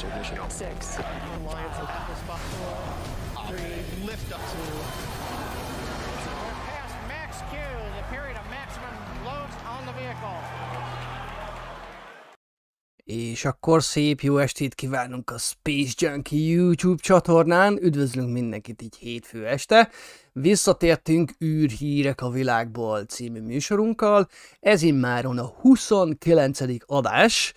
Six. Of Apple spot four. Three. Lift up two. We're past max Q, the period of maximum loads on the vehicle. És akkor szép jó estét kívánunk a Space Junkie YouTube csatornán. Üdvözlünk mindenkit így hétfő este. Visszatértünk űrhírek a világból című műsorunkkal. Ez immáron a 29. adás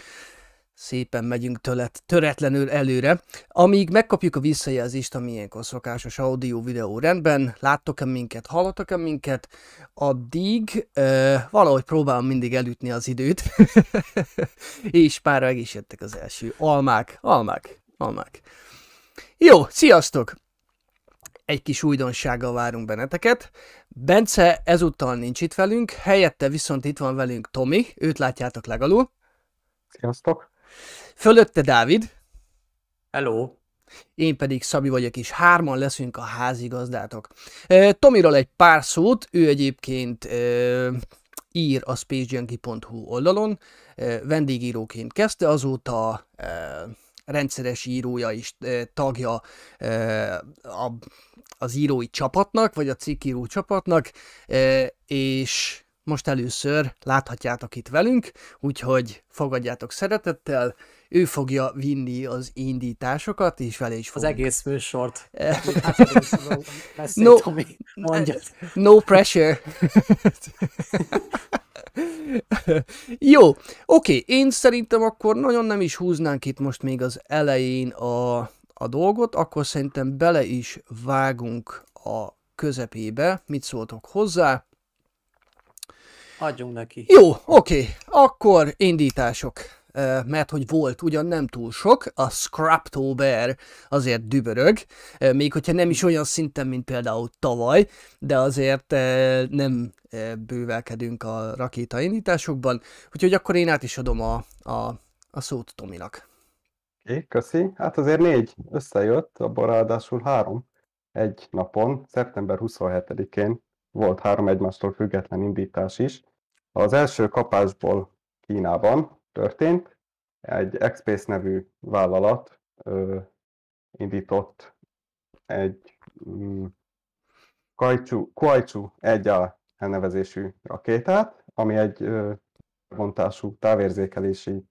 szépen megyünk tölet, töretlenül előre. Amíg megkapjuk a visszajelzést, ami ilyenkor szokásos audio-videó rendben, láttok-e minket, hallottak-e minket, addig ö, valahogy próbálom mindig elütni az időt, és már meg is jöttek az első almák, almák, almák. Jó, sziasztok! Egy kis újdonsággal várunk benneteket. Bence ezúttal nincs itt velünk, helyette viszont itt van velünk Tomi, őt látjátok legalul. Sziasztok! Fölötte Dávid, Hello! én pedig Szabi vagyok, és hárman leszünk a házigazdátok. Tomiról egy pár szót, ő egyébként ír a spacejunkie.hu oldalon, vendégíróként kezdte, azóta rendszeres írója és ö, tagja az írói csapatnak, vagy a cikkíró csapatnak, és most először láthatjátok itt velünk, úgyhogy fogadjátok szeretettel, ő fogja vinni az indításokat, és vele is Az fogunk. egész műsort. Eh, No. Tomi, mondjad. No pressure. Jó, oké, én szerintem akkor nagyon nem is húznánk itt most még az elején a, a dolgot, akkor szerintem bele is vágunk a közepébe. Mit szóltok hozzá? Adjunk neki. Jó, oké, akkor indítások. Mert hogy volt ugyan nem túl sok, a Scraptober azért dübörög, még hogyha nem is olyan szinten, mint például tavaly, de azért nem bővelkedünk a rakétaindításokban, úgyhogy akkor én át is adom a, a, a szót Tominak. Oké, köszi. Hát azért négy összejött, abból ráadásul három egy napon, szeptember 27-én volt három egymástól független indítás is. Az első kapásból Kínában történt, egy Xpace nevű vállalat ö, indított egy mm, Kuaichu, Kuaichu 1A elnevezésű rakétát, ami egy ö, vontású távérzékelési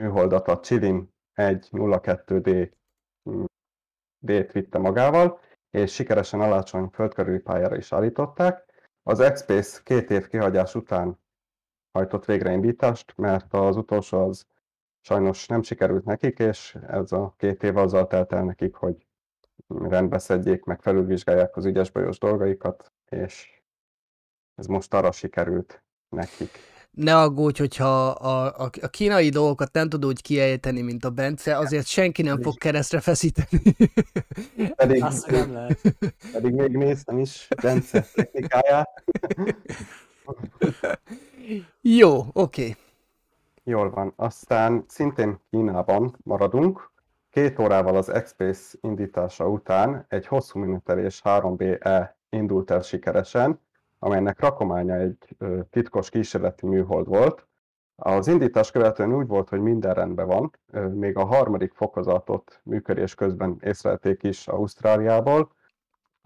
műholdat a Chilin 102D mm, D-t vitte magával, és sikeresen alacsony földkörüli pályára is állították. Az X-Space két év kihagyás után hajtott végre indítást, mert az utolsó az sajnos nem sikerült nekik, és ez a két év azzal telt el nekik, hogy rendbe szedjék, meg felülvizsgálják az ügyes-bajos dolgaikat, és ez most arra sikerült nekik. Ne aggódj, hogyha a, a, a kínai dolgokat nem tudod úgy kiejteni, mint a Bence, azért senki nem fog keresztre feszíteni. Pedig, Azt nem lehet. pedig még néztem is Bence technikáját. Jó, oké. Jól van. Aztán szintén Kínában maradunk. Két órával az X-Space indítása után egy hosszú menetelés 3BE indult el sikeresen, amelynek rakománya egy titkos kísérleti műhold volt. Az indítás követően úgy volt, hogy minden rendben van, még a harmadik fokozatot működés közben észlelték is Ausztráliából,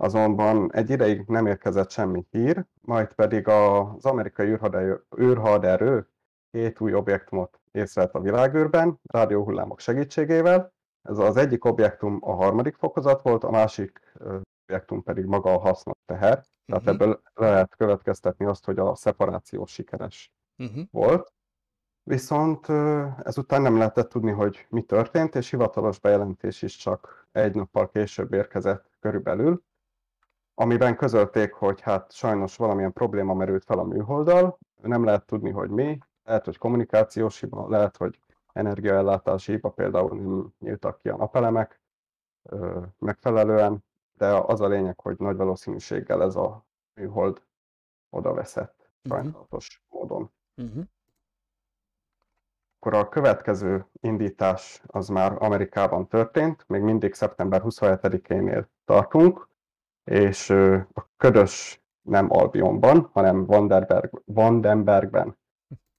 azonban egy ideig nem érkezett semmi hír, majd pedig az amerikai űrhaderő, űrhaderő két új objektumot észlelt a világűrben, rádióhullámok segítségével. Ez az egyik objektum a harmadik fokozat volt, a másik objektum pedig maga a hasznos teher. Tehát Mhm. ebből le lehet következtetni azt, hogy a szeparáció sikeres Uh-huh. volt. Viszont ezután nem lehetett tudni, hogy mi történt, és hivatalos bejelentés is csak egy nappal később érkezett körülbelül, amiben közölték, hogy hát sajnos valamilyen probléma merült fel a műholddal, nem lehet tudni, hogy mi, lehet, hogy kommunikációs hiba, lehet, hogy energiaellátási hiba, például nem nyíltak ki a napelemek ö, megfelelően, de az a lényeg, hogy nagy valószínűséggel ez a műhold oda veszett Mhm. sajnálatos módon. Uh-huh. Akkor a következő indítás az már Amerikában történt, még mindig szeptember 27-énél tartunk, és a ködös nem Albionban, hanem Vandenberg, Vandenbergben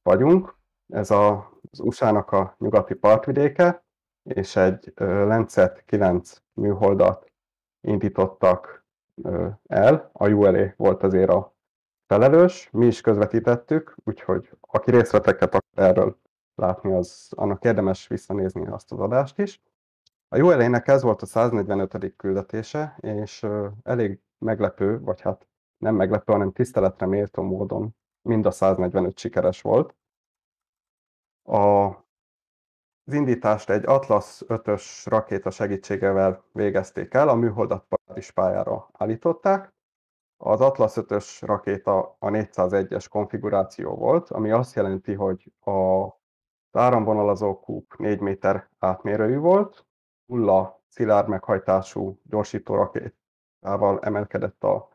vagyunk. Ez a, az USA-nak a nyugati partvidéke, és egy Lancet 9 műholdat indítottak el. A ULA volt azért a felelős, mi is közvetítettük, úgyhogy aki részleteket akar erről látni, az annak érdemes visszanézni azt az adást is. A ULA-nek ez volt a 145. küldetése, és elég meglepő, vagy hát nem meglepő, hanem tiszteletre méltó módon mind a 145 sikeres volt. A, az indítást egy Atlas 5-ös rakéta segítségével végezték el, a műholdat Paris pályára állították. Az Atlas 5-ös rakéta a 401-es konfiguráció volt, ami azt jelenti, hogy a áramvonalazó kúp 4 méter átmérőjű volt, hulla szilárd meghajtású gyorsító rakétával emelkedett a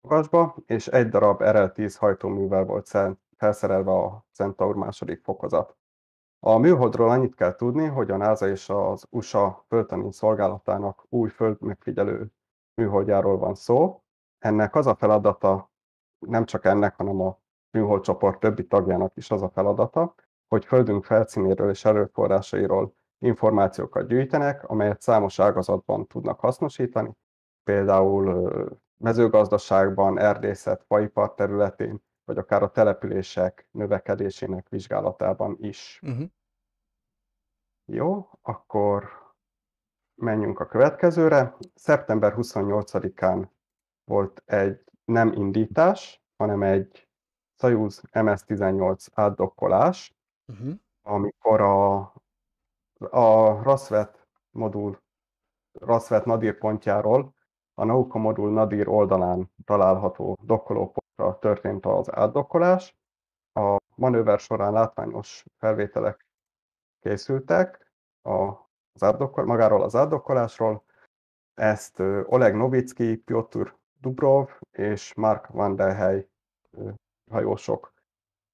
magasba, és egy darab RL-10 hajtóművel volt felszerelve a Centaur második fokozat. A műholdról annyit kell tudni, hogy a NASA és az USA földtani szolgálatának új földmegfigyelő műholdjáról van szó. Ennek az a feladata, nem csak ennek, hanem a műholdcsoport többi tagjának is az a feladata, hogy Földünk felszínéről és erőforrásairól információkat gyűjtenek, amelyet számos ágazatban tudnak hasznosítani, például mezőgazdaságban, erdészet, faipar területén, vagy akár a települések növekedésének vizsgálatában is. Uh-huh. Jó, akkor menjünk a következőre. Szeptember 28-án volt egy nem indítás, hanem egy Soyuz MS-18 átdokkolás, Uh-huh. amikor a, a Rasvet modul, Rasvet Nadir pontjáról a Nauka modul Nadir oldalán található dokkolópontra történt az átdokkolás. A manőver során látványos felvételek készültek az átdokkol, magáról az átdokkolásról. Ezt Oleg Novicki, Piotr Dubrov és Mark Van der Hey hajósok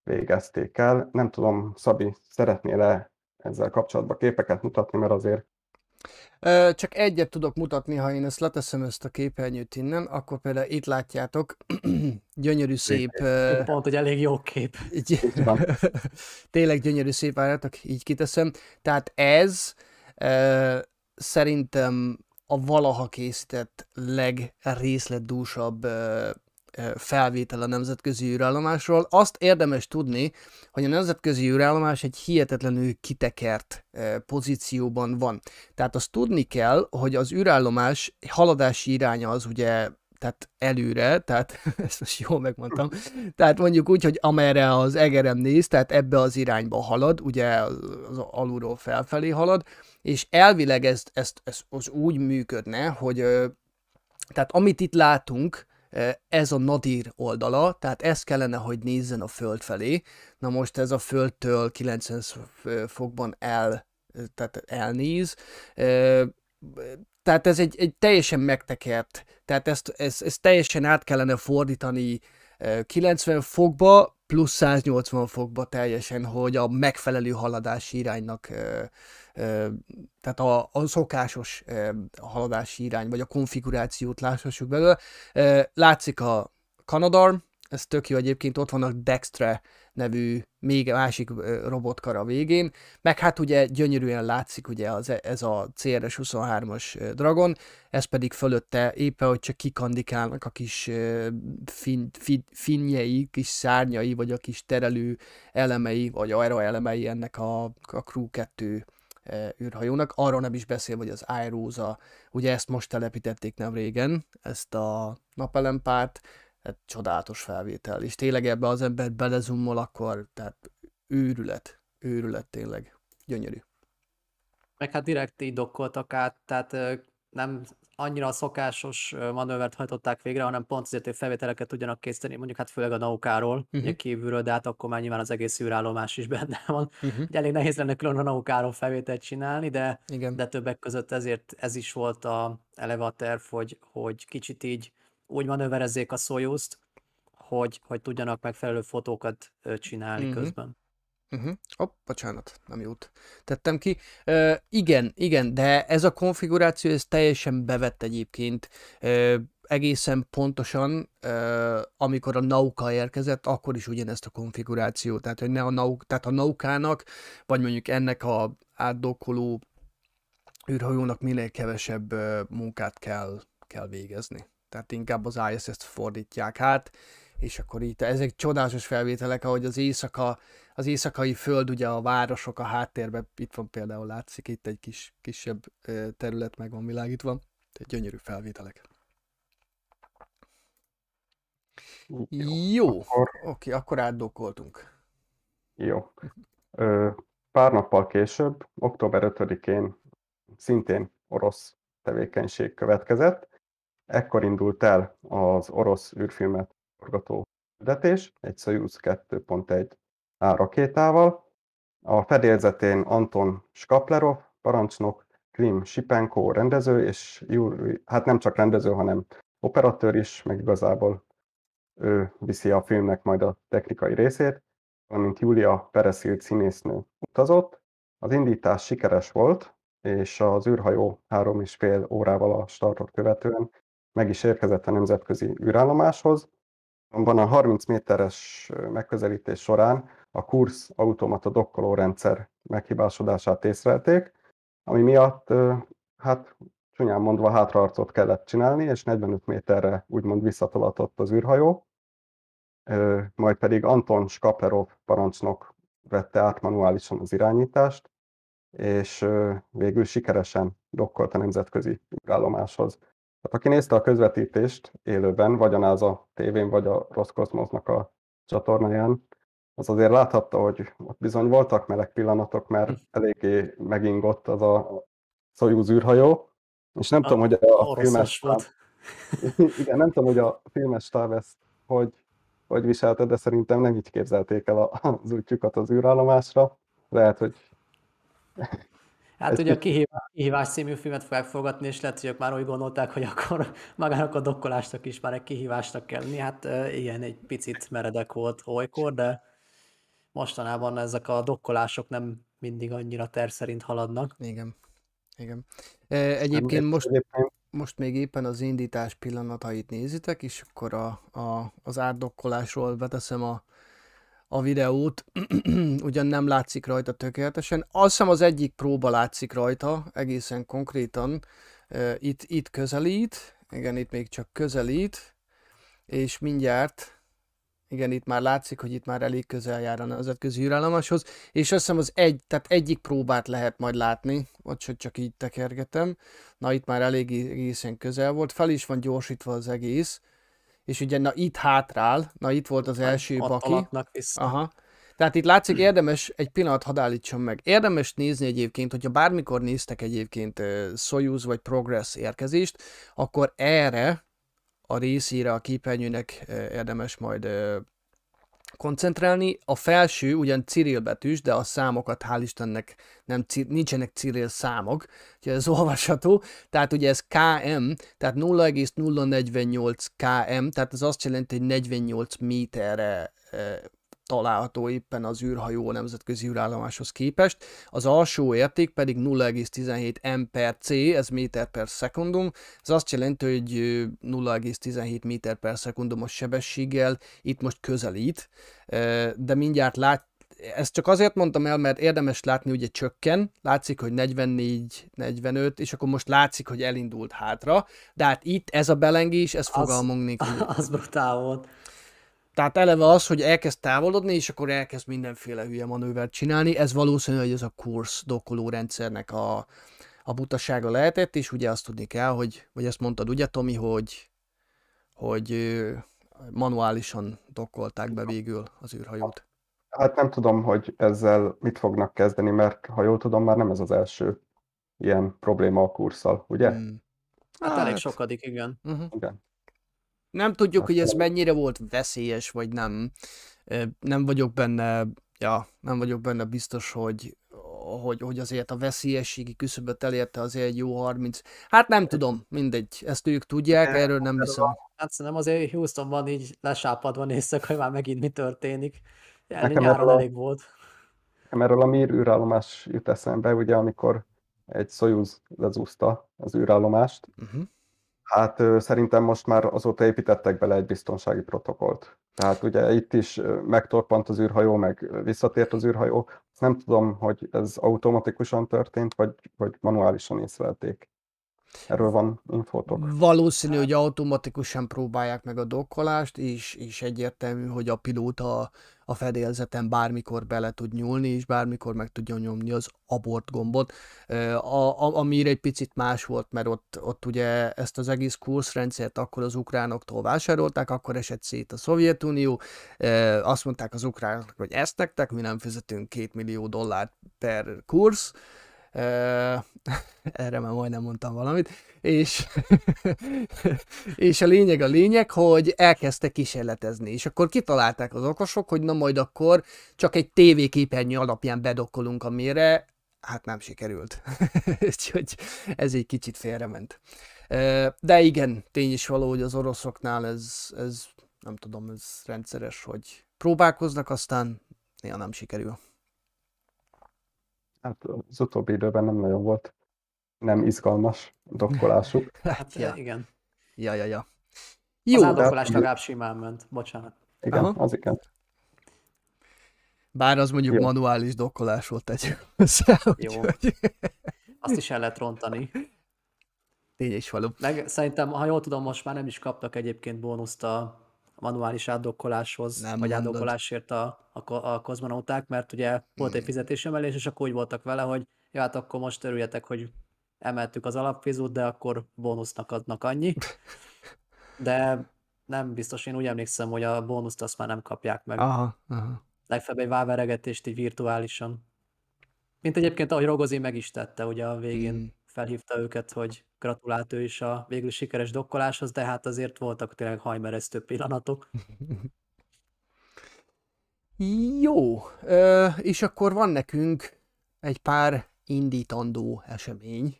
végezték el. Nem tudom, Szabi, szeretnél-e ezzel kapcsolatban képeket mutatni, mert azért csak egyet tudok mutatni, ha én ezt leteszem ezt a képernyőt innen, akkor például itt látjátok, gyönyörű szép... Pont, hogy elég jó kép. Így, tényleg gyönyörű szép, várjátok, így kiteszem. Tehát ez szerintem a valaha készített legrészletdúsabb felvétel a nemzetközi űrállomásról. Azt érdemes tudni, hogy a nemzetközi űrállomás egy hihetetlenül kitekert pozícióban van. Tehát azt tudni kell, hogy az űrállomás haladási iránya az ugye tehát előre, tehát ezt most jól megmondtam, tehát mondjuk úgy, hogy amerre az egerem néz, tehát ebbe az irányba halad, ugye az, alulról felfelé halad, és elvileg ez, ez, ez az úgy működne, hogy tehát amit itt látunk, ez a nadir oldala, tehát ez kellene, hogy nézzen a föld felé. Na most ez a földtől 90 fokban el, tehát elnéz. Tehát ez egy, egy teljesen megtekert, tehát ezt, ezt, ezt teljesen át kellene fordítani 90 fokba, plusz 180 fokba teljesen, hogy a megfelelő haladási iránynak tehát a, a szokásos haladási irány, vagy a konfigurációt láthassuk belőle. Látszik a Canadar, ez tök jó egyébként, ott vannak Dextre nevű még másik robotkar a végén, meg hát ugye gyönyörűen látszik ugye az, e, ez a CRS-23-as Dragon, ez pedig fölötte éppen, hogy csak kikandikálnak a kis fin, fin, finjei, kis szárnyai, vagy a kis terelő elemei, vagy aero elemei ennek a, a Crew 2 űrhajónak. Arról nem is beszél, hogy az iRosa, ugye ezt most telepítették nem régen, ezt a napelempárt, hát csodálatos felvétel, és tényleg ebbe az ember belezummol, akkor tehát őrület, őrület tényleg, gyönyörű. Meg hát direkt így dokkoltak át, tehát nem annyira szokásos manővert hajtották végre, hanem pont azért, hogy felvételeket tudjanak készíteni, mondjuk hát főleg a naukáról, uh-huh. kívülről, de hát akkor már nyilván az egész űrállomás is benne van. Uh-huh. Ugye elég nehéz lenne külön a naukáról felvételt csinálni, de, Igen. de többek között ezért ez is volt a eleve a terv, hogy, hogy kicsit így úgy manőverezzék a Soyuz-t, hogy, hogy tudjanak megfelelő fotókat csinálni uh-huh. közben. Uh-huh. Hopp, bocsánat, nem jut. Tettem ki. Uh, igen, igen, de ez a konfiguráció, ez teljesen bevett egyébként. Uh, egészen pontosan, uh, amikor a Nauka érkezett, akkor is ugyanezt a konfigurációt. Tehát, hogy ne a, Nauk, tehát a Naukának, vagy mondjuk ennek a átdokkoló űrhajónak minél kevesebb ö, munkát kell, kell végezni. Tehát inkább az ISS-t fordítják át, és akkor itt ezek csodálatos felvételek, ahogy az éjszaka, az éjszakai föld, ugye a városok a háttérben, itt van például látszik, itt egy kis, kisebb terület meg van világítva, egy gyönyörű felvételek. Jó, Akkor oké, akkor átdokkoltunk. Jó. Ö, pár nappal később, október 5-én szintén orosz tevékenység következett. Ekkor indult el az orosz űrfilmet forgató küldetés, egy Soyuz 2.1 A rakétával. A fedélzetén Anton Skaplerov, parancsnok, Klim Sipenko rendező, és Yuri, hát nem csak rendező, hanem operatőr is, meg igazából ő viszi a filmnek majd a technikai részét valamint Julia Perešild színésznő utazott. Az indítás sikeres volt, és az űrhajó három és fél órával a startot követően meg is érkezett a nemzetközi űrállomáshoz. Azonban a 30 méteres megközelítés során a kursz automata dokkoló rendszer meghibásodását észrelték, ami miatt, hát csúnyán mondva hátraarcot kellett csinálni, és 45 méterre úgymond visszatolatott az űrhajó majd pedig Anton Skaplerov parancsnok vette át manuálisan az irányítást, és végül sikeresen dokkolt a nemzetközi űrállomáshoz. Tehát aki nézte a közvetítést élőben, vagy a NASA tévén, vagy a Roszkozmosznak a csatornáján, az azért láthatta, hogy ott bizony voltak meleg pillanatok, mert hm. eléggé megingott az a Soyuz űrhajó, és nem a, tudom, hogy a, a filmes volt. Igen, nem tudom, hogy a filmes stáb ezt hogy hogy viselte, de szerintem nem így képzelték el az útjukat az űrállomásra. Lehet, hogy... Hát ugye a kihívás, kihívás című filmet fogják forgatni, és lehet, hogy ők már úgy gondolták, hogy akkor magának a dokkolásnak is már egy kihívásnak kell lenni. Hát igen, egy picit meredek volt olykor, de mostanában ezek a dokkolások nem mindig annyira terv szerint haladnak. Igen. Igen. Egyébként most, most még éppen az indítás pillanatait nézitek, és akkor a, a, az átdokkolásról beteszem a, a videót, ugyan nem látszik rajta tökéletesen. Azt hiszem az egyik próba látszik rajta, egészen konkrétan. Itt, itt közelít, igen, itt még csak közelít, és mindjárt igen, itt már látszik, hogy itt már elég közel jár a nemzetközi űrállomáshoz, és azt hiszem az egy, tehát egyik próbát lehet majd látni, vagy hogy csak így tekergetem. Na itt már elég egészen közel volt, fel is van gyorsítva az egész, és ugye na itt hátrál, na itt volt az első Ott baki. Aha. Tehát itt látszik, érdemes, egy pillanat hadd állítsam meg, érdemes nézni egyébként, hogyha bármikor néztek egyébként Soyuz vagy Progress érkezést, akkor erre a részére a képernyőnek érdemes majd koncentrálni. A felső ugyan Cyril betűs, de a számokat hál' Istennek nem, nincsenek Cyril számok, úgyhogy ez olvasható. Tehát ugye ez KM, tehát 0,048 km, tehát ez azt jelenti, hogy 48 méterre található éppen az űrhajó nemzetközi űrállomáshoz képest. Az alsó érték pedig 0,17 m per c, ez méter per szekundum. Ez azt jelenti, hogy 0,17 méter per szekundumos sebességgel itt most közelít, de mindjárt lát, ezt csak azért mondtam el, mert érdemes látni, ugye csökken, látszik, hogy 44-45, és akkor most látszik, hogy elindult hátra, de hát itt ez a belengés, ez fogalmunk nélkül. Az brutál volt. Tehát eleve az, hogy elkezd távolodni, és akkor elkezd mindenféle hülye manővert csinálni, ez valószínűleg ez a kursz dokkoló rendszernek a, a butasága lehetett, és ugye azt tudni kell, hogy, vagy ezt mondtad ugye Tomi, hogy, hogy manuálisan dokkolták be végül az űrhajót. Hát nem tudom, hogy ezzel mit fognak kezdeni, mert ha jól tudom, már nem ez az első ilyen probléma a kurszal, ugye? Hmm. Hát, hát elég sokadik, igen. Uh-huh. Igen. Nem tudjuk, hogy ez mennyire volt veszélyes, vagy nem. Nem vagyok benne, ja, nem vagyok benne biztos, hogy, hogy, hogy azért a veszélyességi küszöböt elérte azért egy jó 30. Hát nem tudom, mindegy, ezt ők tudják, erről nem hiszem. Hát szerintem azért Houstonban így lesápadva néztek, hogy már megint mi történik. Nekem nyáron elég volt. Nekem erről a Mir űrállomás jut eszembe, ugye amikor egy Soyuz lezúzta az űrállomást, uh-huh. Hát szerintem most már azóta építettek bele egy biztonsági protokollt. Tehát ugye itt is megtorpant az űrhajó, meg visszatért az űrhajó, Nem tudom, hogy ez automatikusan történt, vagy, vagy manuálisan észlelték. Erről van infótok? Valószínű, hogy automatikusan próbálják meg a dokkolást, és, és egyértelmű, hogy a pilóta a fedélzeten bármikor bele tud nyúlni, és bármikor meg tudja nyomni az abort gombot. A, a, amire egy picit más volt, mert ott, ott ugye ezt az egész kurzrendszert akkor az ukránoktól vásárolták, akkor esett szét a Szovjetunió, azt mondták az ukránok, hogy ezt nektek, mi nem fizetünk két millió dollárt per kursz, erre már majdnem mondtam valamit, és, és a lényeg a lényeg, hogy elkezdte kísérletezni, és akkor kitalálták az okosok, hogy na majd akkor csak egy tévéképernyő alapján bedokkolunk a mére, hát nem sikerült. Úgyhogy ez egy kicsit félrement. De igen, tény is való, hogy az oroszoknál ez, ez nem tudom, ez rendszeres, hogy próbálkoznak, aztán néha nem sikerül. Hát az utóbbi időben nem nagyon volt nem izgalmas dokkolásuk. hát ja. igen. Ja, ja, ja. Jó, az átdokkolás legalább simán ment, bocsánat. Igen, Aha. az igen. Bár az mondjuk Jó. manuális dokkolás volt egy hozzá, Jó. Azt is el lehet rontani. Tény is való. Meg szerintem, ha jól tudom, most már nem is kaptak egyébként bónuszt a manuális átdokkoláshoz, nem vagy mondod. átdokkolásért a, a, a kozmonauták, mert ugye volt egy hmm. fizetésemelés, és akkor úgy voltak vele, hogy ja, hát akkor most örüljetek, hogy emeltük az alapfizut, de akkor bónusznak adnak annyi. De nem biztos, én úgy emlékszem, hogy a bónuszt azt már nem kapják meg. Aha, aha. Legfeljebb egy váveregetést így virtuálisan. Mint egyébként, ahogy Rogozi meg is tette, ugye a végén mm. Felhívta őket, hogy gratulált ő is a végül sikeres dokkoláshoz, de hát azért voltak tényleg hajmeresztő pillanatok. Jó, ö, és akkor van nekünk egy pár indítandó esemény.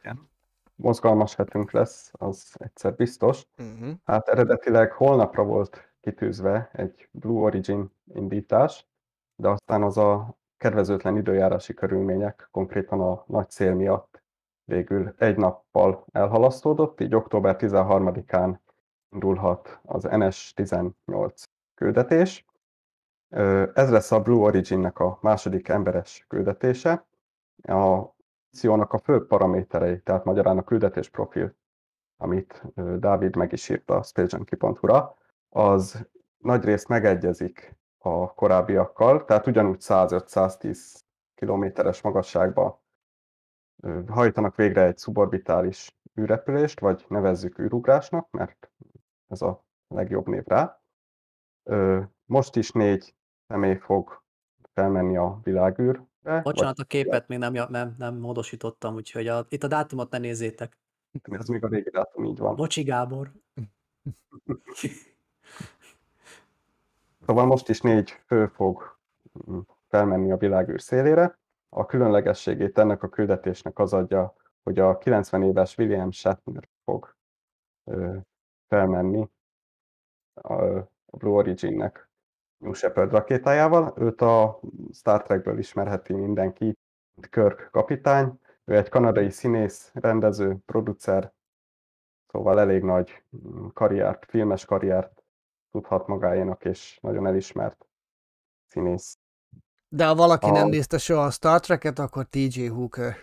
Igen. Mozgalmas hetünk lesz, az egyszer biztos. Uh-huh. Hát eredetileg holnapra volt kitűzve egy Blue Origin indítás, de aztán az a kedvezőtlen időjárási körülmények, konkrétan a nagy szél miatt végül egy nappal elhalasztódott, így október 13-án indulhat az NS-18 küldetés. Ez lesz a Blue Origin-nek a második emberes küldetése. A missziónak a fő paraméterei, tehát magyarán a küldetés profil, amit Dávid meg is írt a spacejunkie.hu-ra, az nagyrészt megegyezik a korábbiakkal, tehát ugyanúgy 105-110 kilométeres magasságba hajtanak végre egy szuborbitális űrrepülést, vagy nevezzük űrugrásnak, mert ez a legjobb név rá. Most is négy személy fog felmenni a világűrbe. Bocsánat, vagy... a képet még nem, nem, nem módosítottam, úgyhogy a, itt a dátumot ne nézzétek. Ez még a régi dátum, így van. Bocsi Gábor. szóval most is négy fő fog mm, felmenni a világűr szélére. A különlegességét ennek a küldetésnek az adja, hogy a 90 éves William Shatner fog felmenni a, Blue Origin-nek New Shepard rakétájával. Őt a Star Trekből ismerheti mindenki, Kirk kapitány. Ő egy kanadai színész, rendező, producer, szóval elég nagy mm, karriert, filmes karriert tudhat magáénak, és nagyon elismert színész. De ha valaki a... nem nézte soha a Star Trek-et, akkor TJ Hooker.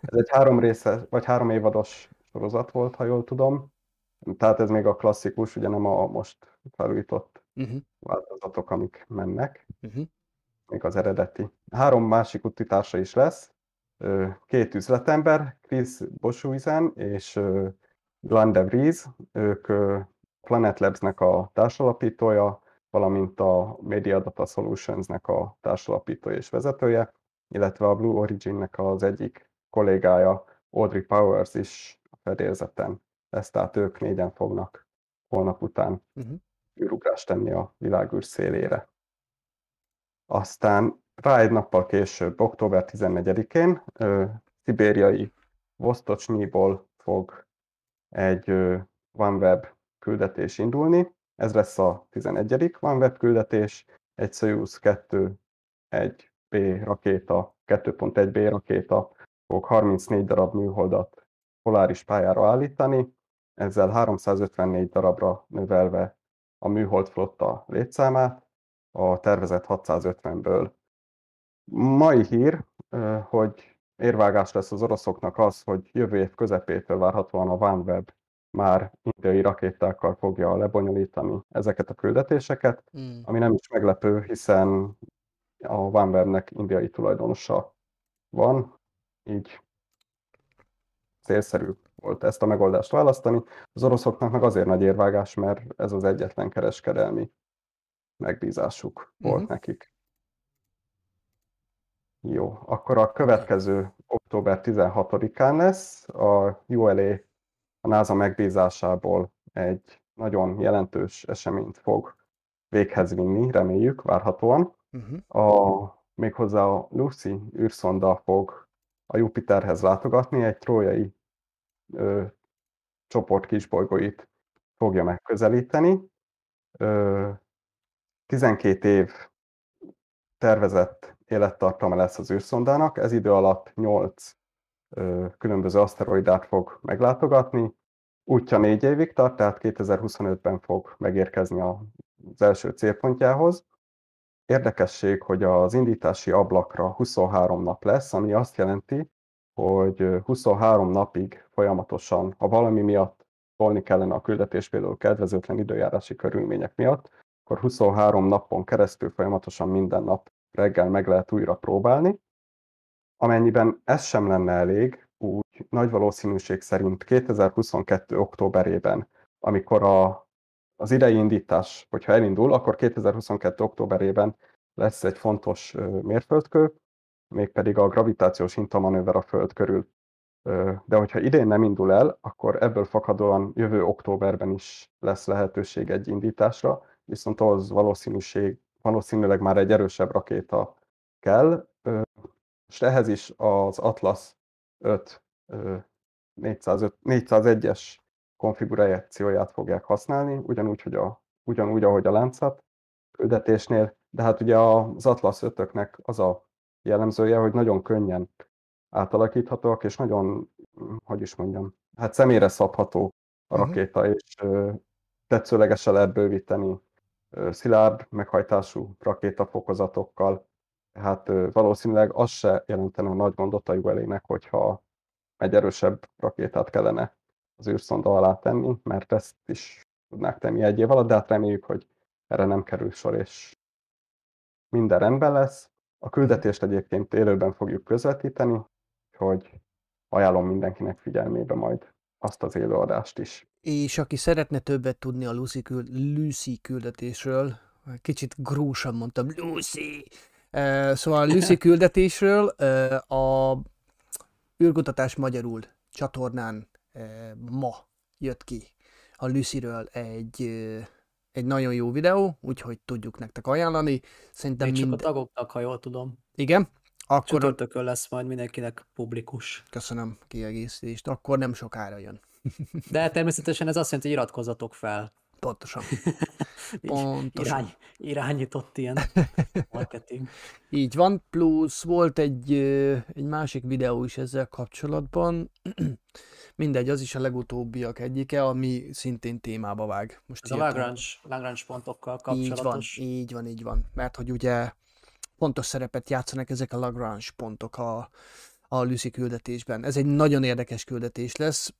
ez egy három része, vagy három évados sorozat volt, ha jól tudom. Tehát ez még a klasszikus, ugye nem a most felújított uh-huh. változatok, amik mennek, uh-huh. még az eredeti. Három másik utitársa is lesz, két üzletember, Chris Boshuizen és Glenn DeVries, ők Planet Labs-nek a társalapítója, valamint a Media Data Solutions-nek a társalapítója és vezetője, illetve a Blue Origin-nek az egyik kollégája, Audrey Powers is a fedélzeten lesz, tehát ők négyen fognak holnap után uh-huh. űrugrást tenni a világűr szélére. Aztán rá egy nappal később, október 14-én, szibériai Vostocsnyiból fog egy OneWeb küldetés indulni. Ez lesz a 11. OneWeb küldetés, egy Soyuz 2, egy B rakéta, 2.1B rakéta fog 34 darab műholdat poláris pályára állítani, ezzel 354 darabra növelve a műhold flotta létszámát, a tervezett 650-ből. Mai hír, hogy érvágás lesz az oroszoknak az, hogy jövő év közepétől várhatóan a OneWeb már indiai rakétákkal fogja lebonyolítani ezeket a küldetéseket, Mm. ami nem is meglepő, hiszen a OneWebnek indiai tulajdonosa van, így célszerű volt ezt a megoldást választani. Az oroszoknak meg azért nagy érvágás, mert ez az egyetlen kereskedelmi megbízásuk volt Mhm. nekik. Jó, akkor a következő október 16-án lesz a ULA a NASA megbízásából egy nagyon jelentős eseményt fog véghez vinni, reméljük, várhatóan. Uh-huh. A, méghozzá a Lucy űrszonda fog a Jupiterhez látogatni, egy trójai ö, csoport kisbolygóit fogja megközelíteni. Ö, 12 év tervezett élettartama lesz az űrszondának, ez idő alatt 8 ö, különböző aszteroidát fog meglátogatni. Útja 4 évig tart, tehát 2025-ben fog megérkezni az első célpontjához. Érdekesség, hogy az indítási ablakra 23 nap lesz, ami azt jelenti, hogy 23 napig folyamatosan, ha valami miatt tolni kellene a küldetés, például kedvezőtlen időjárási körülmények miatt, akkor 23 napon keresztül folyamatosan minden nap reggel meg lehet újra próbálni. Amennyiben ez sem lenne elég, úgy nagy valószínűség szerint 2022. októberében, amikor a, az idei indítás, hogyha elindul, akkor 2022. októberében lesz egy fontos mérföldkő, mégpedig a gravitációs hintamanőver a Föld körül. De hogyha idén nem indul el, akkor ebből fakadóan jövő októberben is lesz lehetőség egy indításra, viszont ahhoz valószínűség, valószínűleg már egy erősebb rakéta kell, és ehhez is az Atlas 5 405, 401-es konfigurációját fogják használni, ugyanúgy, hogy a, ugyanúgy, ahogy a Landsat küldetésnél, de hát ugye az Atlas 5-öknek az a jellemzője, hogy nagyon könnyen átalakíthatóak, és nagyon, hogy is mondjam, hát személyre szabható a rakéta, uh-huh. és tetszőlegesen lehet bővíteni szilárd meghajtású rakétafokozatokkal. Hát valószínűleg az se jelentene a nagy gondot a ULA-nek, hogyha egy erősebb rakétát kellene az űrszonda alá tenni, mert ezt is tudnák tenni egy év alatt, de hát reméljük, hogy erre nem kerül sor, és minden rendben lesz. A küldetést egyébként élőben fogjuk közvetíteni, hogy ajánlom mindenkinek figyelmébe majd azt az élőadást is. És aki szeretne többet tudni a Lucy, küld, Lucy küldetésről, kicsit grúsan mondtam, Lucy! Szóval a Lucy küldetésről a űrkutatás magyarul csatornán ma jött ki a Lucyről egy, egy nagyon jó videó, úgyhogy tudjuk nektek ajánlani. Szerintem Még mind... csak a tagoknak, ha jól tudom. Igen? Akkor... Csütörtökön lesz majd mindenkinek publikus. Köszönöm kiegészítést. Akkor nem sokára jön. De természetesen ez azt jelenti, hogy iratkozzatok fel. Pontosan. Pontosan. Irány, irányított ilyen marketing. Így van, plusz volt egy, egy másik videó is ezzel kapcsolatban. Mindegy, az is a legutóbbiak egyike, ami szintén témába vág. Most Ez a Lagrange, Lagrange pontokkal kapcsolatos. Így van, így van, így van. Mert hogy ugye fontos szerepet játszanak ezek a Lagrange pontok a, a Lucy küldetésben. Ez egy nagyon érdekes küldetés lesz.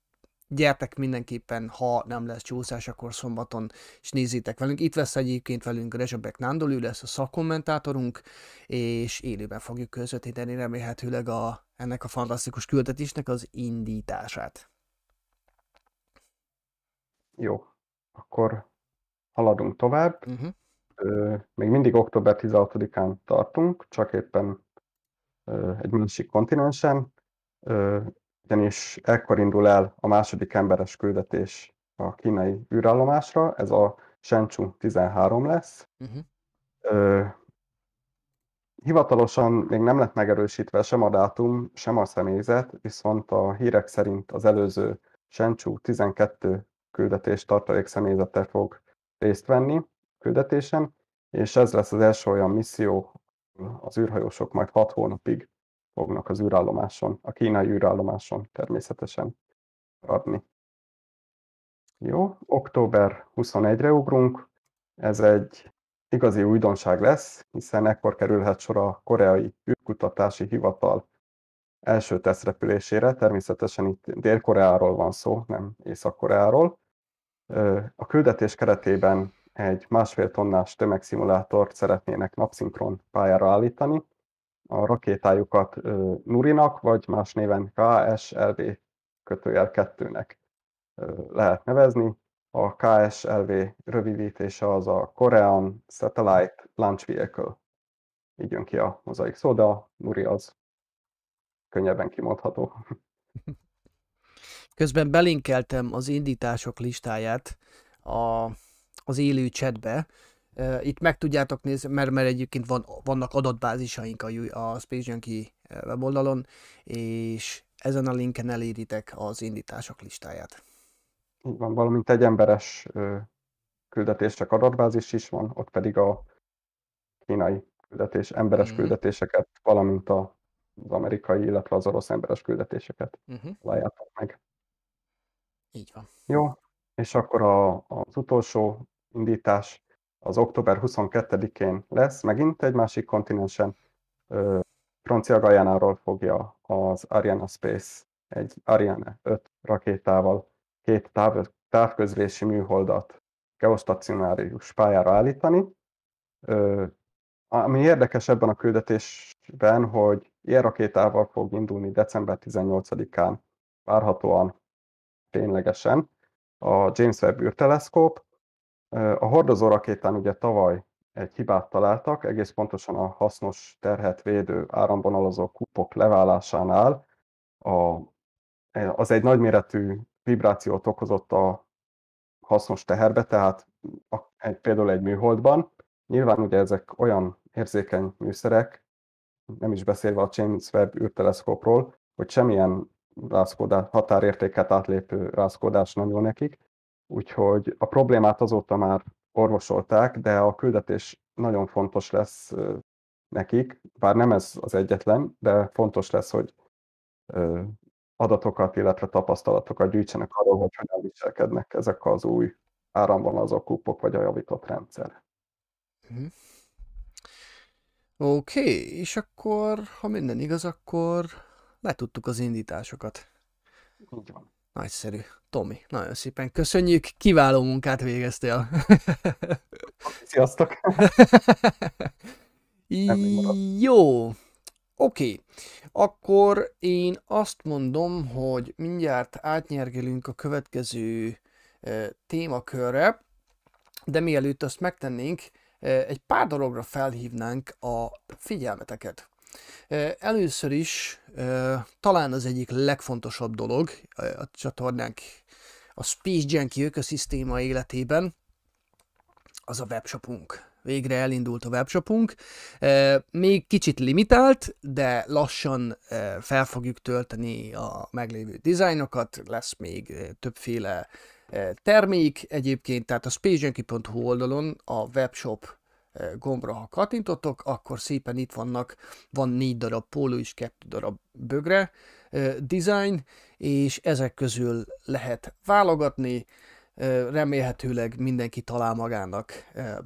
Gyertek mindenképpen, ha nem lesz csúszás, akkor szombaton is nézzétek velünk. Itt lesz egyébként velünk Rezsabek Nándor, ő lesz a szakkommentátorunk, és élőben fogjuk közvetíteni remélhetőleg a, ennek a fantasztikus küldetésnek az indítását. Jó, akkor haladunk tovább. Uh-huh. Ö, még mindig október 16-án tartunk, csak éppen ö, egy másik kontinensen, ö, ugyanis ekkor indul el a második emberes küldetés a kínai űrállomásra, ez a Shenzhou 13 lesz. Uh-huh. Ö, hivatalosan még nem lett megerősítve sem a dátum, sem a személyzet, viszont a hírek szerint az előző Shenzhou 12 küldetés tartalék személyzete fog részt venni küldetésen, és ez lesz az első olyan misszió, az űrhajósok majd hat hónapig fognak az űrállomáson, a kínai űrállomáson természetesen adni. Jó, október 21-re ugrunk, ez egy igazi újdonság lesz, hiszen ekkor kerülhet sor a koreai űrkutatási hivatal első tesztrepülésére, természetesen itt Dél-Koreáról van szó, nem Észak-Koreáról. A küldetés keretében egy másfél tonnás tömegszimulátort szeretnének napszinkron pályára állítani. A rakétájukat Nurinak, vagy más néven KSLV kötőjel 2-nek lehet nevezni. A KSLV rövidítése az a Korean Satellite Launch Vehicle. Így jön ki a mozaik szó, de a Nuri az könnyebben kimondható. Közben belinkeltem az indítások listáját a, az élő chatbe. Itt meg tudjátok nézni, mert, mert egyébként van, vannak adatbázisaink a, a Space Junkie weboldalon, és ezen a linken eléritek az indítások listáját. Így van, valamint egy emberes küldetések adatbázis is van, ott pedig a kínai küldetés, emberes mm-hmm. küldetéseket, valamint a az amerikai, illetve az orosz emberes küldetéseket uh-huh. találjátok meg. Így van. Jó, és akkor a, az utolsó indítás az október 22-én lesz, megint egy másik kontinensen. Francia Gajánáról fogja az Ariane Space egy Ariane 5 rakétával két táv, távközlési műholdat geostacionárius pályára állítani. Ami érdekes ebben a küldetésben, hogy ilyen rakétával fog indulni december 18-án várhatóan ténylegesen a James Webb űrteleszkóp. A hordozó rakétán ugye tavaly egy hibát találtak, egész pontosan a hasznos terhet védő áramvonalazó kupok leválásánál a, az egy nagyméretű vibrációt okozott a hasznos teherbe, tehát a, egy, például egy műholdban. Nyilván ugye ezek olyan érzékeny műszerek, nem is beszélve a James Webb űrteleszkópról, hogy semmilyen rázkódás, határértéket átlépő rázkódás nem jó nekik, úgyhogy a problémát azóta már orvosolták, de a küldetés nagyon fontos lesz nekik, bár nem ez az egyetlen, de fontos lesz, hogy adatokat, illetve tapasztalatokat gyűjtsenek arról, hogy hogyan viselkednek ezek az új áramvonalazó kupok vagy a javított rendszer. Mm-hmm. Oké, okay, és akkor, ha minden igaz, akkor letudtuk az indításokat. Így van. Nagyszerű. Tomi, nagyon szépen köszönjük, kiváló munkát végeztél. Sziasztok! Jó, oké. Okay. Akkor én azt mondom, hogy mindjárt átnyergelünk a következő témakörre, de mielőtt azt megtennénk, egy pár dologra felhívnánk a figyelmeteket. Először is talán az egyik legfontosabb dolog a csatornánk a Space Junkie ökoszisztéma életében, az a webshopunk. Végre elindult a webshopunk. Még kicsit limitált, de lassan fel fogjuk tölteni a meglévő dizájnokat, lesz még többféle termék egyébként, tehát a spacejunkie.hu oldalon a webshop gombra, ha kattintottok, akkor szépen itt vannak, van négy darab póló és kettő darab bögre design, és ezek közül lehet válogatni, remélhetőleg mindenki talál magának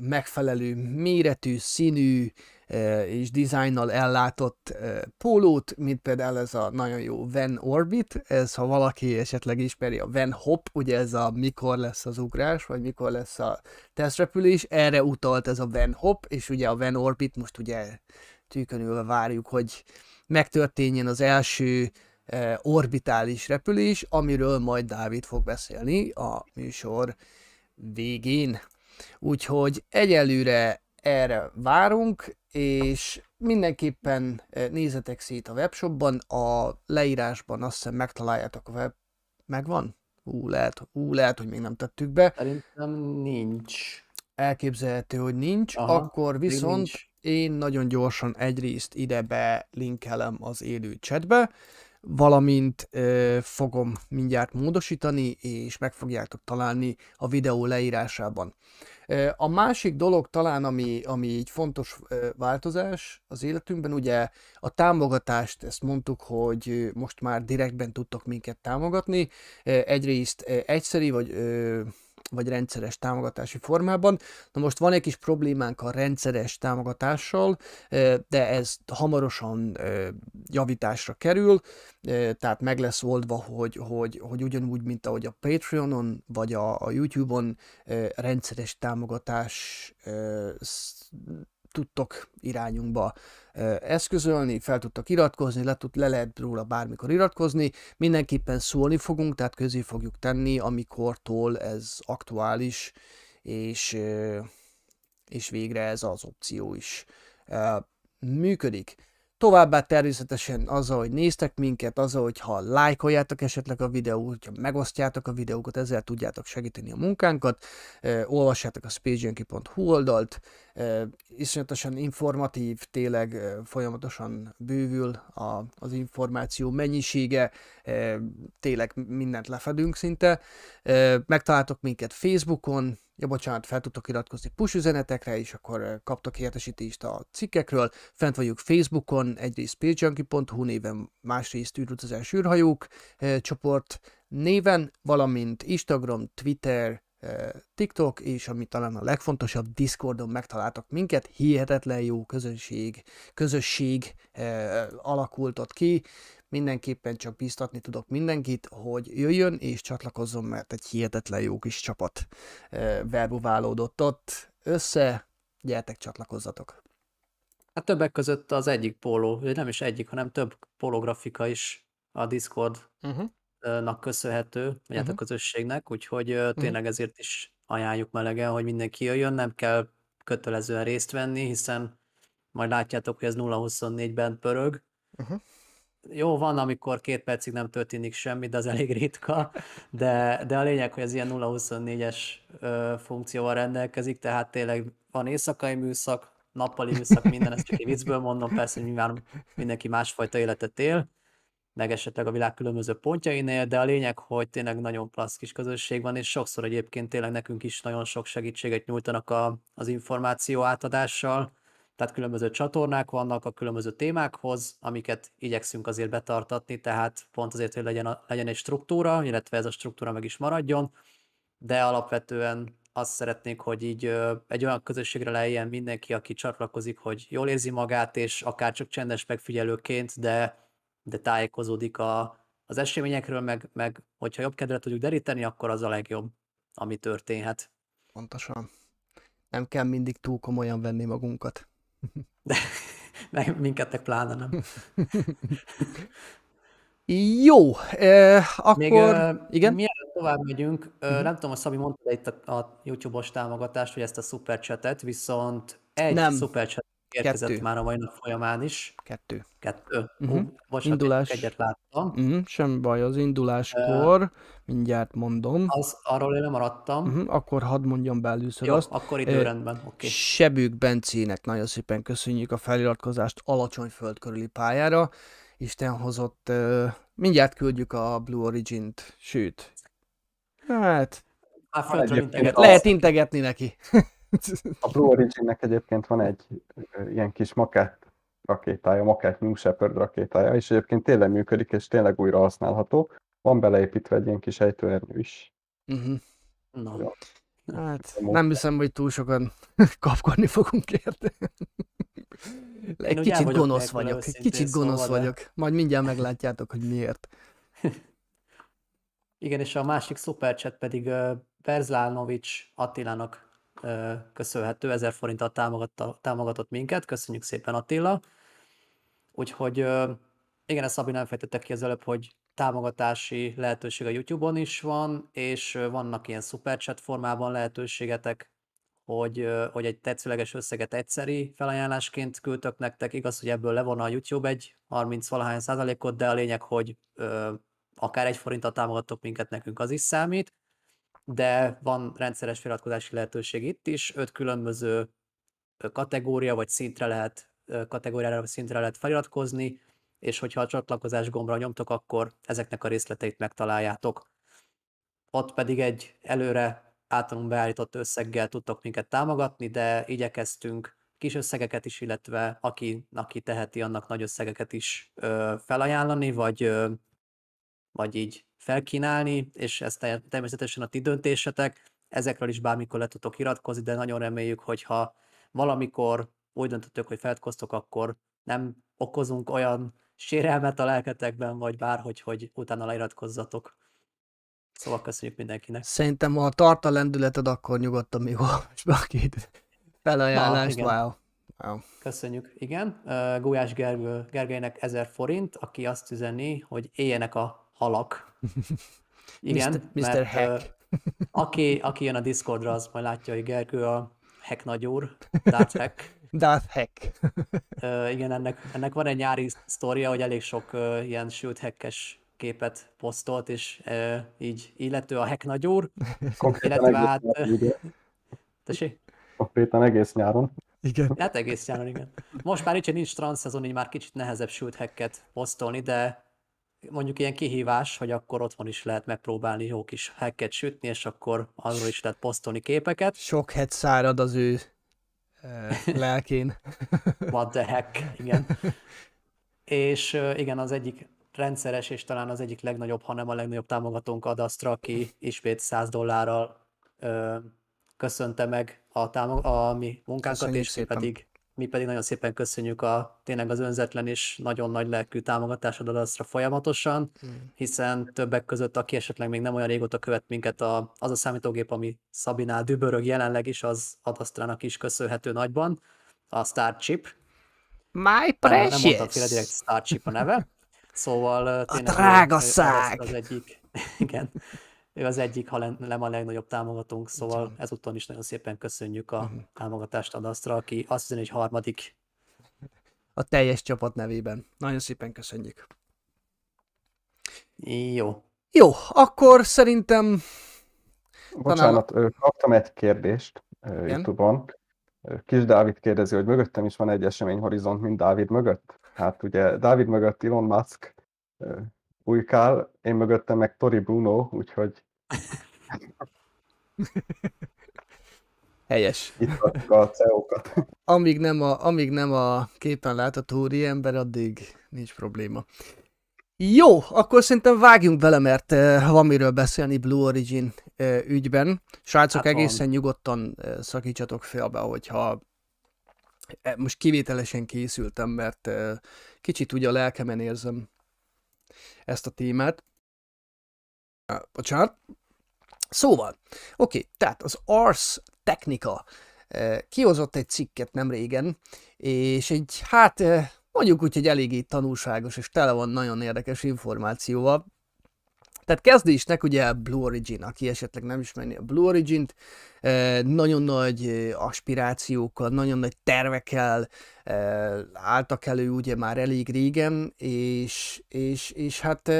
megfelelő méretű, színű, és dizájnnal ellátott pólót, mint például ez a nagyon jó Van Orbit, ez ha valaki esetleg ismeri a Van Hop, ugye ez a mikor lesz az ugrás, vagy mikor lesz a tesztrepülés, erre utalt ez a Van Hop, és ugye a Van Orbit most ugye tűkönülve várjuk, hogy megtörténjen az első orbitális repülés, amiről majd Dávid fog beszélni a műsor végén. Úgyhogy egyelőre erre várunk, és mindenképpen eh, nézzetek szét a webshopban, a leírásban azt hiszem megtaláljátok a web... Megvan? Ú, lehet, ú, lehet, hogy még nem tettük be. Szerintem nincs. Elképzelhető, hogy nincs. Aha, Akkor viszont nincs. én nagyon gyorsan egyrészt ide belinkelem az élő chatbe, valamint ö, fogom mindjárt módosítani, és meg fogjátok találni a videó leírásában. A másik dolog talán, ami, ami egy fontos változás az életünkben, ugye a támogatást, ezt mondtuk, hogy most már direktben tudtok minket támogatni. Egyrészt egyszeri vagy vagy rendszeres támogatási formában. Na most van egy kis problémánk a rendszeres támogatással, de ez hamarosan javításra kerül, tehát meg lesz oldva, hogy, hogy, hogy ugyanúgy, mint ahogy a Patreonon vagy a, a YouTube-on rendszeres támogatás tudtok irányunkba eszközölni, fel tudtak iratkozni, le, tud, le lehet róla bármikor iratkozni, mindenképpen szólni fogunk, tehát közé fogjuk tenni, amikortól ez aktuális, és, és végre ez az opció is működik. Továbbá természetesen azzal, hogy néztek minket, azzal, hogy ha lájkoljátok esetleg a videót, hogyha megosztjátok a videókat, ezzel tudjátok segíteni a munkánkat, eh, olvassátok a spacejunkie.hu oldalt, eh, iszonyatosan informatív, tényleg eh, folyamatosan bővül a, az információ mennyisége, eh, tényleg mindent lefedünk szinte. Eh, megtaláltok minket Facebookon, ja bocsánat, fel tudtok iratkozni push üzenetekre, és akkor kaptok értesítést a cikkekről. Fent vagyunk Facebookon, egyrészt pagejunkie.hu néven, másrészt űrutazás űrhajók e, csoport néven, valamint Instagram, Twitter, TikTok, és ami talán a legfontosabb, Discordon megtaláltak minket, hihetetlen jó közösség, közösség eh, ki, mindenképpen csak biztatni tudok mindenkit, hogy jöjjön és csatlakozzon, mert egy hihetetlen jó kis csapat verbuválódott ott össze, gyertek csatlakozzatok. Hát többek között az egyik póló, nem is egyik, hanem több pólografika is a Discordnak uh-huh. köszönhető, vagy uh-huh. hát a mhm. közösségnek, úgyhogy uh, tényleg ezért is ajánljuk melegen, hogy mindenki jöjjön, nem kell kötelezően részt venni, hiszen majd látjátok, hogy ez 0-24-ben pörög, uh-huh jó, van, amikor két percig nem történik semmi, de az elég ritka, de, de a lényeg, hogy az ilyen 0-24-es funkcióval rendelkezik, tehát tényleg van éjszakai műszak, nappali műszak, minden, ezt csak egy viccből mondom, persze, nyilván mindenki másfajta életet él, meg esetleg a világ különböző pontjainél, de a lényeg, hogy tényleg nagyon klassz kis közösség van, és sokszor egyébként tényleg nekünk is nagyon sok segítséget nyújtanak a, az információ átadással, tehát különböző csatornák vannak a különböző témákhoz, amiket igyekszünk azért betartatni, tehát pont azért, hogy legyen, a, legyen egy struktúra, illetve ez a struktúra meg is maradjon, de alapvetően azt szeretnék, hogy így egy olyan közösségre lejjen mindenki, aki csatlakozik, hogy jól érzi magát, és akár csak csendes megfigyelőként, de, de tájékozódik a, az eseményekről, meg, meg hogyha jobb kedvet tudjuk deríteni, akkor az a legjobb, ami történhet. Pontosan. Nem kell mindig túl komolyan venni magunkat. De minket pláne nem. Jó, eh, akkor... Még, uh, igen? Mielőtt tovább megyünk, uh-huh. nem tudom, a Szabi mondta itt a, a YouTube-os támogatást, hogy ezt a superchatet, viszont egy nem. superchat érkezett Kettő. már a mai nap folyamán is. Kettő. Kettő. Uh-huh. Uh, bocsánat, Indulás. egyet láttam. Uh-huh. Sem baj, az induláskor, uh, mindjárt mondom. Az, arról én nem maradtam. Uh-huh. Akkor hadd mondjam be először Jó, azt. akkor időrendben, oké. Okay. Sebük Bencének nagyon szépen köszönjük a feliratkozást alacsony föld körüli pályára. Isten hozott, uh, mindjárt küldjük a Blue Origin-t, sőt, hát... Hát lehet integetni neki. A Blue Origin-nek egyébként van egy ilyen kis makett rakétája, makett New Shepard rakétája, és egyébként tényleg működik, és tényleg újra használható. Van beleépítve egy ilyen kis ejtőernyő is. Uh-huh. No. Ja. Hát nem hiszem, hogy túl sokan kapkodni fogunk érte. Egy kicsit gonosz vagyok, egy kicsit gonosz szóval vagyok. De... Majd mindjárt meglátjátok, hogy miért. Igen, és a másik szuperchat pedig Berzlánovics Attilának köszönhető, 1000 forinttal támogatott minket, köszönjük szépen Attila. Úgyhogy igen, ezt Szabi nem fejtette ki az előbb, hogy támogatási lehetőség a YouTube-on is van, és vannak ilyen superchat formában lehetőségetek, hogy, hogy egy tetszőleges összeget egyszeri felajánlásként küldtök nektek. Igaz, hogy ebből levon a YouTube egy 30 valahány százalékot, de a lényeg, hogy akár egy forinttal támogattok minket, nekünk az is számít de van rendszeres feliratkozási lehetőség itt is, öt különböző kategória vagy szintre lehet, kategóriára vagy szintre lehet feliratkozni, és hogyha a csatlakozás gombra nyomtok, akkor ezeknek a részleteit megtaláljátok. Ott pedig egy előre általunk beállított összeggel tudtok minket támogatni, de igyekeztünk kis összegeket is, illetve aki, aki teheti, annak nagy összegeket is ö, felajánlani, vagy, ö, vagy így felkínálni, és ez természetesen a ti döntésetek. ezekről is bármikor le tudtok iratkozni, de nagyon reméljük, hogyha valamikor úgy döntöttök, hogy feladkoztok, akkor nem okozunk olyan sérelmet a lelketekben, vagy bárhogy, hogy utána leiratkozzatok. Szóval köszönjük mindenkinek. Szerintem, ha tart a lendületed, akkor nyugodtan még olvasd be a két felajánlást. igen. wow. wow. Köszönjük, igen. Gulyás Gergő, Gergelynek 1000 forint, aki azt üzeni, hogy éljenek a halak. Igen, Mr. Mr. mert Hack. aki, aki jön a Discordra, az majd látja, hogy Gergő a hack nagyúr, Darth Hack. Darth Hack. Uh, igen, ennek, ennek van egy nyári sztoria, hogy elég sok uh, ilyen sült hackes képet posztolt, és uh, így illető a hack nagyúr, illetve hát... Tessék? Konkrétan egész nyáron. Igen. Hát egész nyáron, igen. Most már így, hogy nincs transzszezon, így már kicsit nehezebb sült hacket posztolni, de mondjuk ilyen kihívás, hogy akkor otthon is lehet megpróbálni jó kis hacket sütni, és akkor arról is lehet posztolni képeket. Sok het szárad az ő lelkén. What the heck, igen. És igen, az egyik rendszeres, és talán az egyik legnagyobb, hanem a legnagyobb támogatónk Adastra, aki ismét 100 dollárral uh, köszönte meg a, támog- a mi munkánkat, Köszönjük és szépen. pedig, mi pedig nagyon szépen köszönjük a tényleg az önzetlen és nagyon nagy lelkű támogatásod Adastra folyamatosan, hiszen többek között, aki esetleg még nem olyan régóta követ minket, a, az a számítógép, ami Szabinál dübörög jelenleg is, az Adastrának is köszönhető nagyban, a Starchip, My nem, nem mondtam precious! félre direkt Starchip a neve. Szóval tényleg ő- drága szág! Az egyik, igen, ő az egyik, ha nem a legnagyobb támogatónk, szóval ezúton is nagyon szépen köszönjük a Mhm. támogatást Adasztra, aki azt hiszem, hogy harmadik. A teljes csapat nevében. Nagyon szépen köszönjük. Jó. Jó, akkor szerintem Bocsánat, ö, kaptam egy kérdést Igen? YouTube-on. Kis Dávid kérdezi, hogy mögöttem is van egy eseményhorizont, mint Dávid mögött. Hát ugye Dávid mögött Elon Musk újkál, én mögöttem meg Tori Bruno, úgyhogy helyes. itt a CEO-kat. Amíg nem a, amíg nem a képen látható úri ember, addig nincs probléma. Jó, akkor szerintem vágjunk bele, mert uh, van miről beszélni Blue Origin uh, ügyben. Srácok, Hát van. egészen nyugodtan uh, szakítsatok félbe, hogyha most kivételesen készültem, mert uh, kicsit úgy a lelkemen érzem ezt a témát. Bocsánat. Szóval, oké, tehát az Ars Technica eh, kihozott egy cikket nem régen, és egy, hát eh, mondjuk úgy, hogy eléggé tanulságos, és tele van nagyon érdekes információval. Tehát kezdésnek ugye Blue Origin, aki esetleg nem ismerni a Blue Origin-t, eh, nagyon nagy aspirációkkal, nagyon nagy tervekkel álltak elő ugye már elég régen, és, és, és hát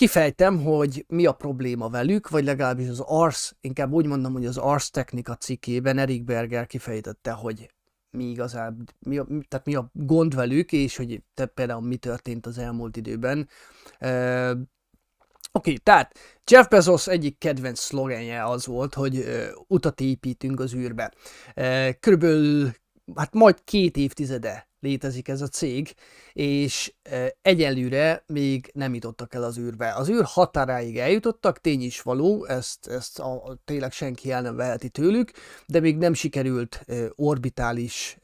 kifejtem, hogy mi a probléma velük, vagy legalábbis az Ars, inkább úgy mondom, hogy az Ars Technika cikkében Erik Berger kifejtette, hogy mi igazán, mi a, tehát mi a gond velük, és hogy te például mi történt az elmúlt időben. Uh, Oké, okay, tehát Jeff Bezos egyik kedvenc szlogenje az volt, hogy uh, utat építünk az űrbe. Uh, körülbelül, hát majd két évtizede létezik ez a cég, és egyelőre még nem jutottak el az űrbe. Az űr határáig eljutottak, tény is való, ezt, ezt a, tényleg senki el nem veheti tőlük, de még nem sikerült orbitális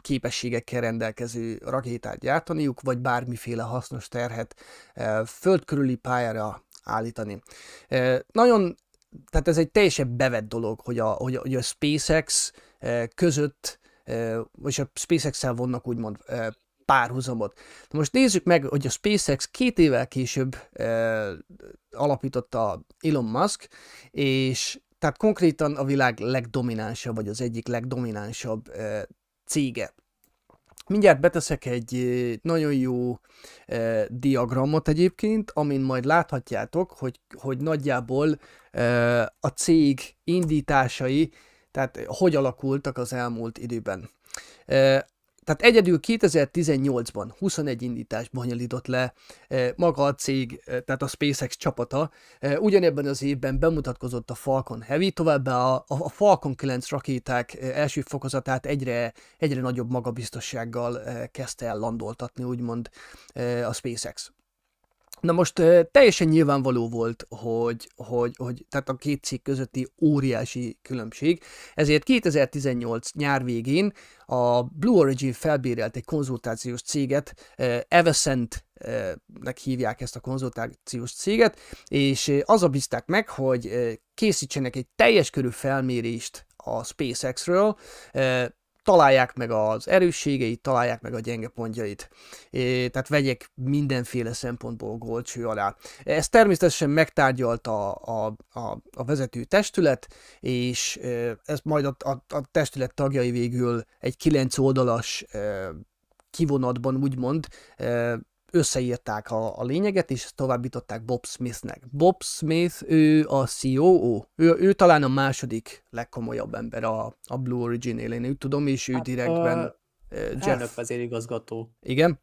képességekkel rendelkező rakétát gyártaniuk, vagy bármiféle hasznos terhet uh, föld körüli pályára állítani. Nagyon, tehát ez egy teljesen bevett dolog, hogy a, hogy a, hogy a SpaceX között, vagy a SpaceX-el vonnak úgymond párhuzamot. Na most nézzük meg, hogy a SpaceX két évvel később alapította Elon Musk, és tehát konkrétan a világ legdominánsabb, vagy az egyik legdominánsabb cége. Mindjárt beteszek egy nagyon jó uh, diagramot egyébként, amin majd láthatjátok, hogy, hogy nagyjából uh, a cég indításai, tehát hogy alakultak az elmúlt időben. Uh, tehát egyedül 2018-ban 21 indítást bonyolított le eh, maga a cég, eh, tehát a SpaceX csapata. Eh, Ugyanebben az évben bemutatkozott a Falcon Heavy, továbbá a, a Falcon 9 rakéták eh, első fokozatát egyre, egyre nagyobb magabiztossággal eh, kezdte el landoltatni, úgymond eh, a SpaceX. Na most teljesen nyilvánvaló volt, hogy, hogy, hogy tehát a két cég közötti óriási különbség, ezért 2018 nyár végén a Blue Origin felbérelt egy konzultációs céget, ö, Evescent-nek hívják ezt a konzultációs céget, és az a bízták meg, hogy készítsenek egy teljes körű felmérést a SpaceX-ről, találják meg az erősségeit, találják meg a gyenge pontjait. É, tehát vegyek mindenféle szempontból gólcső alá. Ezt természetesen megtárgyalta a, a, a, a vezető testület, és ez majd a, a, a testület tagjai végül egy kilenc oldalas kivonatban úgymond összeírták a, a lényeget, és továbbították Bob Smithnek. Bob Smith, ő a COO, ő, ő talán a második legkomolyabb ember a, a Blue Origin-nél, én úgy tudom, és ő hát, direktben uh, Jeff. Elnök vezérigazgató. Igen?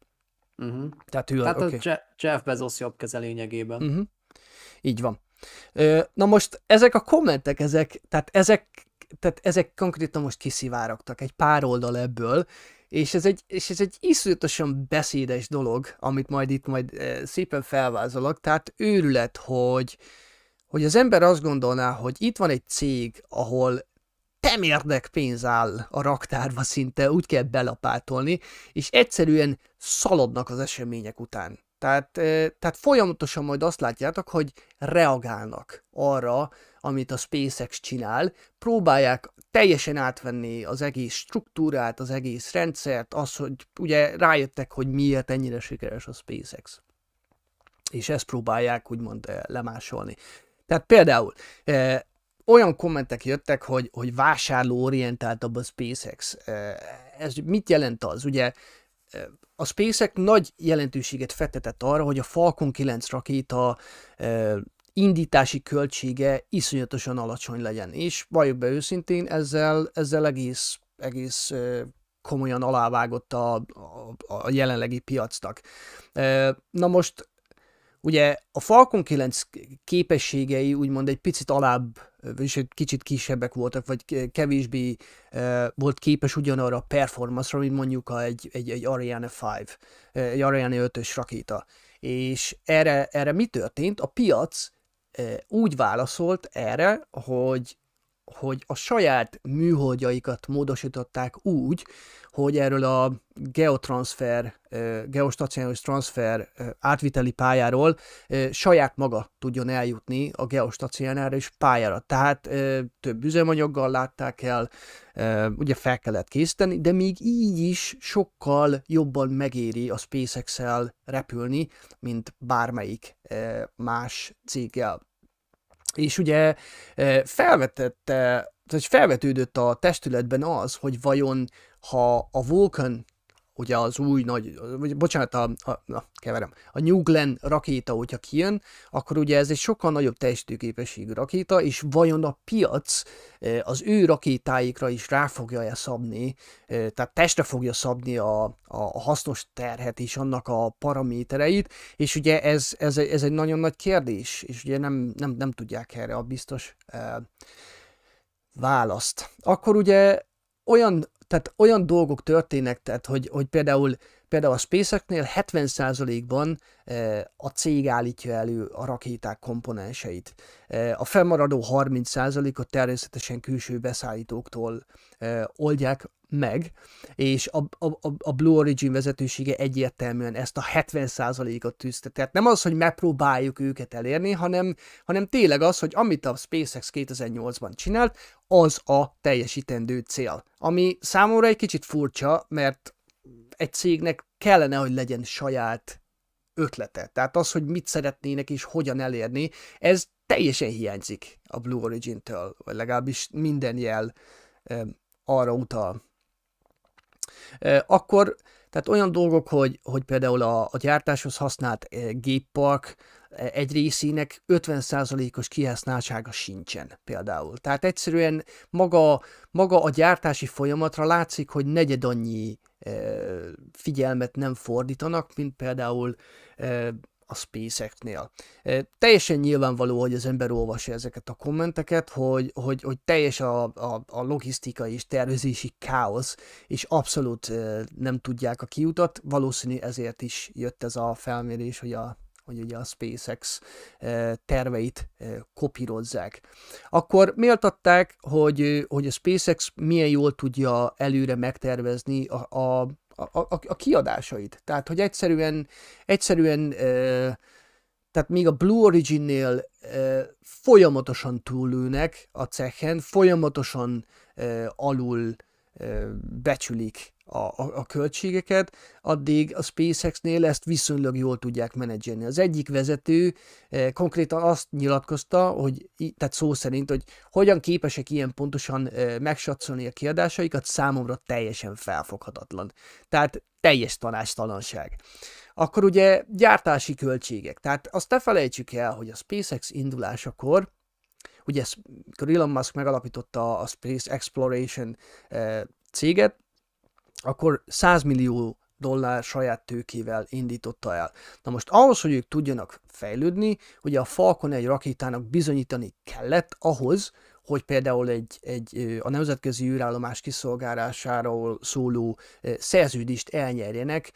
Uh-huh. Tehát ő Tehát a, okay. a Jeff Bezos jobb keze lényegében. Uh-huh. Így van. Na most ezek a kommentek, ezek, tehát ezek, tehát ezek konkrétan most kiszivárogtak, egy pár oldal ebből, és ez egy, és ez egy iszonyatosan beszédes dolog, amit majd itt majd e, szépen felvázolok, tehát őrület, hogy, hogy az ember azt gondolná, hogy itt van egy cég, ahol temérdek pénz áll a raktárba szinte, úgy kell belapátolni, és egyszerűen szaladnak az események után. Tehát, tehát folyamatosan majd azt látjátok, hogy reagálnak arra, amit a SpaceX csinál, próbálják teljesen átvenni az egész struktúrát, az egész rendszert, az, hogy ugye rájöttek, hogy miért ennyire sikeres a SpaceX. És ezt próbálják úgymond lemásolni. Tehát például olyan kommentek jöttek, hogy, hogy vásárlóorientáltabb a SpaceX. Ez mit jelent az? Ugye a SpaceX nagy jelentőséget fektetett arra, hogy a Falcon 9 rakéta indítási költsége iszonyatosan alacsony legyen. És valljuk be őszintén, ezzel, ezzel egész, egész komolyan alávágott a, a, a jelenlegi piacnak. Na most ugye a Falcon 9 képességei úgymond egy picit alább, és egy kicsit kisebbek voltak, vagy kevésbé volt képes ugyanarra a performance-ra, mint mondjuk egy, egy, egy Ariane 5, egy Ariane 5-ös rakéta. És erre, erre mi történt? A piac úgy válaszolt erre, hogy hogy a saját műholdjaikat módosították úgy, hogy erről a geotransfer, geostacionáris transfer átviteli pályáról saját maga tudjon eljutni a geostacionáris pályára. Tehát több üzemanyaggal látták el, ugye fel kellett készíteni, de még így is sokkal jobban megéri a SpaceX-el repülni, mint bármelyik más céggel. És ugye felvetette, tehát felvetődött a testületben az, hogy vajon ha a Vulcan ugye az új nagy, vagy bocsánat, a, a, na, keverem, a New Glenn rakéta, hogyha kijön, akkor ugye ez egy sokkal nagyobb teljesítőképességű rakéta, és vajon a piac az ő rakétáikra is rá fogja-e szabni, tehát testre fogja szabni a, a, hasznos terhet és annak a paramétereit, és ugye ez, ez, ez egy nagyon nagy kérdés, és ugye nem, nem, nem tudják erre a biztos eh, választ. Akkor ugye olyan tehát olyan dolgok történnek, tehát hogy, hogy például, például a SpaceX-nél 70%-ban e, a cég állítja elő a rakéták komponenseit. E, a felmaradó 30%-ot természetesen külső beszállítóktól e, oldják meg, és a, a, a Blue Origin vezetősége egyértelműen ezt a 70%-ot tűzte. Tehát nem az, hogy megpróbáljuk őket elérni, hanem, hanem tényleg az, hogy amit a SpaceX 2008-ban csinált, az a teljesítendő cél. Ami számomra egy kicsit furcsa, mert egy cégnek kellene, hogy legyen saját ötlete. Tehát az, hogy mit szeretnének és hogyan elérni, ez teljesen hiányzik a Blue Origin-től, vagy legalábbis minden jel arra utal. Akkor, tehát olyan dolgok, hogy, hogy például a, a gyártáshoz használt géppark egy részének 50%-os kihasználtsága sincsen például. Tehát egyszerűen maga, maga a gyártási folyamatra látszik, hogy negyed annyi figyelmet nem fordítanak, mint például a SpaceX-nél. Teljesen nyilvánvaló, hogy az ember olvassa ezeket a kommenteket, hogy, hogy, hogy teljes a, a, a logisztikai és tervezési káosz, és abszolút nem tudják a kiutat, valószínű ezért is jött ez a felmérés, hogy a, hogy ugye a SpaceX terveit kopírozzák. Akkor méltatták, hogy, hogy a SpaceX milyen jól tudja előre megtervezni a, a, a, a, a kiadásait. Tehát, hogy egyszerűen, egyszerűen tehát még a Blue Origin-nél folyamatosan túlülnek a cechen, folyamatosan alul becsülik a, a, a költségeket, addig a SpaceX-nél ezt viszonylag jól tudják menedzselni. Az egyik vezető eh, konkrétan azt nyilatkozta, hogy, tehát szó szerint, hogy hogyan képesek ilyen pontosan eh, megsatszolni a kiadásaikat, számomra teljesen felfoghatatlan. Tehát teljes tanástalanság. Akkor ugye gyártási költségek. Tehát azt ne felejtsük el, hogy a SpaceX indulásakor ugye Elon Musk megalapította a Space Exploration eh, céget, akkor 100 millió dollár saját tőkével indította el. Na most ahhoz, hogy ők tudjanak fejlődni, ugye a Falcon egy rakétának bizonyítani kellett ahhoz, hogy például egy, egy a nemzetközi űrállomás kiszolgálásáról szóló szerződést elnyerjenek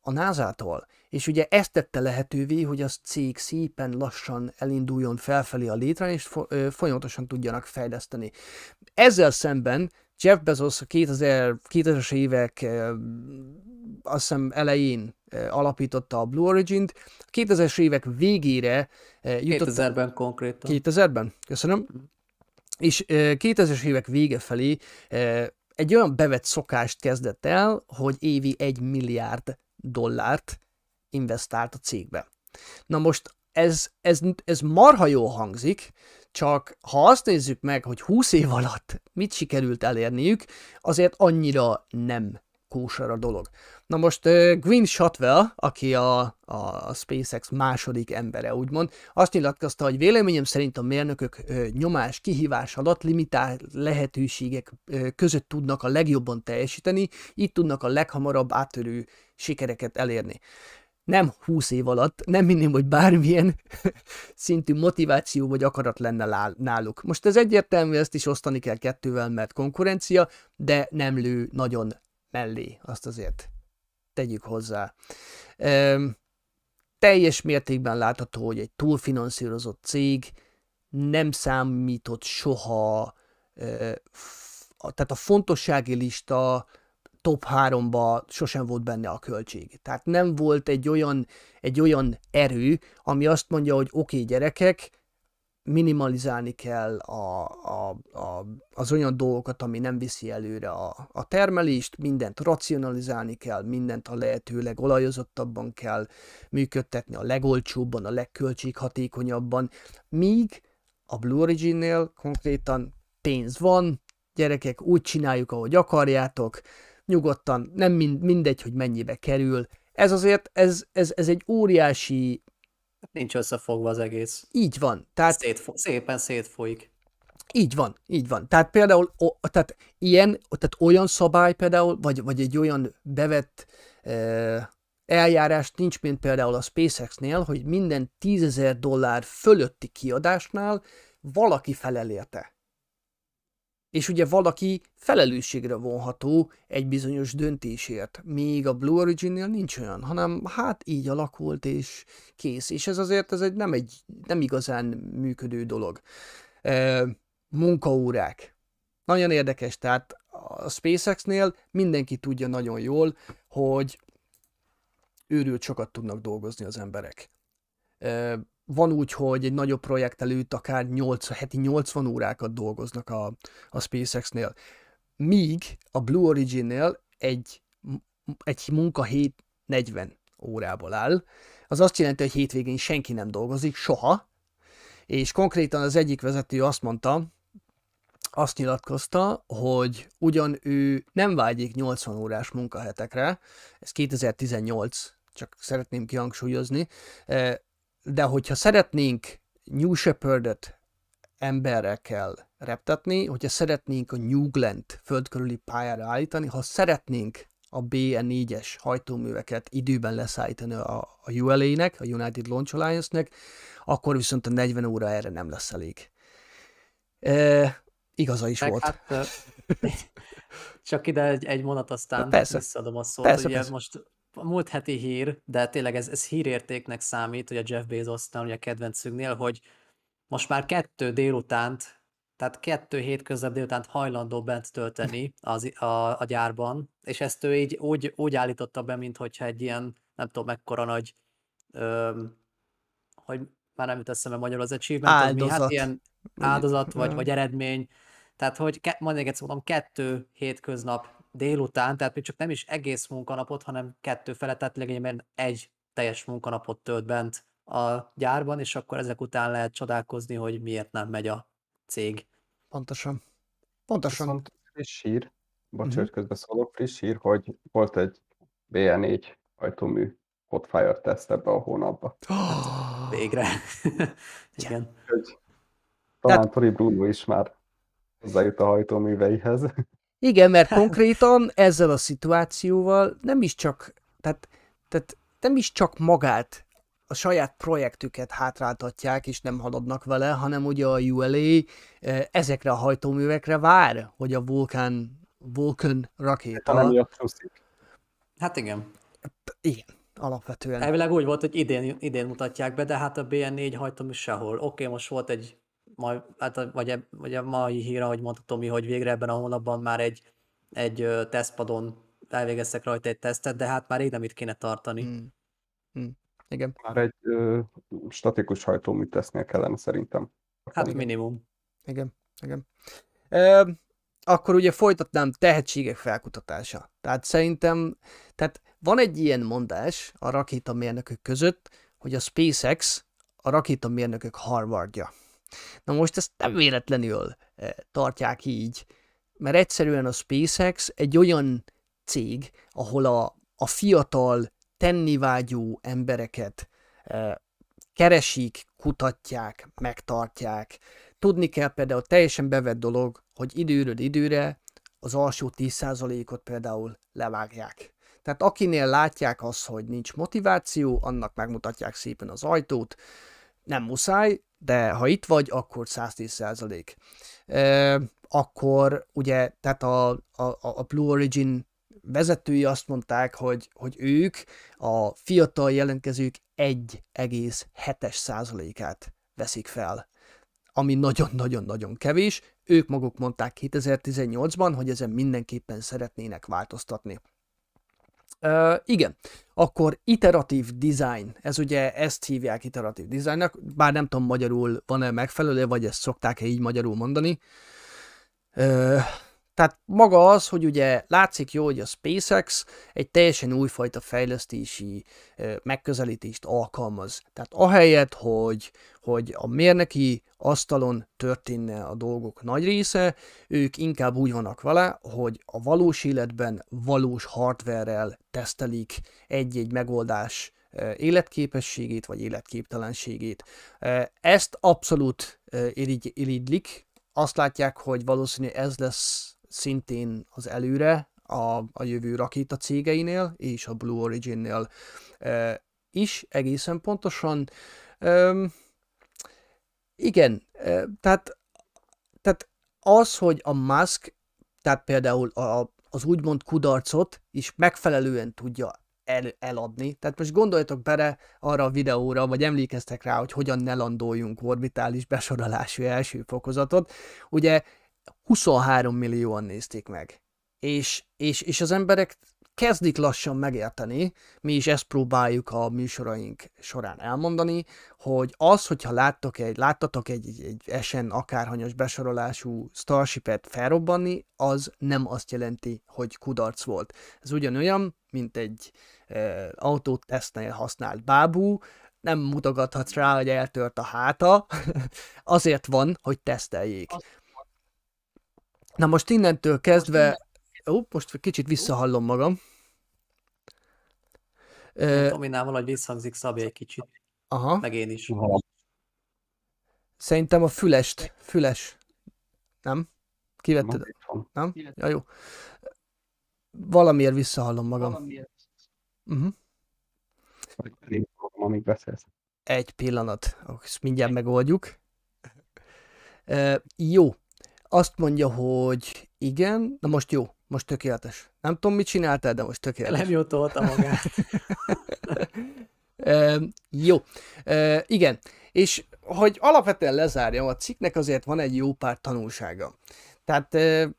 a NASA-tól. És ugye ezt tette lehetővé, hogy az cég szépen lassan elinduljon felfelé a létre, és folyamatosan tudjanak fejleszteni. Ezzel szemben Jeff Bezos a 2000, 2000-es évek azt hiszem elején alapította a Blue Origin-t, a 2000-es évek végére jutott... 2000-ben konkrétan. 2000-ben? Köszönöm. Mm. És 2000-es évek vége felé egy olyan bevett szokást kezdett el, hogy évi egy milliárd dollárt investált a cégbe. Na most ez, ez, ez marha jó hangzik, csak ha azt nézzük meg, hogy 20 év alatt mit sikerült elérniük, azért annyira nem kósar a dolog. Na most uh, Gwyn Shotwell, aki a, a SpaceX második embere, úgymond, azt nyilatkozta, hogy véleményem szerint a mérnökök uh, nyomás, kihívás alatt limitált lehetőségek uh, között tudnak a legjobban teljesíteni, így tudnak a leghamarabb áttörő sikereket elérni nem 20 év alatt, nem minném, hogy bármilyen szintű motiváció vagy akarat lenne náluk. Most ez egyértelmű, ezt is osztani kell kettővel, mert konkurencia, de nem lő nagyon mellé, azt azért tegyük hozzá. Ehm, teljes mértékben látható, hogy egy túlfinanszírozott cég nem számított soha, e, tehát a fontossági lista top 3-ba sosem volt benne a költség. Tehát nem volt egy olyan, egy olyan erő, ami azt mondja, hogy oké okay, gyerekek, minimalizálni kell a, a, a, az olyan dolgokat, ami nem viszi előre a, a termelést, mindent racionalizálni kell, mindent a lehető legolajozottabban kell működtetni, a legolcsóbban, a legköltséghatékonyabban, míg a Blue Origin-nél konkrétan pénz van, gyerekek, úgy csináljuk, ahogy akarjátok, nyugodtan, nem mind, mindegy, hogy mennyibe kerül. Ez azért, ez, ez, ez egy óriási... Nincs összefogva az egész. Így van. Tehát... Szétfo- szépen szétfolyik. Így van, így van. Tehát például o, tehát ilyen, tehát olyan szabály például, vagy, vagy egy olyan bevett e, eljárás nincs, mint például a SpaceX-nél, hogy minden tízezer dollár fölötti kiadásnál valaki felel érte és ugye valaki felelősségre vonható egy bizonyos döntésért, még a Blue Origin-nél nincs olyan, hanem hát így alakult, és kész. És ez azért ez egy, nem egy nem igazán működő dolog. E, munkaórák. Nagyon érdekes, tehát a SpaceX-nél mindenki tudja nagyon jól, hogy őrült sokat tudnak dolgozni az emberek. E, van úgy, hogy egy nagyobb projekt előtt akár 8, heti 80 órákat dolgoznak a, a SpaceX-nél. Míg a Blue Origin-nél egy, egy munkahét 40 órából áll. Az azt jelenti, hogy hétvégén senki nem dolgozik, soha, és konkrétan az egyik vezető azt mondta, azt nyilatkozta, hogy ugyan ő nem vágyik 80 órás munkahetekre, ez 2018, csak szeretném kihangsúlyozni, de hogyha szeretnénk New Shepard-et emberekkel reptetni, hogyha szeretnénk a New Glenn-t földkörüli pályára állítani, ha szeretnénk a BN4-es hajtóműveket időben leszállítani a, a ULA-nek, a United Launch Alliance-nek, akkor viszont a 40 óra erre nem lesz elég. E, igaza is Meg volt. Hát, csak ide egy, egy mondat, aztán persze, visszaadom a szót. Persze, ugye persze. most a múlt heti hír, de tényleg ez, ez hírértéknek számít, hogy a Jeff Bezosnál, ugye a kedvencünknél, hogy most már kettő délutánt, tehát kettő hétköznap délutánt hajlandó bent tölteni az, a, a gyárban, és ezt ő így úgy, úgy állította be, mint hogyha egy ilyen, nem tudom mekkora nagy, öm, hogy már nem jut eszembe magyarul az achievement, az mi? Hát Áldozat. ilyen áldozat, vagy, vagy eredmény. Tehát, hogy ke- majd még egyszer mondom, kettő hétköznap délután, tehát még csak nem is egész munkanapot, hanem kettő felett, tehát lényegében egy teljes munkanapot tölt bent a gyárban, és akkor ezek után lehet csodálkozni, hogy miért nem megy a cég. Pontosan. Pontosan. Viszont friss hír, bocs, Mhm. hogy közbeszólok, friss hír, hogy volt egy BN4 hajtómű Hotfire teszt ebbe a hónapba. Végre. Igen. Hogy talán Tori Bruno is már hozzájut a hajtóműveihez. Igen, mert konkrétan ezzel a szituációval nem is csak, tehát, tehát nem is csak magát, a saját projektüket hátráltatják, és nem haladnak vele, hanem ugye a ULA eh, ezekre a hajtóművekre vár, hogy a Vulcan, Vulcan rakéta, miatt csúszik. Hát igen. igen, alapvetően. Elvileg úgy volt, hogy idén, idén mutatják be, de hát a BN4 hajtom is sehol. Oké, most volt egy, majd, hát a, vagy, a, vagy a mai hír, ahogy mondta Tomi, hogy végre ebben a hónapban már egy, egy tesztpadon elvégeztek rajta egy tesztet, de hát már rég nem itt kéne tartani. Mm. Mm. Igen. Már egy ö, statikus hajtómű tesztnél kellene szerintem. Hát minimum. Igen, igen. E, akkor ugye folytatnám tehetségek felkutatása. Tehát szerintem, tehát van egy ilyen mondás a rakétamérnökök között, hogy a SpaceX a rakétamérnökök Harvardja. Na most ezt nem véletlenül e, tartják így, mert egyszerűen a SpaceX egy olyan cég, ahol a, a fiatal, tennivágyó embereket e, keresik, kutatják, megtartják. Tudni kell például teljesen bevett dolog, hogy időről időre az alsó 10%-ot például levágják. Tehát akinél látják azt, hogy nincs motiváció, annak megmutatják szépen az ajtót. Nem muszáj, de ha itt vagy, akkor 110%. E, akkor ugye, tehát a, a, a Blue Origin vezetői azt mondták, hogy, hogy ők a fiatal jelentkezők 1,7-es százalékát veszik fel, ami nagyon-nagyon-nagyon kevés. Ők maguk mondták 2018-ban, hogy ezen mindenképpen szeretnének változtatni. Igen, akkor iteratív design, ez ugye ezt hívják iteratív designnak, bár nem tudom magyarul van-e megfelelő, vagy ezt szokták-e így magyarul mondani. Uh, tehát maga az, hogy ugye látszik jó, hogy a SpaceX egy teljesen újfajta fejlesztési megközelítést alkalmaz. Tehát ahelyett, hogy, hogy a mérnöki asztalon történne a dolgok nagy része, ők inkább úgy vannak vele, hogy a valós életben valós hardverrel tesztelik egy-egy megoldás életképességét vagy életképtelenségét. Ezt abszolút irigy, irigylik, azt látják, hogy valószínű ez lesz szintén az előre a, a jövő rakéta cégeinél és a Blue Origin-nél e, is egészen pontosan. E, igen, e, tehát, tehát az, hogy a Musk, tehát például a, az úgymond kudarcot is megfelelően tudja el, eladni. Tehát most gondoljatok bele arra a videóra, vagy emlékeztek rá, hogy hogyan ne landoljunk orbitális besorolású első fokozatot. Ugye 23 millióan nézték meg. És, és, és az emberek kezdik lassan megérteni, mi is ezt próbáljuk a műsoraink során elmondani, hogy az, hogyha láttok egy, láttatok egy, egy, egy SN akárhanyas besorolású Starship-et felrobbanni, az nem azt jelenti, hogy kudarc volt. Ez ugyanolyan, mint egy e, autótesztnél használt bábú, nem mutogathatsz rá, hogy eltört a háta, azért van, hogy teszteljék. Na most innentől kezdve, ó, most kicsit visszahallom magam. Tominál valahogy visszhangzik Szabi egy kicsit, aha, meg én is. szerintem a fülest, füles, nem? Kivetted? Nem? Ja, jó. Valamiért visszahallom magam. Uh-huh. Amíg beszélsz. Egy pillanat, ezt mindjárt megoldjuk. E, jó, azt mondja, hogy igen, na most jó, Most tökéletes. Nem tudom, mit csináltál, de most tökéletes. Lemjutolta magát. e, jó. E, igen. És hogy alapvetően lezárjam, a cikknek azért van egy jó pár tanulsága. Tehát e,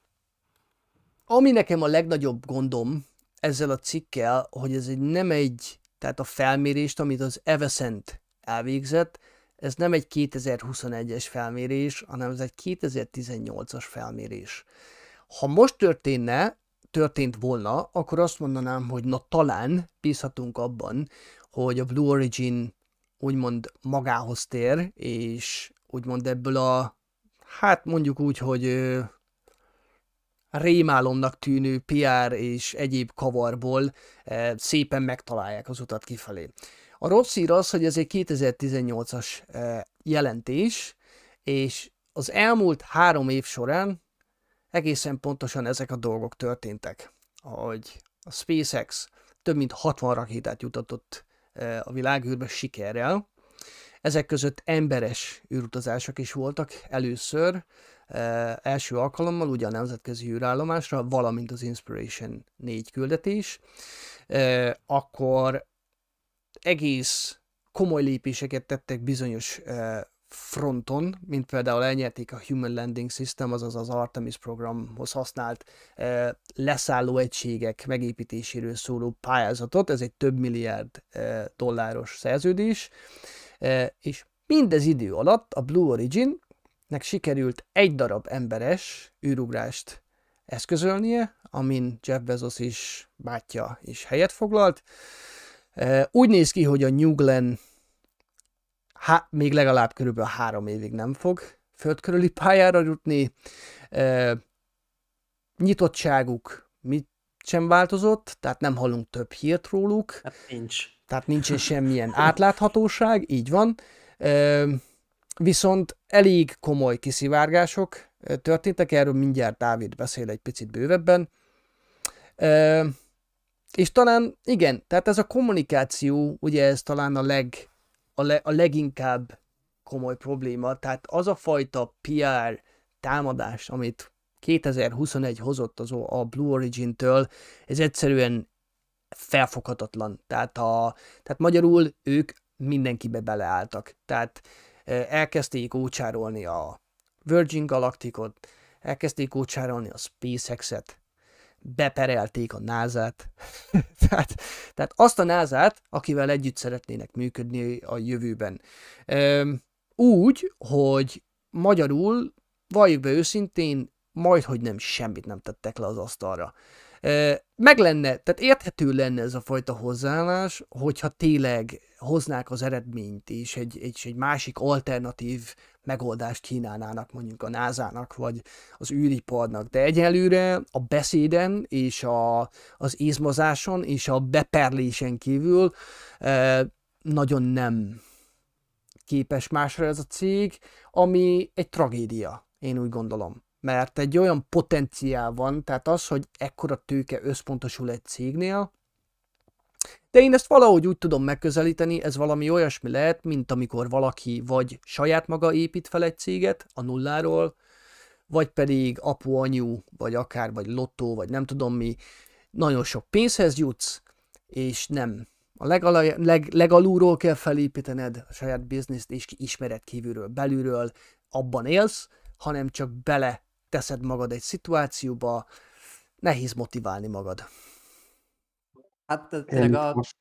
ami nekem a legnagyobb gondom ezzel a cikkel, hogy ez egy nem egy, tehát a felmérést, amit az Evescent elvégzett, ez nem egy 2021-es felmérés, hanem ez egy 2018-as felmérés. Ha most történne, történt volna, akkor azt mondanám, hogy na talán bízhatunk abban, hogy a Blue Origin úgymond magához tér, és úgymond ebből a, hát mondjuk úgy, hogy rémálomnak tűnő PR és egyéb kavarból szépen megtalálják az utat kifelé. A rossz hír az, hogy ez egy 2018-as jelentés, és az elmúlt három év során egészen pontosan ezek a dolgok történtek, ahogy a SpaceX több mint 60 rakétát jutatott a világűrbe sikerrel. Ezek között emberes űrutazások is voltak először, első alkalommal ugye a nemzetközi űrállomásra, valamint az Inspiration 4 küldetés, akkor egész komoly lépéseket tettek bizonyos fronton, mint például elnyerték a Human Landing System, azaz az Artemis programhoz használt leszálló egységek megépítéséről szóló pályázatot, ez egy több milliárd dolláros szerződés, és mindez idő alatt a Blue Origin-nek sikerült egy darab emberes űrugrást eszközölnie, amin Jeff Bezos is bátyja is helyet foglalt. Úgy néz ki, hogy a New Glenn há, még legalább körülbelül három évig nem fog földkörüli pályára jutni. Nyitottságuk mit sem változott, tehát nem hallunk több hírt róluk. Hát nincs. Tehát nincsen semmilyen átláthatóság, így van. Viszont elég komoly kiszivárgások történtek, erről mindjárt Dávid beszél egy picit bővebben. E, és talán, igen, tehát ez a kommunikáció, ugye ez talán a leg, a, le, a leginkább komoly probléma. Tehát az a fajta PR támadás, amit 2021 hozott az a Blue Origin-től, ez egyszerűen felfoghatatlan. Tehát, a, tehát magyarul ők mindenkibe beleálltak. Tehát elkezdték ócsárolni a Virgin Galacticot, elkezdték ócsárolni a SpaceX-et, beperelték a názát. tehát, tehát azt a názát, akivel együtt szeretnének működni a jövőben. Úgy, hogy magyarul, valljuk be őszintén, majd, hogy nem semmit nem tettek le az asztalra. Meg lenne, tehát érthető lenne ez a fajta hozzáállás, hogyha tényleg hoznák az eredményt, és egy, egy, egy másik alternatív megoldást kínálnának mondjuk a názának, vagy az űriparnak. De egyelőre a beszéden és a, az izmozáson és a beperlésen kívül e, nagyon nem képes másra ez a cég, ami egy tragédia, én úgy gondolom. Mert egy olyan potenciál van, tehát az, hogy ekkora tőke összpontosul egy cégnél, de én ezt valahogy úgy tudom megközelíteni, ez valami olyasmi lehet, mint amikor valaki vagy saját maga épít fel egy céget a nulláról, vagy pedig apu, anyu, vagy akár, vagy lottó, vagy nem tudom mi, nagyon sok pénzhez jutsz, és nem. A legalaj, leg, legalulról kell felépítened a saját bizniszt, és ismered kívülről, belülről, abban élsz, hanem csak bele teszed magad egy szituációba, nehéz motiválni magad. Hát tényleg a... Most...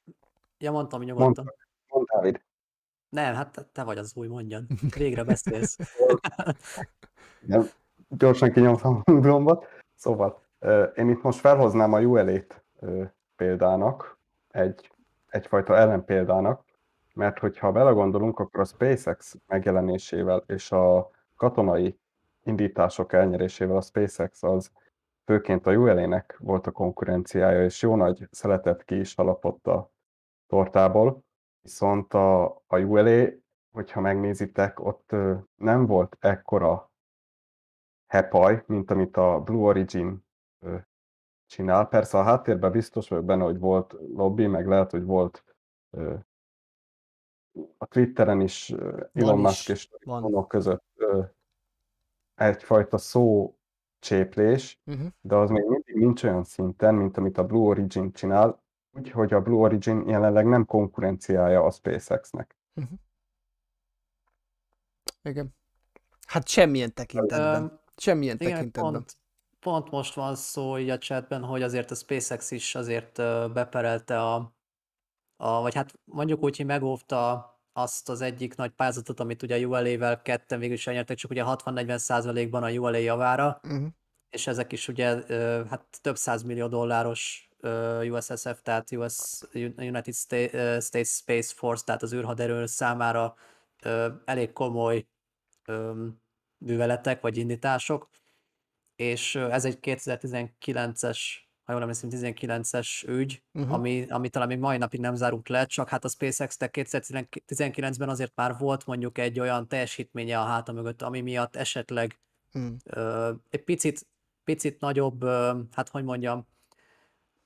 Ja, mondtam nyugodtan. Mond, mond Dávid. Nem, hát te vagy az új, mondjan. Végre beszélsz. Nem, gyorsan kinyomtam a gombat. Szóval, én itt most felhoznám a ULA-t példának, egy, egyfajta ellenpéldának, mert hogyha belegondolunk, akkor a SpaceX megjelenésével és a katonai indítások elnyerésével a SpaceX az főként a ULA-nek volt a konkurenciája, és jó nagy szeletet ki is alapott a tortából, viszont a, a ULA, hogyha megnézitek, ott nem volt ekkora hepaj, mint amit a Blue Origin csinál. Persze a háttérben biztos vagyok benne, hogy volt lobby, meg lehet, hogy volt a Twitteren is Elon Musk és van. között egyfajta szó cséplés, Uh-huh. de az még mindig nincs olyan szinten, mint amit a Blue Origin csinál, úgyhogy a Blue Origin jelenleg nem konkurenciája a SpaceX-nek. Igen. Hát semmilyen tekintetben. Öm, Semmilyen Igen, tekintetben. pont, pont most van szó így a chatben, hogy azért a SpaceX is azért beperelte a, a, vagy hát mondjuk úgy, hogy megóvta azt az egyik nagy pályázatot, amit ugye a ULA-vel ketten végül is elnyertek, csak ugye 60-40 százalékban a ULA javára, Uh-huh. és ezek is ugye hát több millió dolláros USSF, tehát US, United States Space Force, tehát az űrhaderő számára elég komoly műveletek vagy indítások, és ez egy 2019-es, ha jól emlékszem, 19-es ügy, Uh-huh. ami, ami talán még mai napig nem zárult le, csak hát a SpaceX-nek 2019-ben azért már volt mondjuk egy olyan teljesítménye a háta mögött, ami miatt esetleg Uh-huh. ö, egy picit, picit nagyobb, ö, hát hogy mondjam,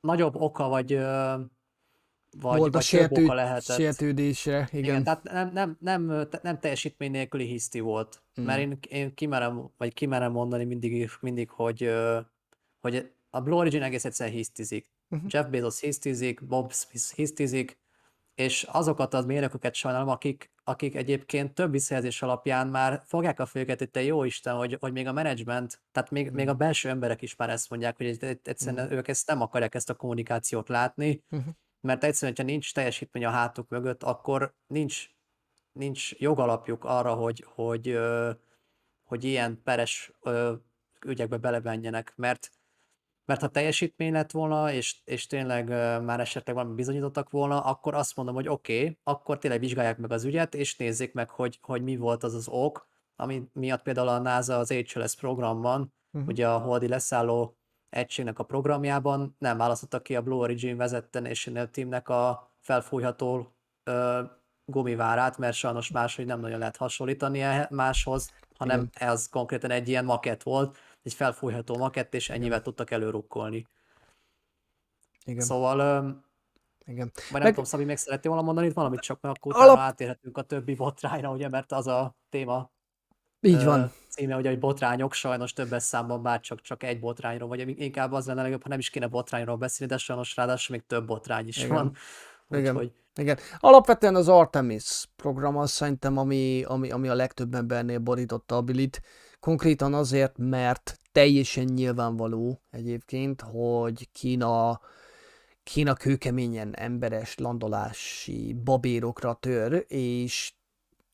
nagyobb oka vagy, ö, vagy, Volt a vagy több sértő, oka lehetett. sértődésre, igen. Igen, tehát nem, nem, nem, nem teljesítmény nélküli hiszti volt. Mm. Mert én, én kimerem, vagy kimerem mondani mindig, mindig hogy, hogy a Blue Origin egész egyszer hisztizik. Mhm. Jeff Bezos hisztizik, Bob Smith hisztizik, és azokat az mérnököket sajnálom, akik, akik egyébként több visszajelzés alapján már fogják a fejüket, hogy te jó Isten, hogy, hogy még a menedzsment, tehát még, még a belső emberek is már ezt mondják, hogy egy- egy- egyszerűen ők ezt nem akarják ezt a kommunikációt látni, Mhm. mert egyszerűen, hogyha nincs teljesítmény a hátuk mögött, akkor nincs, nincs jogalapjuk arra, hogy, hogy, ö, hogy ilyen peres ügyekbe belemenjenek, mert mert ha teljesítmény lett volna, és, és tényleg már esetleg valami bizonyítottak volna, akkor azt mondom, hogy oké, okay, akkor tényleg vizsgálják meg az ügyet, és nézzék meg, hogy, hogy mi volt az az ok, ami miatt például a NASA az HLS programban, Mhm. ugye a holdi leszálló egységnek a programjában nem választottak ki a Blue Origin vezette National Teamnek a felfújható ö, gumivárát, mert sajnos máshogy nem nagyon lehet hasonlítani e- máshoz, hanem ez konkrétan egy ilyen makett volt, egy felfújható makett, és ennyivel tudtak előrukkolni. igen. Szóval, igen. vagy nem Meg- tudom, Szabi, meg szerettél volna mondani itt valamit, csak mert akkor Alap- átérhetünk a többi botrányra, ugye, mert az a téma Így ö, van. címe, ugye, hogy botrányok, sajnos többes számban bár csak, csak egy botrányról, vagy inkább az lenne legjobb, ha nem is kéne botrányról beszélni, de sajnos ráadásul még több botrány is Igen. van. Igen. Úgyhogy, Igen. Alapvetően az Artemis program az szerintem, ami, ami, ami a legtöbb embernél borította a bilit. Konkrétan azért, mert teljesen nyilvánvaló egyébként, hogy Kína, Kína kőkeményen emberes landolási babérokra tör, és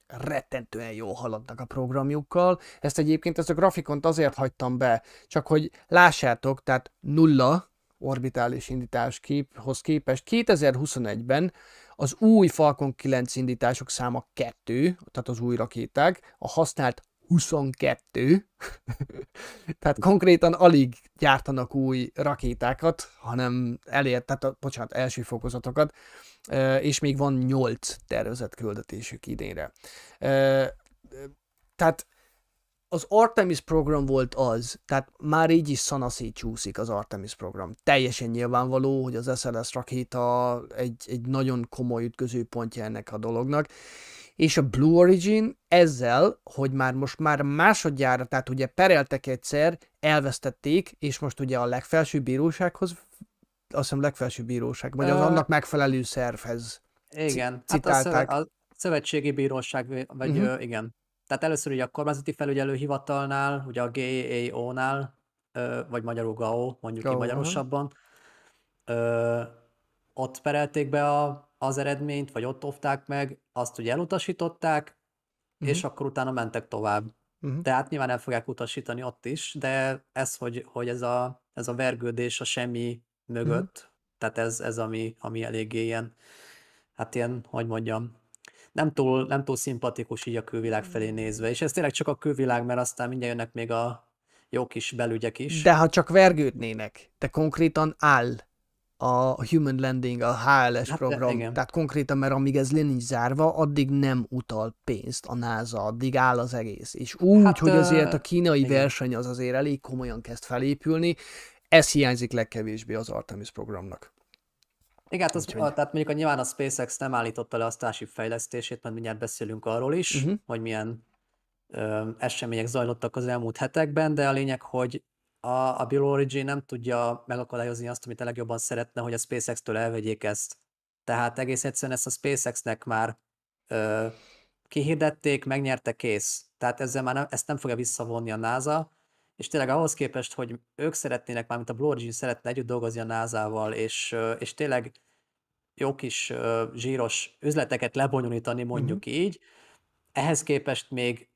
rettentően jól haladnak a programjukkal. Ezt egyébként, ezt a grafikont azért hagytam be, csak hogy lássátok, tehát nulla orbitális indításhoz képest 2021-ben az új Falcon 9 indítások száma 2, tehát az új rakéták, a használt 22, tehát konkrétan alig gyártanak új rakétákat, hanem elért, tehát a, bocsánat, első fokozatokat, és még van 8 tervezett küldetésük idénre. Tehát az Artemis program volt az, tehát már így is szanaszét csúszik az Artemis program. Teljesen nyilvánvaló, hogy az SLS rakéta egy, egy nagyon komoly ütközőpontja ennek a dolognak, és a Blue Origin ezzel, hogy már most már másodjára, tehát ugye pereltek egyszer, elvesztették, és most ugye a legfelsőbb bírósághoz, azt hiszem legfelsőbb bíróság, vagy az annak megfelelő szervhez. igen, hát a, citálták. szöve, a szövetségi bíróság, vagy uh-huh. igen. Tehát először ugye a kormányzati felügyelő hivatalnál, ugye a GAO-nál, ö, vagy magyarul GAO, mondjuk GAO, aha. magyarosabban, ö, ott perelték be a, az eredményt, vagy ott óvták meg, azt ugye elutasították, Mhm. és akkor utána mentek tovább. Uh-huh. Tehát nyilván el fogják utasítani ott is, de ez, hogy, hogy ez, a, ez a vergődés a semmi mögött, tehát ez, ez ami, ami eléggé ilyen, hát ilyen, hogy mondjam, nem túl, nem túl szimpatikus így a külvilág felé nézve, és ez tényleg csak a külvilág, mert aztán mindjárt jönnek még a jó kis belügyek is. De ha csak vergődnének, de konkrétan áll a Human Landing, a HLS Hát program, igen. tehát konkrétan, mert amíg ez le nincs zárva, addig nem utal pénzt a NASA, addig áll az egész. És úgy, Hát, hogy azért a kínai igen. verseny az azért elég komolyan kezd felépülni, ez hiányzik legkevésbé az Artemis programnak. Igen, hát az, Úgyhogy- a, tehát mondjuk a nyilván a SpaceX nem állította le a Starship fejlesztését, mert mindjárt beszélünk arról is, Mhm. hogy milyen ö, események zajlottak az elmúlt hetekben, de a lényeg, hogy a, a Blue Origin nem tudja megakadályozni azt, amit a legjobban szeretne, hogy a SpaceX-től elvegyék ezt. Tehát egész egyszerűen ezt a SpaceX-nek már ö, kihirdették, megnyerte, kész. Tehát ezzel már nem, ezt nem fogja visszavonni a NASA, és tényleg ahhoz képest, hogy ők szeretnének, mármint a Blue Origin szeretne együtt dolgozni a NASA-val, és, és tényleg jó kis zsíros üzleteket lebonyolítani, mondjuk uh-huh. így, ehhez képest még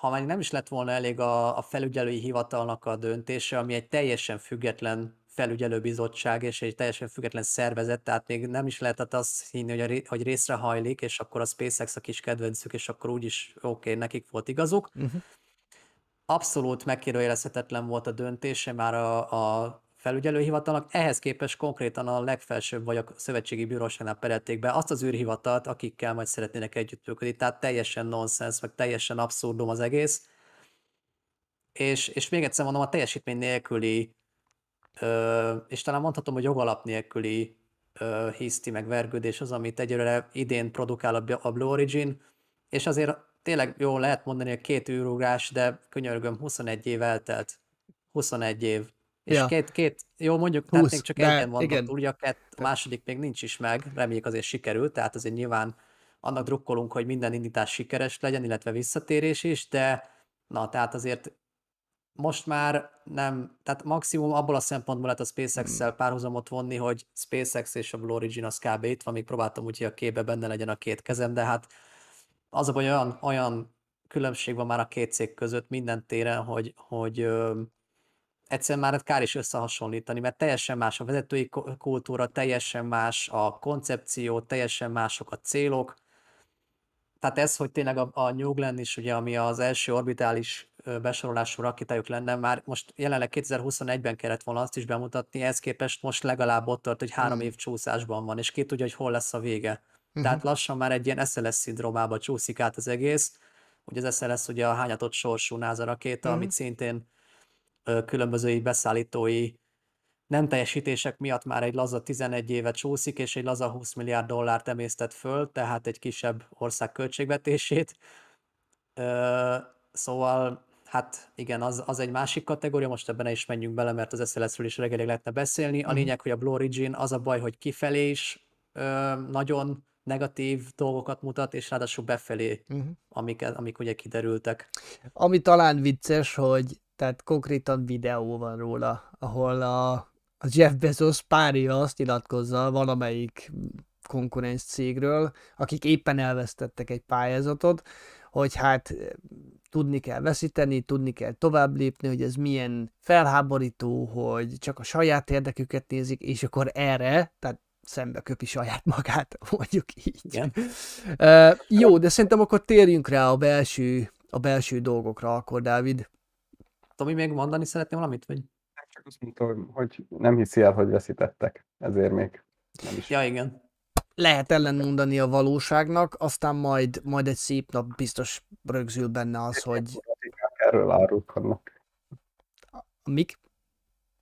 ha már nem is lett volna elég a, a felügyelői hivatalnak a döntése, ami egy teljesen független felügyelőbizottság és egy teljesen független szervezet, tehát még nem is lehetett azt hinni, hogy, a, ré, hogy részre hajlik, és akkor a SpaceX a kis kedvencük, és akkor úgyis oké, okay, nekik volt igazuk. Uh-huh. Abszolút megkérdőjelezhetetlen volt a döntése már a, a felügyelőhivatalnak, ehhez képest konkrétan a legfelsőbb vagy a szövetségi bíróságnál perelték be azt az űrhivatalt, akikkel majd szeretnének együttműködni, tehát teljesen nonsens, meg teljesen abszurdum az egész. És, és még egyszer mondom, a teljesítmény nélküli, ö, és talán mondhatom, hogy jogalap nélküli ö, hiszti meg vergődés az, amit egyelőre idén produkál a, Blue Origin, és azért tényleg jó lehet mondani a két űrugrás, de könyörgöm, 21 év eltelt. 21 év. És ja. két, két, jó mondjuk, 20, tehát csak egyen van igen. ugye a, kett, a második még nincs is meg, reméljük azért sikerült, tehát azért nyilván annak drukkolunk, hogy minden indítás sikeres legyen, illetve visszatérés is, de na, tehát azért most már nem, tehát maximum abból a szempontból lehet a SpaceX-szel hmm. párhuzamot vonni, hogy SpaceX és a Blue Origin az kb. itt van, még próbáltam úgy, hogy a képbe benne legyen a két kezem, de hát az a baj, olyan, olyan különbség van már a két cég között minden téren, hogy, hogy egyszerűen már kár is összehasonlítani, mert teljesen más a vezetői kultúra, teljesen más a koncepció, teljesen mások a célok. Tehát ez, hogy tényleg a, a New Glenn is, ugye, ami az első orbitális besorolású rakétájuk lenne, már most jelenleg 2021-ben kellett volna azt is bemutatni, ez képest most legalább ott tart, hogy három hmm. év csúszásban van, és ki tudja, hogy hol lesz a vége. Uh-huh. Tehát lassan már egy ilyen SLS szindrómába csúszik át az egész. Ugye az SLS ugye a hányatott sorsú NASA rakéta, uh-huh. amit szintén különböző beszállítói nem teljesítések miatt már egy laza 11 éve csúszik, és egy laza 20 milliárd dollárt emésztett föl, tehát egy kisebb ország költségvetését. Szóval, hát igen, az, az egy másik kategória, most ebben is menjünk bele, mert az SLS-ről is reggelig lehetne beszélni. A mhm. lényeg, hogy a Blue Origin az a baj, hogy kifelé is ö, nagyon negatív dolgokat mutat, és ráadásul befelé, uh-huh. amik, amik ugye kiderültek. Ami talán vicces, hogy tehát konkrétan videó van róla, ahol a, a Jeff Bezos párja azt nyilatkozza valamelyik konkurens cégről, akik éppen elvesztettek egy pályázatot, hogy hát tudni kell veszíteni, tudni kell tovább lépni, hogy ez milyen felháborító, hogy csak a saját érdeküket nézik, és akkor erre, tehát szembe köpi saját magát, mondjuk így. Igen. Uh, jó, de szerintem akkor térjünk rá a belső, a belső dolgokra akkor, Dávid. Tomi, még mondani szeretném valamit? Vagy? Csak azt mondta, hogy nem hiszi el, hogy veszítettek. Ezért még nem is. Ja, igen. Lehet ellenmondani a valóságnak, aztán majd, majd egy szép nap biztos rögzül benne az, szép hogy... Erről árulkodnak. Mik?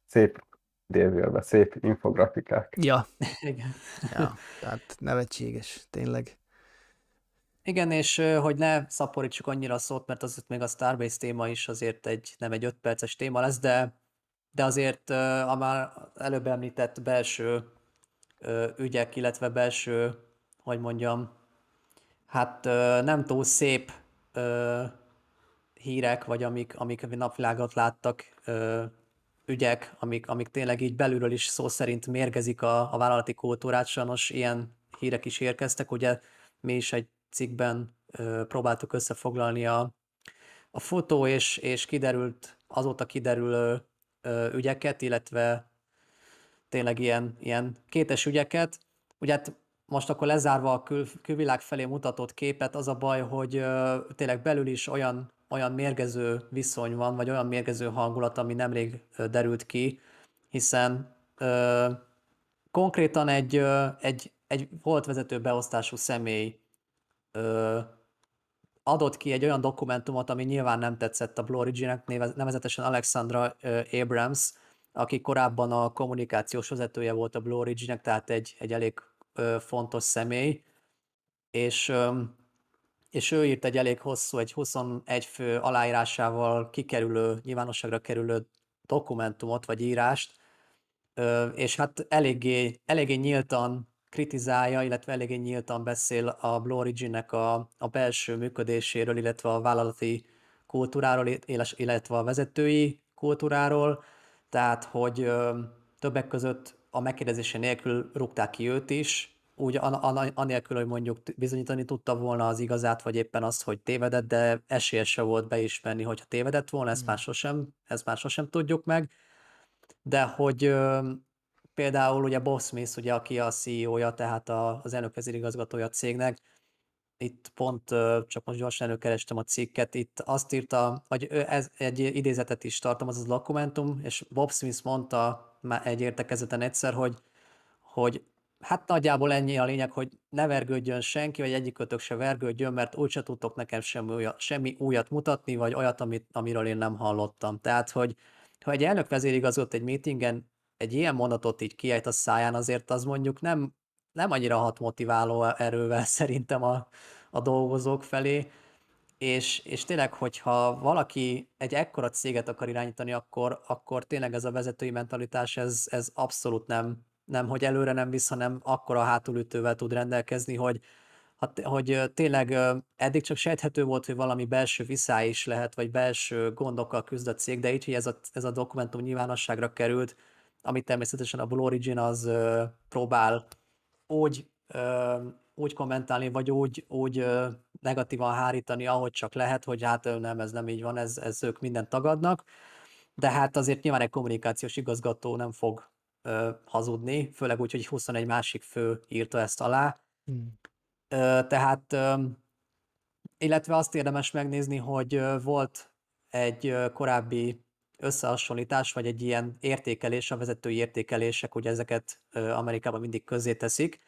Szép délvélbe, szép infografikák. Ja. Igen. ja, tehát nevetséges, tényleg. Igen, és hogy ne szaporítsuk annyira a szót, mert azért még a Starbase téma is azért egy, nem egy 5 perces téma lesz, de, de azért a már előbb említett belső ügyek, illetve belső, hogy mondjam, hát nem túl szép hírek, vagy amik, amik napvilágot láttak, ügyek, amik, amik tényleg így belülről is szó szerint mérgezik a, a vállalati kultúrát, sajnos ilyen hírek is érkeztek, ugye mi is egy cikkben próbáltuk összefoglalni a, a fotó, és, és kiderült, azóta kiderülő ügyeket, illetve tényleg ilyen, ilyen kétes ügyeket. Ugye hát most akkor lezárva a kül, külvilág felé mutatott képet, az a baj, hogy ö, tényleg belül is olyan, olyan mérgező viszony van, vagy olyan mérgező hangulat, ami nemrég ö, derült ki, hiszen ö, konkrétan egy, ö, egy, egy volt vezető beosztású személy ö, adott ki egy olyan dokumentumot, ami nyilván nem tetszett a Blue Origin-nek, nevezetesen Alexandra Abrams, aki korábban a kommunikációs vezetője volt a Blue Origin-nek, tehát egy, egy elég ö, fontos személy, és, ö, és ő írt egy elég hosszú, egy 21 fő aláírásával kikerülő, nyilvánosságra kerülő dokumentumot vagy írást, és hát eléggé, eléggé nyíltan kritizálja, illetve eléggé nyíltan beszél a Blue Origin-nek a, a belső működéséről, illetve a vállalati kultúráról, illetve a vezetői kultúráról, tehát hogy többek között a megkérdezése nélkül rúgták ki őt is, úgy anélkül, hogy mondjuk bizonyítani tudta volna az igazát, vagy éppen azt, hogy tévedett, de esélye se volt beismerni, hogyha tévedett volna, ezt, mm. már sosem, ezt már sosem tudjuk meg. De hogy például ugye Bob Smith, ugye, aki a CEO-ja, tehát a, az elnök vezérigazgatója a cégnek, itt pont csak most gyorsan előkerestem a cikket, itt azt írta, hogy ez egy idézetet is tartalmaz az dokumentum, és Bob Smith mondta már egy értekezeten egyszer, hogy, hogy hát nagyjából ennyi a lényeg, hogy ne vergődjön senki, vagy egyikőtök se vergődjön, mert úgyse tudtok nekem semmi újat, semmi újat mutatni, vagy olyat, amit, amiről én nem hallottam. Tehát, hogy ha egy elnök vezérigazgatott egy meetingen egy ilyen mondatot így kiejt a száján, azért az mondjuk nem, nem annyira hat motiváló erővel szerintem a, a dolgozók felé, és, és tényleg, hogyha valaki egy ekkora céget akar irányítani, akkor, akkor tényleg ez a vezetői mentalitás, ez, ez abszolút nem, nem, hogy előre nem visz, hanem akkora hátulütővel tud rendelkezni, hogy, hogy tényleg eddig csak sejthető volt, hogy valami belső viszály is lehet, vagy belső gondokkal küzd a cég, de így, hogy ez a, ez a dokumentum nyilvánosságra került, amit természetesen a Blue Origin az próbál úgy úgy kommentálni, vagy úgy, úgy negatívan hárítani, ahogy csak lehet, hogy hát nem, ez nem így van, ez, ez ők mindent tagadnak, de hát azért nyilván egy kommunikációs igazgató nem fog ö, hazudni, főleg úgy, hogy 21 másik fő írta ezt alá. Hmm. Ö, tehát, ö, illetve azt érdemes megnézni, hogy ö, volt egy ö, korábbi összehasonlítás, vagy egy ilyen értékelés, a vezetői értékelések, ugye ezeket ö, Amerikában mindig közzé teszik,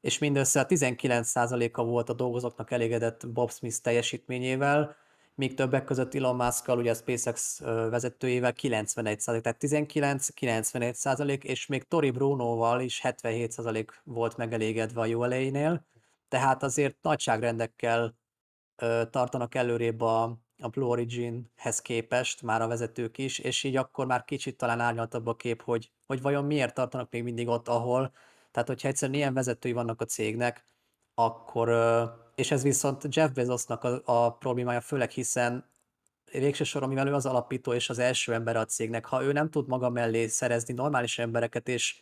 és mindössze a 19%-a volt a dolgozóknak elégedett Bob Smith teljesítményével, míg többek között Elon musk ugye a SpaceX vezetőjével 91% tehát 19-91 és még Tori Brunoval is 77% volt megelégedve a ULA-nél, tehát azért nagyságrendekkel tartanak előrébb a, a Blue Origin-hez képest már a vezetők is, és így akkor már kicsit talán árnyaltabb a kép, hogy, hogy vajon miért tartanak még mindig ott, ahol, tehát, hogyha egyszerűen ilyen vezetői vannak a cégnek, akkor, és ez viszont Jeff Bezosnak a, a problémája, főleg hiszen végső soron, mivel ő az alapító és az első ember a cégnek, ha ő nem tud maga mellé szerezni normális embereket és,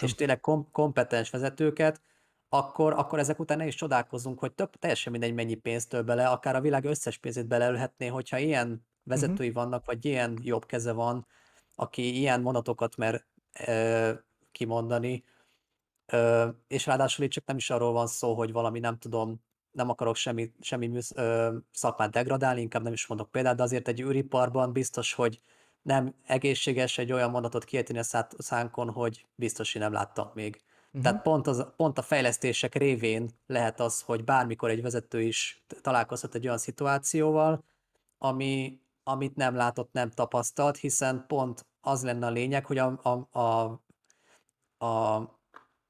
és tényleg kom- kompetens vezetőket, akkor, akkor ezek után ne is csodálkozunk, hogy több, teljesen mindegy mennyi pénzt több bele, akár a világ összes pénzét beleölhetné, hogyha ilyen vezetői uh-huh. vannak, vagy ilyen jobb keze van, aki ilyen mondatokat mer e, kimondani, Ö, és ráadásul itt csak nem is arról van szó, hogy valami nem tudom, nem akarok semmi, semmi műsz, ö, szakmát degradálni, inkább nem is mondok példát, de azért egy űriparban biztos, hogy nem egészséges egy olyan mondatot kiejteni a szánkon, hogy biztos, hogy nem láttam még. Uh-huh. Tehát pont, az, pont a fejlesztések révén lehet az, hogy bármikor egy vezető is találkozhat egy olyan szituációval, ami, amit nem látott, nem tapasztalt, hiszen pont az lenne a lényeg, hogy a, a, a, a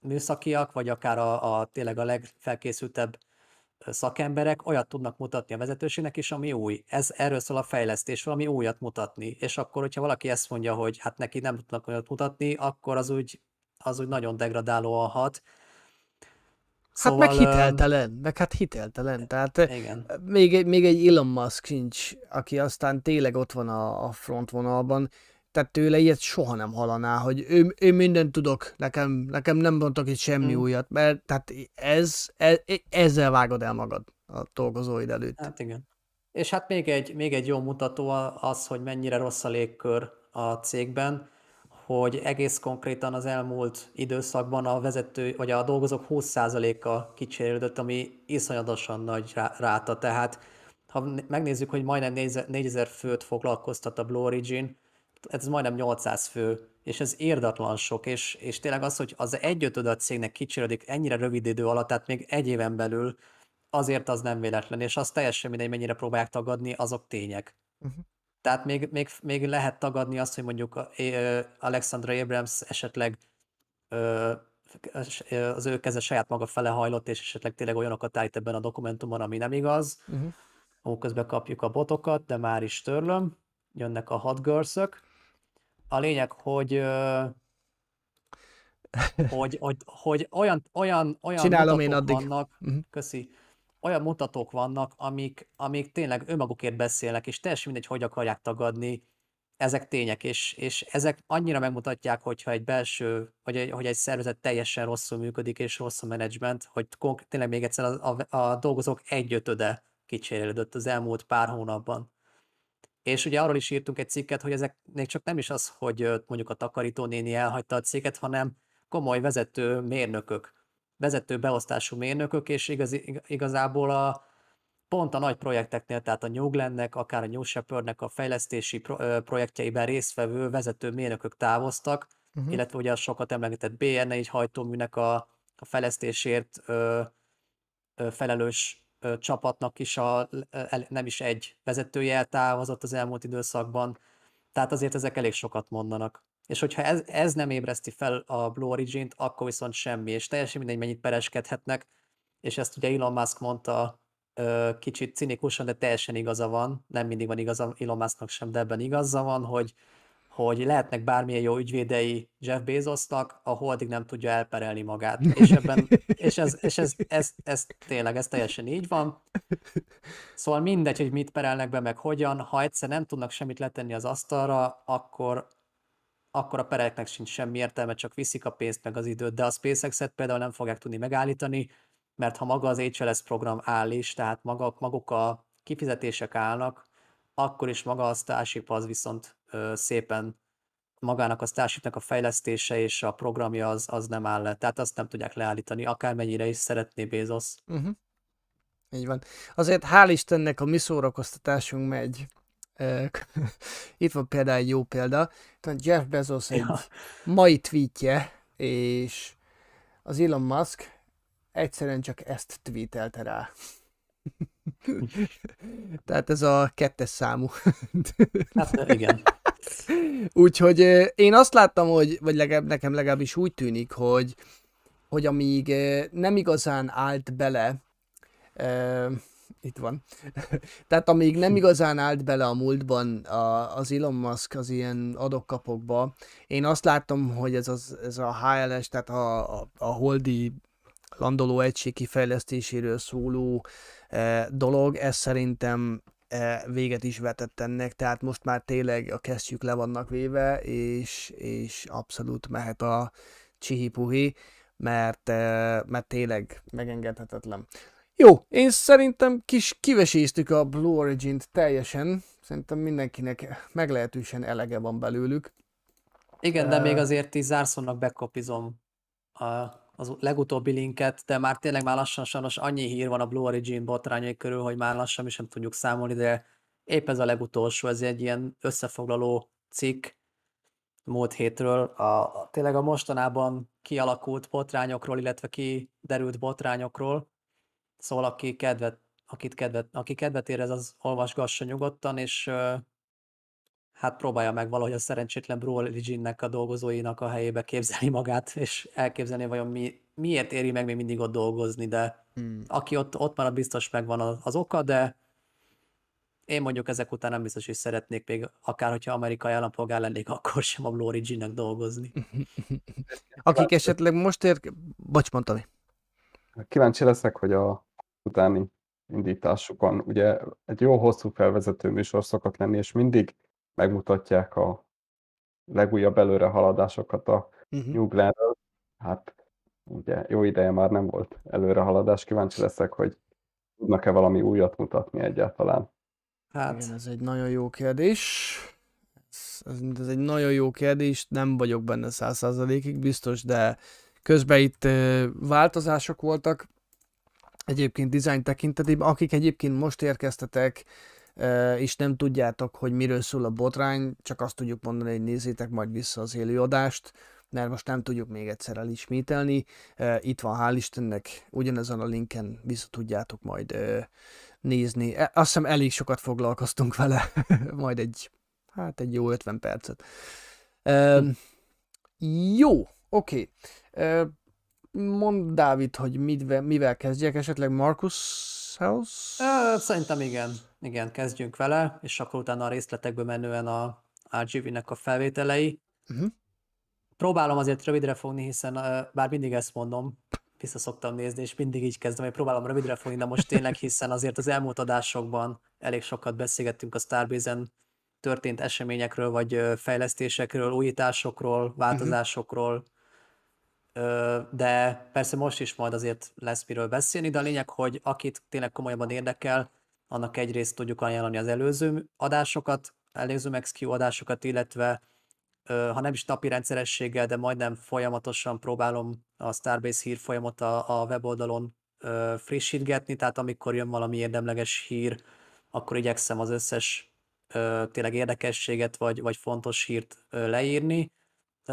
műszakiak, vagy akár a, a tényleg a legfelkészültebb szakemberek olyat tudnak mutatni a vezetőségnek is, ami új. Ez erről szól a fejlesztés, valami újat mutatni. És akkor, hogyha valaki ezt mondja, hogy hát neki nem tudnak olyat mutatni, akkor az úgy, az úgy nagyon degradálóan hat. Szóval, hát meg hiteltelen, meg hát hiteltelen. Tehát igen. Még, egy, még egy Elon Musk sincs, aki aztán tényleg ott van a, a frontvonalban tehát tőle ilyet soha nem hallaná, hogy ő, ő mindent tudok, nekem, nekem nem mondtak itt semmi hmm. újat, mert tehát ez, ez, ezzel vágod el magad a dolgozóid előtt. Hát igen. És hát még egy, még egy jó mutató az, hogy mennyire rossz a légkör a cégben, hogy egész konkrétan az elmúlt időszakban a vezető, vagy a dolgozók 20%-a kicserélődött, ami iszonyatosan nagy ráta. Tehát ha megnézzük, hogy majdnem 4000 főt foglalkoztat a Blue Origin, ez majdnem 800 fő, és ez érdatlan sok, és, és tényleg az, hogy az egyötöd a cégnek kicsirődik ennyire rövid idő alatt, tehát még egy éven belül, azért az nem véletlen, és az teljesen mindegy, mennyire próbálják tagadni, azok tények. Uh-huh. Tehát még, még, még lehet tagadni azt, hogy mondjuk Alexandra Abrams esetleg az ő keze saját maga fele hajlott, és esetleg tényleg olyanokat állít ebben a dokumentumban, ami nem igaz. Uh-huh. Ó, közben kapjuk a botokat, de már is törlöm. Jönnek a hot girls-ök. A lényeg, hogy hogy, hogy, hogy olyan, olyan, olyan Csinálom én addig. vannak, Mhm. köszi, olyan mutatók vannak, amik, amik tényleg önmagukért beszélnek, és teljesen mindegy, hogy akarják tagadni, ezek tények, és, és ezek annyira megmutatják, hogyha egy belső, vagy egy, hogy egy szervezet teljesen rosszul működik, és rossz a menedzsment, hogy tényleg még egyszer a, a, a dolgozók egyötöde kicserélődött az elmúlt pár hónapban. És ugye arról is írtunk egy cikket, hogy ezek még csak nem is az, hogy mondjuk a takarítónéni elhagyta a céget, hanem komoly vezető mérnökök, vezető beosztású mérnökök, és igazi, ig- igazából a, pont a nagy projekteknél, tehát a New Glennek, akár a New Shepardnek a fejlesztési pro, projektjeiben résztvevő vezető mérnökök távoztak, Mhm. illetve ugye a sokat emlegetett BR4 hajtóműnek a, a fejlesztésért ö, ö, felelős ö, csapatnak is a, el, nem is egy vezetője eltávozott az elmúlt időszakban, tehát azért ezek elég sokat mondanak. És hogyha ez, ez nem ébreszti fel a Blue Origin-t, akkor viszont semmi, és teljesen mindegy, mennyit pereskedhetnek, és ezt ugye Elon Musk mondta kicsit cinikusan, de teljesen igaza van, nem mindig van igaza Elon Musknak sem, de ebben igaza van, hogy, hogy lehetnek bármilyen jó ügyvédei Jeff Bezosnak, ahol addig nem tudja elperelni magát. És, ebben, és, ez, és ez, ez, ez, tényleg, ez teljesen így van. Szóval mindegy, hogy mit perelnek be, meg hogyan, ha egyszer nem tudnak semmit letenni az asztalra, akkor, akkor a pereknek sincs semmi értelme, csak viszik a pénzt meg az időt, de a SpaceX-et például nem fogják tudni megállítani, mert ha maga az HLS program áll is, tehát maga, maguk a kifizetések állnak, akkor is maga a Starship az viszont ö, szépen magának a Starshipnek a fejlesztése és a programja az, az nem áll le. Tehát azt nem tudják leállítani, akármennyire is szeretné Bezos. Uh-huh. Így van. Azért hál' Istennek a mi szórakoztatásunk megy. Itt van például egy jó példa. Jeff Bezos egy Ja. mai tweetje, és az Elon Musk egyszerűen csak ezt tweetelte rá. Tehát ez a kettes számú. Hát igen. Úgyhogy én azt láttam, hogy, vagy legalább, nekem legalábbis úgy tűnik, hogy, hogy amíg nem igazán állt bele, itt van, tehát amíg nem igazán állt bele a múltban a, az Elon Musk az ilyen adokkapokba, én azt láttam, hogy ez, az, ez a HLS, tehát a, a, a holdi landoló egység kifejlesztéséről szóló eh, dolog, ez szerintem eh, véget is vetett ennek, tehát most már tényleg a kesztyűk le vannak véve, és, és abszolút mehet a csihipuhi, mert, eh, mert tényleg megengedhetetlen. Jó, én szerintem kis kiveséztük a Blue Origin-t teljesen, szerintem mindenkinek meglehetősen elege van belőlük. Igen, de még azért is zárszónak bekopizom a, az legutóbbi linket, de már tényleg már lassan sajnos annyi hír van a Blue Origin botrányai körül, hogy már lassan mi sem tudjuk számolni, de épp ez a legutolsó, ez egy ilyen összefoglaló cikk múlt hétről, a, a, tényleg a mostanában kialakult botrányokról, illetve kiderült botrányokról, szóval aki kedvet, akit kedvet, aki kedvet érez, az olvasgassa nyugodtan, és hát próbálja meg valahogy a szerencsétlen Blue Origin-nek a dolgozóinak a helyébe képzelni magát, és elképzelni vajon mi, miért éri meg még mindig ott dolgozni, de Hmm. aki ott, ott marad, biztos megvan az, az oka, de én mondjuk ezek után nem biztos, hogy szeretnék még, akár hogyha amerikai állampolgár lennék, akkor sem a Blue Origin-nek dolgozni. Akik esetleg most ér... Bocs, mondtam. Kíváncsi leszek, hogy a utáni indításukon, ugye egy jó hosszú felvezető műsor szokott lenni, és mindig megmutatják a legújabb előrehaladásokat a Uh-huh. New Glenről. Hát ugye jó ideje már nem volt előrehaladás, kíváncsi leszek, hogy tudnak-e valami újat mutatni egyáltalán. Hát, Igen, ez egy nagyon jó kérdés. Ez, ez, egy nagyon jó kérdés, nem vagyok benne száz százalékig biztos, de közben itt változások voltak. Egyébként design tekintetében, akik egyébként most érkeztetek, és nem tudjátok, hogy miről szól a botrány, csak azt tudjuk mondani, hogy nézzétek majd vissza az élőadást, mert most nem tudjuk még egyszer elismételni. Itt van, hál' Istennek, ugyanezen a linken vissza tudjátok majd nézni. E- Azt hiszem elég sokat foglalkoztunk vele, majd egy, hát egy jó 50 percet. Ö, jó, oké. Ö, Mondd Dávid, hogy mivel, mivel kezdjek, esetleg Marcus House? Szerintem igen, igen, kezdjünk vele, és akkor utána a részletekbe menően a RGB-nek a felvételei. Uh-huh. Próbálom azért rövidre fogni, hiszen bár mindig ezt mondom, vissza szoktam nézni, és mindig így kezdem, hogy próbálom rövidre fogni, de most tényleg, hiszen azért az elmúlt adásokban elég sokat beszélgettünk a Starbase-en történt eseményekről, vagy fejlesztésekről, újításokról, változásokról, de persze most is majd azért lesz miről beszélni, de a lényeg, hogy akit tényleg komolyabban érdekel, annak egyrészt tudjuk ajánlani az előző adásokat, előző MaxQ adásokat, illetve ha nem is napi rendszerességgel, de majdnem folyamatosan próbálom a Starbase hír folyamot a, a weboldalon frissítgetni, tehát amikor jön valami érdemleges hír, akkor igyekszem az összes tényleg érdekességet vagy, vagy fontos hírt leírni,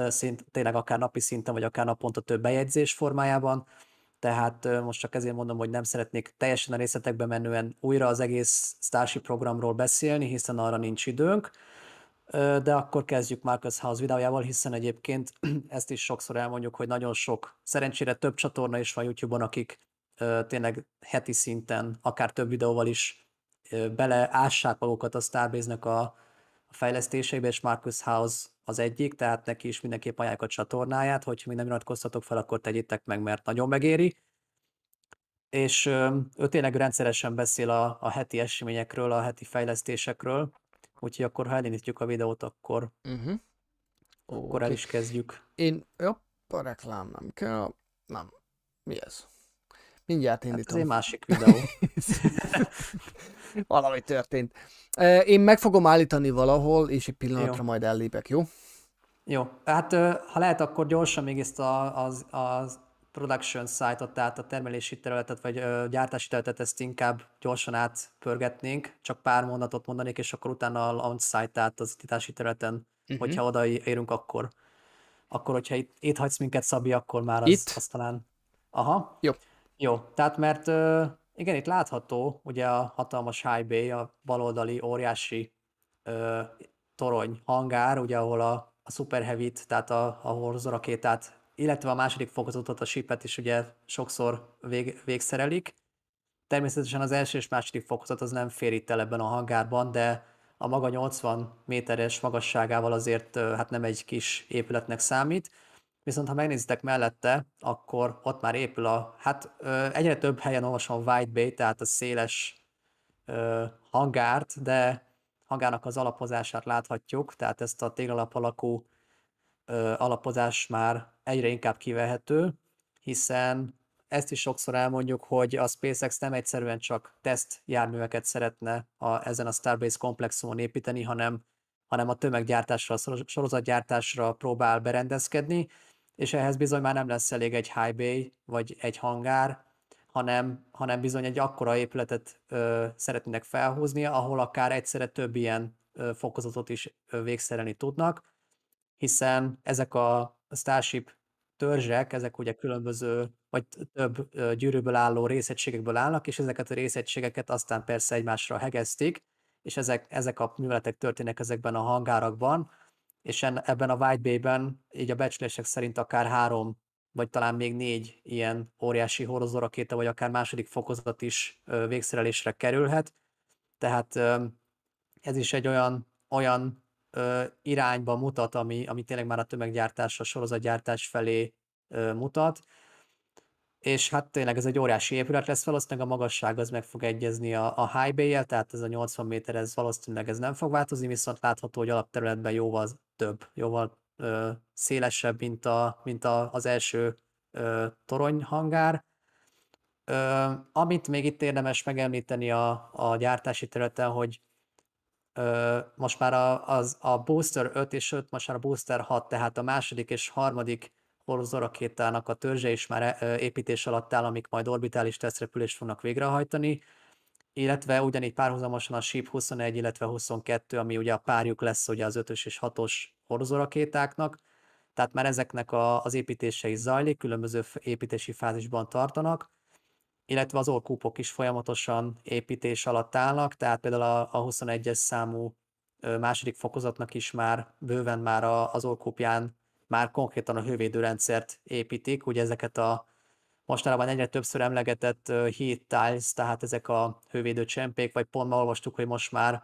szint, tényleg akár napi szinten, vagy akár naponta több bejegyzés formájában, tehát most csak ezért mondom, hogy nem szeretnék teljesen a részletekbe menően újra az egész Starship programról beszélni, hiszen arra nincs időnk, de akkor kezdjük Marcus House videójával, hiszen egyébként ezt is sokszor elmondjuk, hogy nagyon sok, szerencsére több csatorna is van YouTube-on, akik tényleg heti szinten, akár több videóval is beleássák magukat a Starbase-nek a, a fejlesztéseibe, és Marcus House az egyik, tehát neki is mindenképp ajánlják a csatornáját, hogyha még nem iratkoztatok fel, akkor tegyétek meg, mert nagyon megéri. És ő tényleg rendszeresen beszél a, a heti eseményekről, a heti fejlesztésekről, úgyhogy akkor ha elindítjuk a videót, akkor, uh-huh. akkor okay. el is kezdjük. Én, jobb, a reklám nem kell, nem. Mi ez? Mindjárt indítom. Hát ez egy másik videó. Valami történt. Én meg fogom állítani valahol, és egy pillanatra jó. majd ellépek, jó? Jó. Hát ha lehet, akkor gyorsan még ezt a, az, az production site-ot, tehát a termelési területet, vagy ö, gyártási területet, ezt inkább gyorsan átpörgetnénk, csak pár mondatot mondanék, és akkor utána a launch site, tehát az titási területen, uh-huh. hogyha odaérünk, akkor, akkor hogyha itt, itt hagysz minket, Szabi, akkor már az, itt? az talán... Aha. Jó. Jó, tehát mert igen, itt látható ugye a hatalmas high bay, a baloldali óriási ö, torony hangár, ugye ahol a, a Super Heavy-t, tehát a, a Horzo rakétát, illetve a második fokozatot, a shipet is ugye sokszor vég, végszerelik. Természetesen az első és második fokozat az nem fér itt el ebben a hangárban, de a maga 80 méteres magasságával azért hát nem egy kis épületnek számít. Viszont ha megnézitek mellette, akkor ott már épül a, hát egyre több helyen olvasom White Bay, tehát a széles ö, hangárt, de hangárnak az alapozását láthatjuk, tehát ezt a téglalap alakú ö, alapozás már egyre inkább kivehető, hiszen ezt is sokszor elmondjuk, hogy a SpaceX nem egyszerűen csak teszt járműveket szeretne a, ezen a Starbase komplexumon építeni, hanem, hanem a tömeggyártásra, a sorozatgyártásra próbál berendezkedni, és ehhez bizony már nem lesz elég egy high bay, vagy egy hangár, hanem, hanem bizony egy akkora épületet ö, szeretnének felhúzni, ahol akár egyszerre több ilyen ö, fokozatot is ö, végszerelni tudnak, hiszen ezek a Starship törzsek, ezek ugye különböző, vagy több ö, gyűrűből álló részegységekből állnak, és ezeket a részegységeket aztán persze egymásra hegesztik, és ezek, ezek a műveletek történnek ezekben a hangárakban, és en, ebben a White Bay-ben így a becslések szerint akár három, vagy talán még négy ilyen óriási horozorakéta, vagy akár második fokozat is ö, végszerelésre kerülhet. Tehát ö, ez is egy olyan, olyan ö, irányba mutat, ami, ami tényleg már a tömeggyártás, a sorozatgyártás felé ö, mutat. És hát tényleg ez egy óriási épület lesz, valószínűleg a magasság az meg fog egyezni a, a high bay tehát ez a 80 méter, ez valószínűleg ez nem fog változni, viszont látható, hogy alapterületben jóval több, jóval ö, szélesebb, mint, a, mint a, az első ö, toronyhangár. Ö, amit még itt érdemes megemlíteni a, a gyártási területen, hogy ö, most már a, az, a Booster 5 és 5, most már a Booster 6, tehát a második és harmadik Horus rakétának a törzse is már építés alatt áll, amik majd orbitális tesztrepülést fognak végrehajtani illetve ugyanígy párhuzamosan a SHIP 21, illetve 22, ami ugye a párjuk lesz ugye az 5-ös és 6-os hordozórakétáknak, tehát már ezeknek a, az építése is zajlik, különböző építési fázisban tartanak, illetve az orkúpok is folyamatosan építés alatt állnak, tehát például a, a 21-es számú második fokozatnak is már bőven már a, az orkúpján már konkrétan a hővédőrendszert építik, ugye ezeket a mostanában egyre többször emlegetett uh, heat tiles, tehát ezek a hővédő csempék, vagy pont ma olvastuk, hogy most már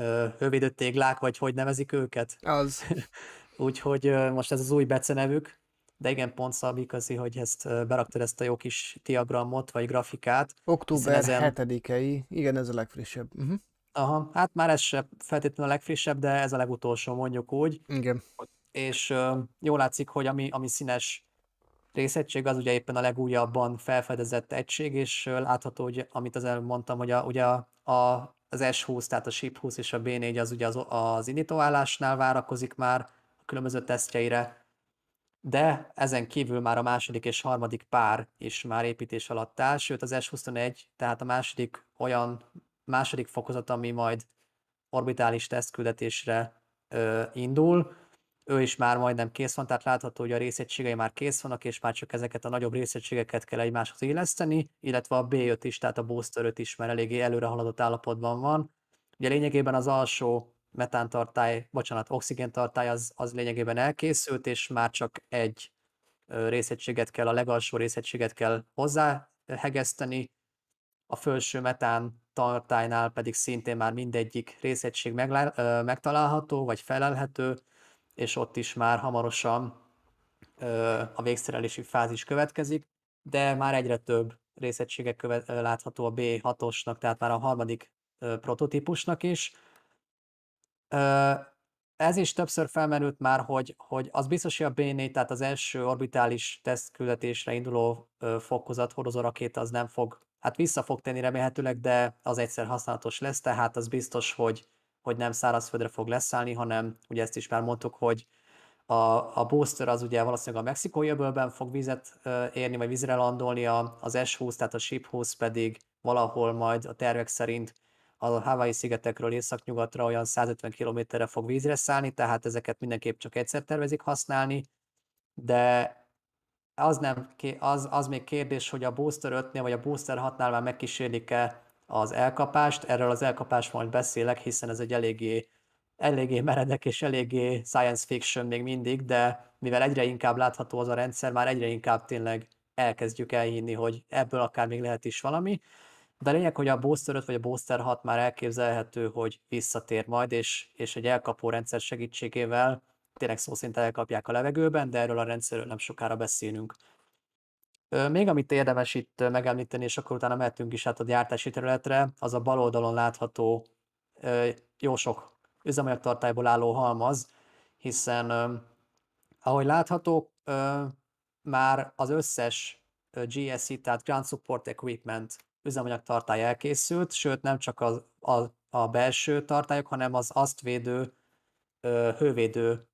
uh, hővédő téglák, vagy hogy nevezik őket? Az. Úgyhogy most ez az új becenevük, de igen, pont Szabikazi, hogy ezt beraktad ezt a jó kis diagramot, vagy grafikát. Október ezen- 7-ei, igen, ez a legfrissebb. Uh-huh. Aha, hát már ez sem feltétlenül a legfrissebb, de ez a legutolsó, mondjuk úgy. Igen. és ö, jól látszik, hogy ami, ami színes részegység, az ugye éppen a legújabban felfedezett egység, és látható, hogy amit az előbb mondtam, hogy a, ugye a, a, az S20, tehát a SHIP 20 és a B4 az ugye az, az indítóállásnál várakozik már a különböző tesztjeire, de ezen kívül már a második és harmadik pár is már építés alatt áll, sőt az S21, tehát a második olyan második fokozat, ami majd orbitális tesztküldetésre ö, indul, ő is már majdnem kész van, tehát látható, hogy a részegységei már kész vannak, és már csak ezeket a nagyobb részegységeket kell egymáshoz illeszteni, illetve a B5 is, tehát a Booster 5 is már eléggé előre haladott állapotban van. Ugye lényegében az alsó metántartály, bocsánat, oxigéntartály az, az lényegében elkészült, és már csak egy részegységet kell, a legalsó részegységet kell hozzá hegeszteni, a felső metán tartálynál pedig szintén már mindegyik részegység meglá- megtalálható, vagy felelhető, és ott is már hamarosan ö, a végszerelési fázis következik, de már egyre több részegységek követ, ö, látható a B6-osnak, tehát már a harmadik ö, prototípusnak is. Ö, ez is többször felmerült már, hogy, hogy az biztos, hogy a B4, tehát az első orbitális tesztküldetésre induló ö, fokozat hordozó rakéta az nem fog, hát vissza fog tenni remélhetőleg, de az egyszer használatos lesz, tehát az biztos, hogy, hogy nem szárazföldre fog leszállni, hanem ugye ezt is már mondtuk, hogy a, a booster az ugye valószínűleg a mexikói öbölben fog vizet érni, vagy vízre landolni, az S20, tehát a Ship 20 pedig valahol majd a tervek szerint a Hawaii szigetekről északnyugatra olyan 150 kilométerre fog vízre szállni, tehát ezeket mindenképp csak egyszer tervezik használni, de az, nem, az, az még kérdés, hogy a Booster 5-nél vagy a Booster 6-nál már megkísérlik-e az elkapást, erről az elkapást majd beszélek, hiszen ez egy eléggé, eléggé meredek és eléggé science fiction még mindig, de mivel egyre inkább látható az a rendszer, már egyre inkább tényleg elkezdjük elhinni, hogy ebből akár még lehet is valami. De a lényeg, hogy a Booster 5 vagy a Booster 6 már elképzelhető, hogy visszatér majd, és, és egy elkapó rendszer segítségével tényleg szó szerint elkapják a levegőben, de erről a rendszerről nem sokára beszélünk. Még amit érdemes itt megemlíteni, és akkor utána mehetünk is át a gyártási területre, az a bal oldalon látható jó sok üzemanyagtartályból álló halmaz, hiszen ö, ahogy látható, már az összes ö, GSE, tehát Ground Support Equipment üzemanyagtartály elkészült, sőt nem csak az, a, a belső tartályok, hanem az azt védő ö, hővédő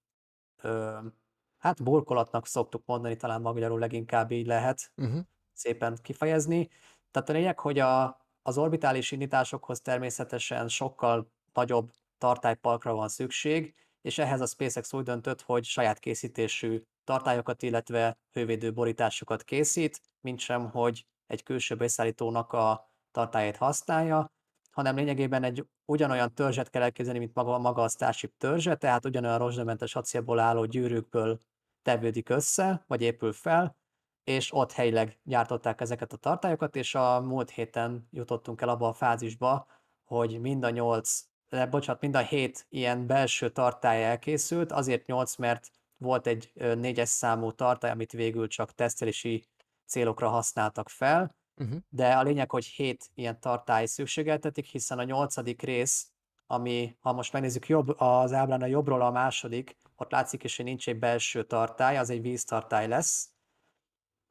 hát burkolatnak szoktuk mondani, talán magyarul leginkább így lehet Uh-huh. szépen kifejezni. Tehát a lényeg, hogy a, az orbitális indításokhoz természetesen sokkal nagyobb tartályparkra van szükség, és ehhez a SpaceX úgy döntött, hogy saját készítésű tartályokat, illetve hővédő borításokat készít, mint sem, hogy egy külső beszállítónak a tartályát használja, hanem lényegében egy ugyanolyan törzset kell elképzelni, mint maga, maga a Starship törzse, tehát ugyanolyan rozsdamentes acélból álló gyűrűkből tevődik össze, vagy épül fel, és ott helyileg gyártották ezeket a tartályokat, és a múlt héten jutottunk el abba a fázisba, hogy mind a nyolc, eh, bocsánat, mind a hét ilyen belső tartály elkészült, azért nyolc, mert volt egy négyes számú tartály, amit végül csak tesztelési célokra használtak fel, Uh-huh. de a lényeg, hogy hét ilyen tartály szükségeltetik, hiszen a nyolcadik rész, ami, ha most megnézzük jobb, az ábrán a jobbról a második, ott látszik is, hogy nincs egy belső tartály, az egy víztartály lesz.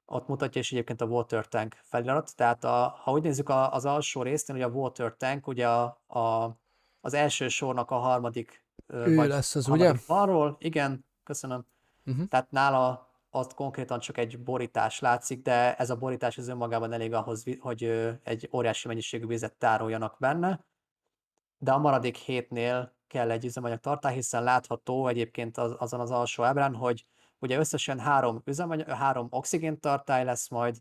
Ott mutatja is egyébként a water tank felirat, tehát a, ha úgy nézzük a, az alsó résznél, ugye a water tank, ugye a, a, az első sornak a harmadik, Ő vagy lesz az, ugye? balról, igen, köszönöm. Uh-huh. Tehát nála ott konkrétan csak egy borítás látszik, de ez a borítás az önmagában elég ahhoz, hogy egy óriási mennyiségű vizet tároljanak benne. De a maradék hétnél kell egy üzemanyag tartály, hiszen látható egyébként az, azon az alsó ábrán, hogy ugye összesen három, üzemanyag, három oxigéntartály lesz majd,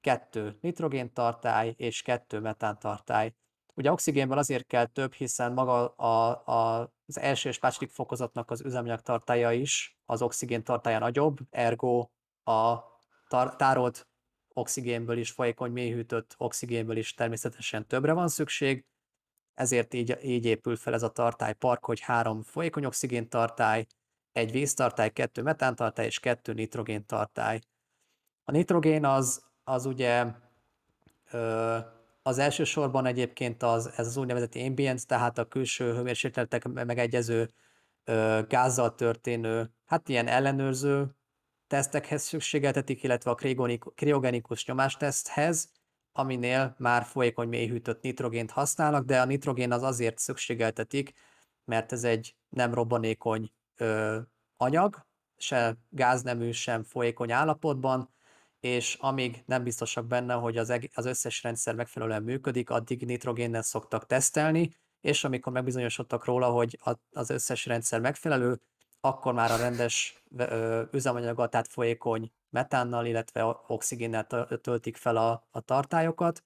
kettő nitrogéntartály és kettő metántartály. Ugye oxigénből azért kell több, hiszen maga a, a, az első és második fokozatnak az üzemanyag tartálya is, az oxigén tartálya nagyobb, ergo a tar- tárolt oxigénből is, folyékony mélyhűtött oxigénből is természetesen többre van szükség, ezért így, így épül fel ez a tartálypark, hogy három folyékony oxigén tartály, egy víztartály, kettő metántartály és kettő nitrogén tartály. A nitrogén az, az ugye ö, az elsősorban egyébként az, ez az úgynevezett ambient, tehát a külső hőmérsékletek megegyező ö, gázzal történő, hát ilyen ellenőrző tesztekhez szükségeltetik, illetve a kriogenikus nyomásteszthez, aminél már folyékony mélyhűtött nitrogént használnak, de a nitrogén az azért szükségeltetik, mert ez egy nem robbanékony ö, anyag, se gáznemű, sem folyékony állapotban, és amíg nem biztosak benne, hogy az, az összes rendszer megfelelően működik, addig nitrogénnel szoktak tesztelni, és amikor megbizonyosodtak róla, hogy az összes rendszer megfelelő, akkor már a rendes ö, üzemanyagot, tehát folyékony metánnal, illetve oxigénnel töltik fel a, a tartályokat,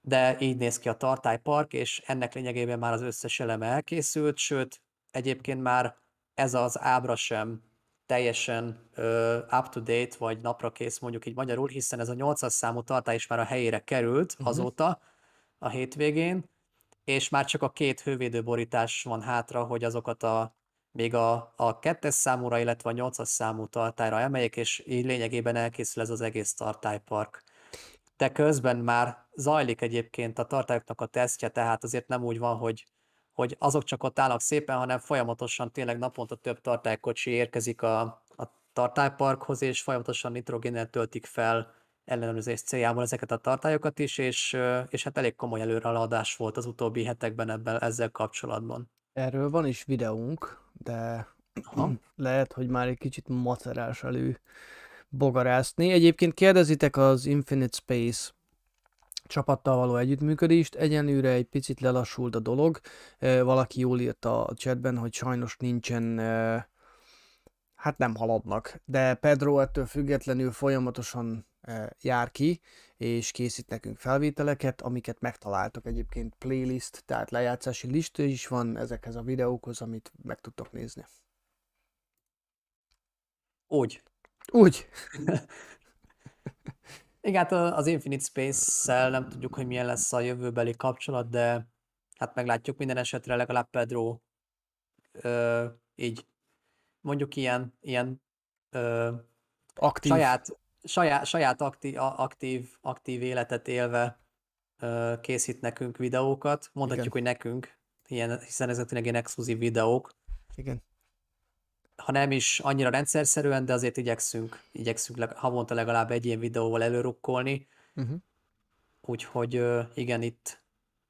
de így néz ki a tartálypark, és ennek lényegében már az összes eleme elkészült, sőt, egyébként már ez az ábra sem teljesen uh, up-to-date, vagy napra kész mondjuk így magyarul, hiszen ez a 800 számú tartály is már a helyére került uh-huh. azóta a hétvégén, és már csak a két hővédőborítás van hátra, hogy azokat a még a, a kettes számúra, illetve a nyolcas számú tartályra emeljék, és így lényegében elkészül ez az egész tartálypark. De közben már zajlik egyébként a tartályoknak a tesztje, tehát azért nem úgy van, hogy, hogy azok csak ott állnak szépen, hanem folyamatosan tényleg naponta több tartálykocsi érkezik a, a tartályparkhoz, és folyamatosan nitrogénnel töltik fel ellenőrzés céljából ezeket a tartályokat is, és, és hát elég komoly előrehaladás volt az utóbbi hetekben ebben ezzel kapcsolatban. Erről van is videónk, de Aha. lehet, hogy már egy kicsit macerás elő bogarászni. Egyébként kérdezitek az Infinite Space csapattal való együttműködést. Egyenlőre egy picit lelassult a dolog. Valaki jól írta a chatben, hogy sajnos nincsen, hát nem haladnak, de Pedro ettől függetlenül folyamatosan jár ki, és készít nekünk felvételeket, amiket megtaláltok egyébként playlist, tehát lejátszási lista is van ezekhez a videókhoz, amit meg tudtok nézni. Úgy. Úgy. Igen, hát az Infinite Space-szel nem tudjuk, hogy milyen lesz a jövőbeli kapcsolat, de hát meglátjuk minden esetre legalább Pedro ö, így mondjuk ilyen, ilyen ö, aktív. saját, saját, saját aktív, aktív, aktív életet élve készít nekünk videókat. Mondhatjuk, Igen. hogy nekünk, ilyen, hiszen ezek tényleg ilyen exkluzív videók. Igen ha nem is annyira rendszerszerűen, de azért igyekszünk, igyekszünk leg, havonta legalább egy ilyen videóval előrukkolni. Uh-huh. Úgyhogy igen, itt,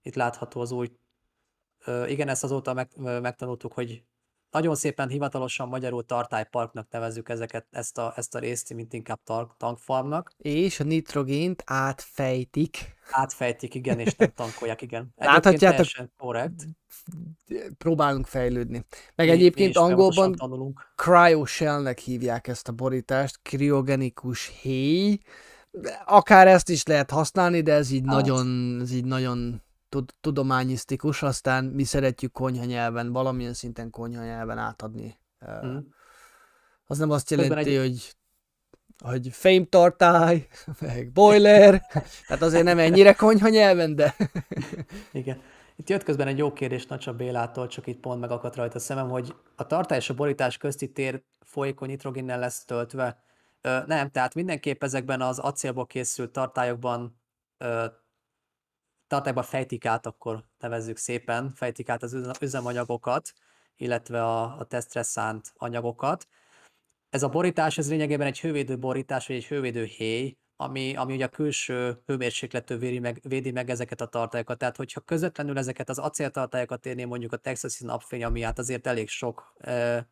itt látható az új, igen, ezt azóta meg, megtanultuk, hogy nagyon szépen hivatalosan magyarul tartályparknak nevezzük ezeket, ezt a, ezt a részt, mint inkább tar- tankfarmnak. És a nitrogént átfejtik. Átfejtik, igen, és nem tankolják, igen. Láthatjátok, korrekt. próbálunk fejlődni. Meg mi, egyébként mi angolban cryoshellnek hívják ezt a borítást, kriogenikus héj. Akár ezt is lehet használni, de ez így, hát. nagyon, ez így nagyon tudományisztikus, aztán mi szeretjük konyha nyelven, valamilyen szinten konyha nyelven átadni. Mm. Az nem azt jelenti, egy... hogy hogy fémtartály, meg boiler, tehát azért nem ennyire konyha nyelven, de... Igen. Itt jött közben egy jó kérdés Nacsa Bélától, csak itt pont megakadt rajta a szemem, hogy a tartály és a borítás közti tér folyékony nitrogénnel lesz töltve. Ö, nem, tehát mindenképp ezekben az acélból készült tartályokban ö, tartályban fejtik át, akkor nevezzük szépen, fejtik át az üzemanyagokat, illetve a, a tesztre szánt anyagokat. Ez a borítás, ez lényegében egy hővédő borítás, vagy egy hővédő héj, ami, ami ugye a külső hőmérsékletől védi meg, védi meg ezeket a tartályokat. Tehát, hogyha közvetlenül ezeket az acéltartályokat érné mondjuk a texasi napfény, ami hát azért elég sok e,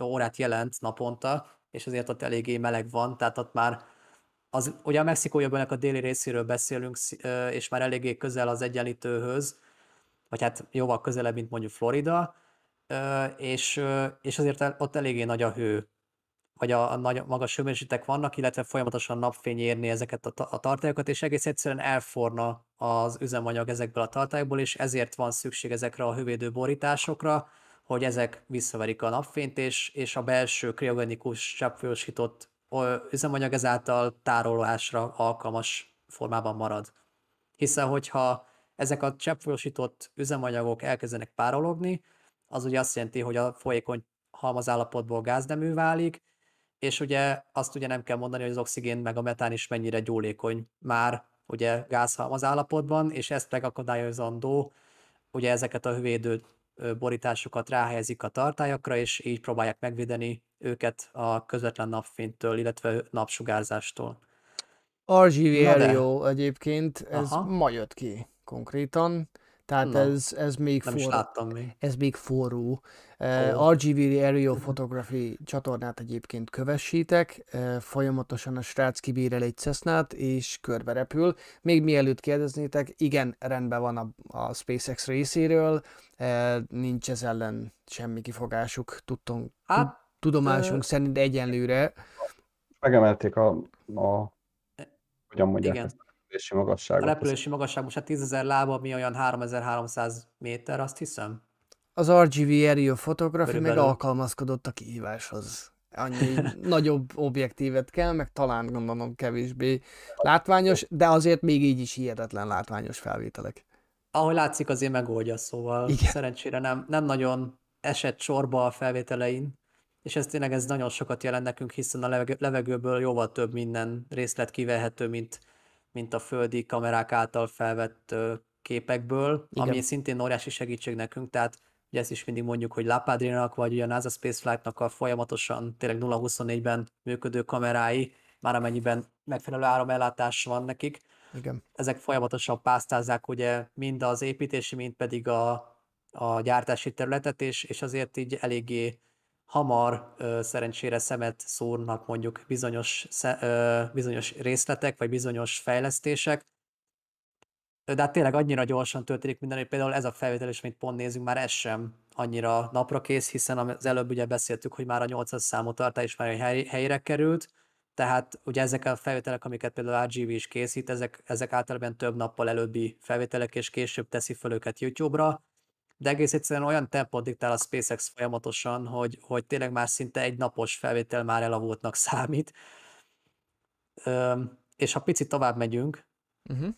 órát jelent naponta, és azért ott eléggé meleg van, tehát ott már az, ugye a Mexikói a déli részéről beszélünk, és már eléggé közel az egyenlítőhöz, vagy hát jóval közelebb, mint mondjuk Florida, és, és azért ott eléggé nagy a hő, vagy a, a nagy, magas hőmérsékletek vannak, illetve folyamatosan napfény érni ezeket a, a tartályokat, és egész egyszerűen elforna az üzemanyag ezekből a tartályokból, és ezért van szükség ezekre a hővédő borításokra, hogy ezek visszaverik a napfényt, és, és a belső kriogenikus cseppfolyósított üzemanyag ezáltal tárolásra alkalmas formában marad. Hiszen, hogyha ezek a cseppfolyósított üzemanyagok elkezdenek párologni, az ugye azt jelenti, hogy a folyékony halmazállapotból gáznemű válik, és ugye azt ugye nem kell mondani, hogy az oxigén meg a metán is mennyire gyólékony már ugye gázhalmaz állapotban, és ezt megakadályozandó, ugye ezeket a hővédő borításokat ráhelyezik a tartályakra, és így próbálják megvédeni őket a közvetlen napfénytől, illetve napsugárzástól. RGV Aereo egyébként, ez Aha. ma jött ki konkrétan. Tehát Na, ez, ez még nem forró. láttam még. Ez még forró. Uh, RGB Aerial Photography csatornát egyébként kövessétek. Uh, folyamatosan a srác kibírel egy Cessnát, és körbe repül. Még mielőtt kérdeznétek, igen, rendben van a, a SpaceX részéről, nincs ez ellen semmi kifogásuk, tudtunk, hát, tudomásunk uh, szerint egyenlőre. Megemelték a, a hogyan mondják igen. ezt? repülési magasságot. A repülési magasság most hát 10.000 láb, ami olyan 3300 méter, azt hiszem. Az RGV Aerial Photography meg alkalmazkodott a kihíváshoz. Annyi nagyobb objektívet kell, meg talán gondolom kevésbé látványos, de azért még így is hihetetlen látványos felvételek. Ahogy látszik, azért megoldja, szóval Igen. szerencsére nem, nem nagyon esett sorba a felvételein, és ez tényleg ez nagyon sokat jelent nekünk, hiszen a levegőből jóval több minden részlet kivehető, mint mint a földi kamerák által felvett képekből, Igen. ami szintén óriási segítség nekünk, tehát ugye ezt is mindig mondjuk, hogy Lapadrinak vagy a NASA Spaceflight-nak a folyamatosan tényleg 0-24-ben működő kamerái, már amennyiben megfelelő áramellátás van nekik, Igen. ezek folyamatosan pásztázzák ugye mind az építési, mind pedig a, a gyártási területet, és, és azért így eléggé hamar ö, szerencsére szemet szórnak mondjuk bizonyos, ö, bizonyos részletek, vagy bizonyos fejlesztések, de hát tényleg annyira gyorsan történik minden, hogy például ez a felvétel is, amit pont nézünk, már ez sem annyira napra kész, hiszen az előbb ugye beszéltük, hogy már a 800 számú tartály is már hely, helyre került, tehát ugye ezek a felvételek, amiket például RGV is készít, ezek, ezek általában több nappal előbbi felvételek, és később teszi fel őket YouTube-ra, de egész egyszerűen olyan tempót diktál a SpaceX folyamatosan, hogy, hogy tényleg már szinte egy napos felvétel már elavultnak számít. Üm, és ha picit tovább megyünk, uh-huh.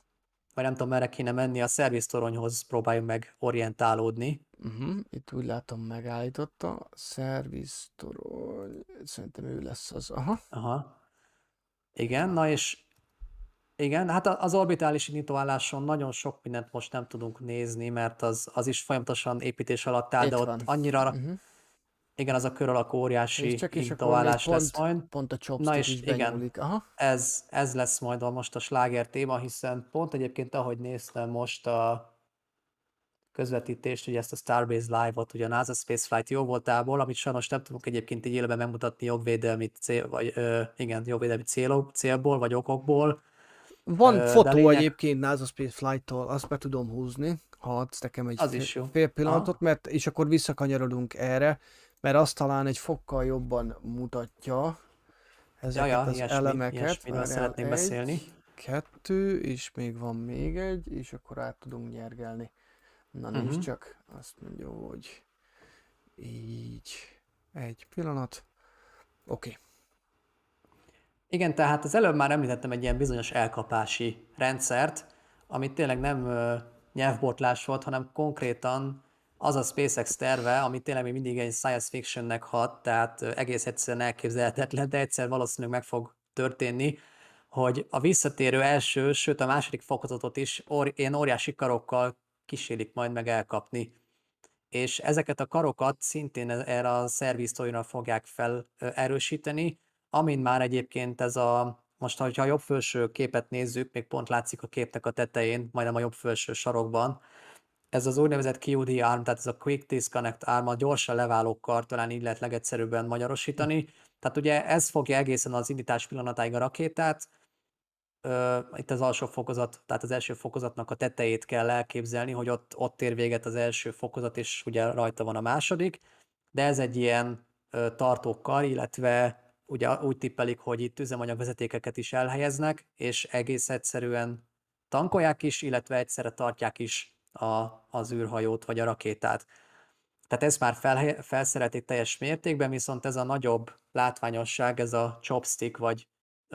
vagy nem tudom, merre kéne menni, a szerviztoronyhoz próbáljunk meg orientálódni. Uh-huh. Itt úgy látom megállította. Szerviztorony, szerintem ő lesz az. Aha. Aha. Igen, na és igen, hát az orbitális nyitóálláson nagyon sok mindent most nem tudunk nézni, mert az, az is folyamatosan építés alatt áll, Itt de ott van. annyira, uh-huh. igen, az a kör alakú óriási csak nyitóállás lesz pont, majd. Pont a Na és igen, Aha. Ez, ez lesz majd a, most a sláger téma, hiszen pont egyébként ahogy néztem most a közvetítést, ugye ezt a Starbase Live-ot, ugye a NASA Spaceflight jó voltából, amit sajnos nem tudunk egyébként így élőben megmutatni jogvédelmi cél, vagy ö, igen, jogvédelmi célok, célból, vagy okokból, van Ö, fotó lényeg... egyébként NASA Space Flight-tól, azt be tudom húzni, ha adsz nekem egy az fél, is jó. fél pillanatot, Aha. mert és akkor visszakanyarodunk erre, mert azt talán egy fokkal jobban mutatja ezeket ja, ja, az ilyesmi, elemeket. Ilyesmiről szeretnék egy, beszélni. Kettő, és még van még egy, és akkor át tudunk nyergelni. Na uh-huh. nézd csak, azt mondja, hogy így, egy pillanat. Oké. Okay. Igen, tehát az előbb már említettem egy ilyen bizonyos elkapási rendszert, amit tényleg nem nyelvbotlás volt, hanem konkrétan az a SpaceX terve, ami tényleg még mindig egy science fictionnek hat, tehát egész egyszerűen elképzelhetetlen, de egyszer valószínűleg meg fog történni, hogy a visszatérő első, sőt a második fokozatot is or, ilyen óriási karokkal kísérik majd meg elkapni. És ezeket a karokat szintén erre a szerviztóira fogják fel erősíteni, Amint már egyébként ez a, most ha a jobb felső képet nézzük, még pont látszik a képnek a tetején, majdnem a jobb felső sarokban, ez az úgynevezett QD arm, tehát ez a Quick Disconnect arm, a gyorsan leválókkal talán így lehet legegyszerűbben magyarosítani. Tehát ugye ez fogja egészen az indítás pillanatáig a rakétát, itt az alsó fokozat, tehát az első fokozatnak a tetejét kell elképzelni, hogy ott, ott ér véget az első fokozat, és ugye rajta van a második, de ez egy ilyen tartókkal, illetve ugye úgy tippelik, hogy itt üzemanyagvezetékeket is elhelyeznek, és egész egyszerűen tankolják is, illetve egyszerre tartják is a, az űrhajót vagy a rakétát. Tehát ezt már fel, felszeretik teljes mértékben, viszont ez a nagyobb látványosság, ez a chopstick, vagy,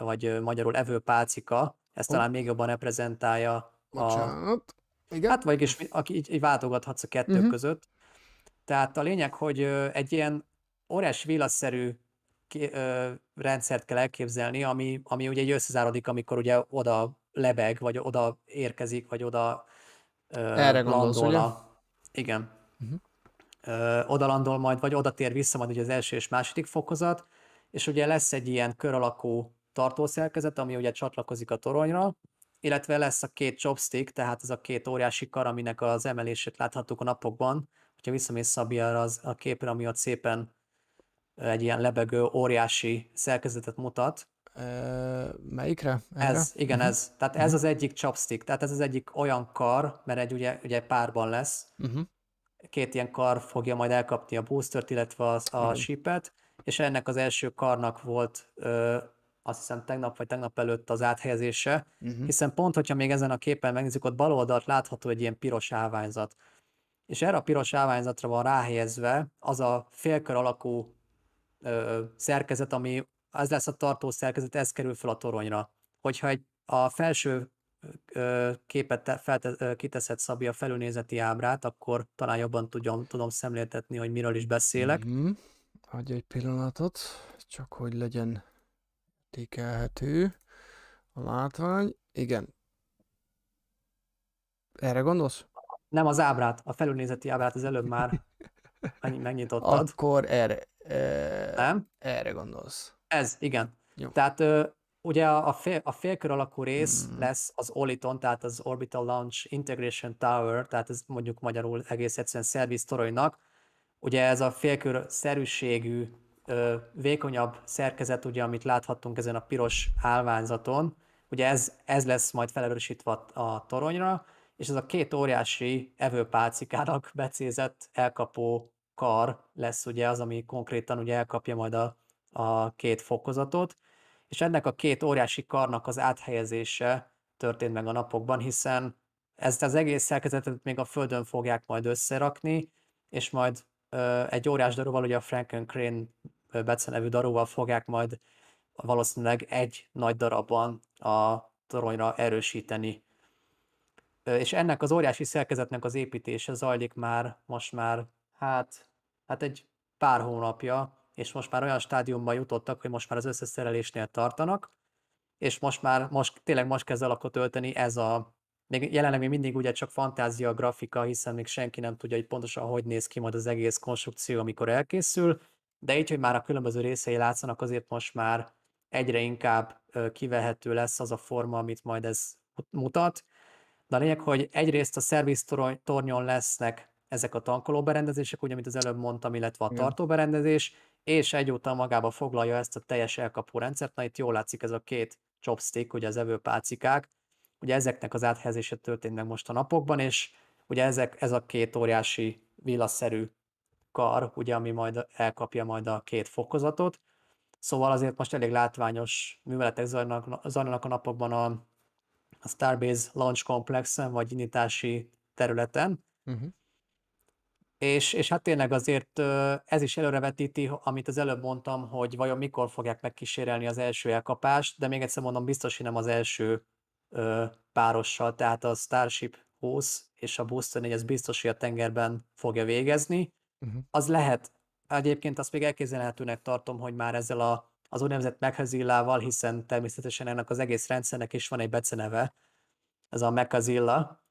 vagy magyarul evőpálcika, ez oh. talán még jobban reprezentálja a... Bocsánat. Igen? Hát vagy is, így, így váltogathatsz a kettő uh-huh. között. Tehát a lényeg, hogy egy ilyen ké- ö, rendszert kell elképzelni, ami, ami ugye így összezárodik, amikor ugye oda lebeg, vagy oda érkezik, vagy oda ö, Erre gondolsz, landol a... Igen. Ö, oda landol majd, vagy oda tér vissza majd ugye az első és második fokozat, és ugye lesz egy ilyen kör alakú tartószerkezet, ami ugye csatlakozik a toronyra, illetve lesz a két chopstick, tehát ez a két óriási kar, aminek az emelését láthattuk a napokban. Hogyha visszamész Szabi arra az, a képre, ami ott szépen egy ilyen lebegő, óriási szerkezetet mutat. Ö, melyikre? Erre? Ez, igen, Mhm. ez. Tehát ez az egyik chopstick, tehát ez az egyik olyan kar, mert egy ugye, ugye párban lesz, Uh-huh. két ilyen kar fogja majd elkapni a boostert, illetve az, a Igen. shipet, és ennek az első karnak volt ö, azt hiszem tegnap vagy tegnap előtt az áthelyezése, Uh-huh. hiszen pont, hogyha még ezen a képen megnézzük, ott bal oldalt látható egy ilyen piros állványzat. És erre a piros állványzatra van ráhelyezve az a félkör alakú ö, szerkezet, ami az lesz a tartó szerkezet, ez kerül fel a toronyra. Hogyha egy, a felső ö, képet te, felte, ö, kiteszed Szabi a felülnézeti ábrát, akkor talán jobban tudom, tudom szemléltetni, hogy miről is beszélek. Uh-huh. Adj egy pillanatot, csak hogy legyen értékelhető a látvány. Igen. Erre gondolsz? Nem az ábrát, a felülnézeti ábrát az előbb már megny- megnyitottad. Akkor erre, e, Nem? erre gondolsz. Ez, igen. Jó. Tehát ö, ugye a, fél, a félkör alakú rész Mm. lesz az OLITON, tehát az Orbital Launch Integration Tower, tehát ez mondjuk magyarul egész egyszerűen szerviz toronynak. Ugye ez a félkör szerűségű, ö, vékonyabb szerkezet, ugye, amit láthattunk ezen a piros állványzaton, ugye ez, ez lesz majd felerősítve a, toronyra, és ez a két óriási evőpálcikának becézett elkapó kar lesz ugye az, ami konkrétan ugye elkapja majd a, a két fokozatot, és ennek a két óriási karnak az áthelyezése történt meg a napokban, hiszen ezt az egész szerkezetet még a földön fogják majd összerakni, és majd ö, egy óriás daruval, ugye a Franken Crane ö, becenevű daruval fogják majd valószínűleg egy nagy darabban a toronyra erősíteni. És ennek az óriási szerkezetnek az építése zajlik már most már, hát, hát egy pár hónapja, és most már olyan stádiumban jutottak, hogy most már az összeszerelésnél tartanak, és most már, most, tényleg most kezd alakot ölteni ez a, még jelenleg még mindig ugye csak fantázia grafika, hiszen még senki nem tudja, hogy pontosan hogy néz ki majd az egész konstrukció, amikor elkészül, de így, hogy már a különböző részei látszanak, azért most már egyre inkább kivehető lesz az a forma, amit majd ez mutat. De a lényeg, hogy egyrészt a szerviz torony- tornyon lesznek ezek a tankolóberendezések, ugye, amit az előbb mondtam, illetve a tartóberendezés, és egyúttal magába foglalja ezt a teljes elkapó rendszert. Na itt jól látszik ez a két chopstick, ugye az evőpálcikák, ugye ezeknek az áthelyezése történt meg most a napokban, és ugye ezek, ez a két óriási villasszerű kar, ugye, ami majd elkapja majd a két fokozatot. Szóval azért most elég látványos műveletek zajlanak, zajlanak a napokban a, a Starbase Launch Complexen, vagy nyitási területen. Uh-huh. És, és hát tényleg azért ez is előrevetíti, amit az előbb mondtam, hogy vajon mikor fogják megkísérelni az első elkapást, de még egyszer mondom, biztos, hogy nem az első ö, párossal, tehát a Starship 20 és a Booster 4, ez biztos, hogy a tengerben fogja végezni. Uh-huh. Az lehet, egyébként azt még elképzelhetőnek tartom, hogy már ezzel a, az úgynevezett Mechazillával, hiszen természetesen ennek az egész rendszernek is van egy beceneve, ez a Mechazilla,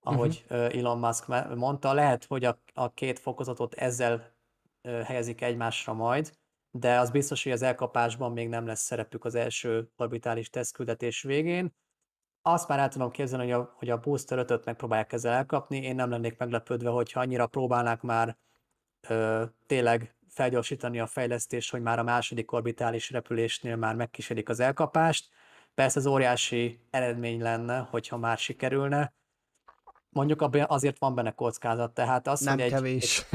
ahogy uh-huh. Elon Musk mondta, lehet, hogy a, a két fokozatot ezzel helyezik egymásra majd, de az biztos, hogy az elkapásban még nem lesz szerepük az első orbitális tesztküldetés végén. Azt már el tudom képzelni, hogy a, hogy a Booster 5-öt megpróbálják ezzel elkapni. Én nem lennék meglepődve, hogyha annyira próbálnák már ö, tényleg felgyorsítani a fejlesztést, hogy már a második orbitális repülésnél már megkísérik az elkapást. Persze ez óriási eredmény lenne, hogyha már sikerülne. Mondjuk azért van benne kockázat, tehát az, Nem hogy egy, kevés.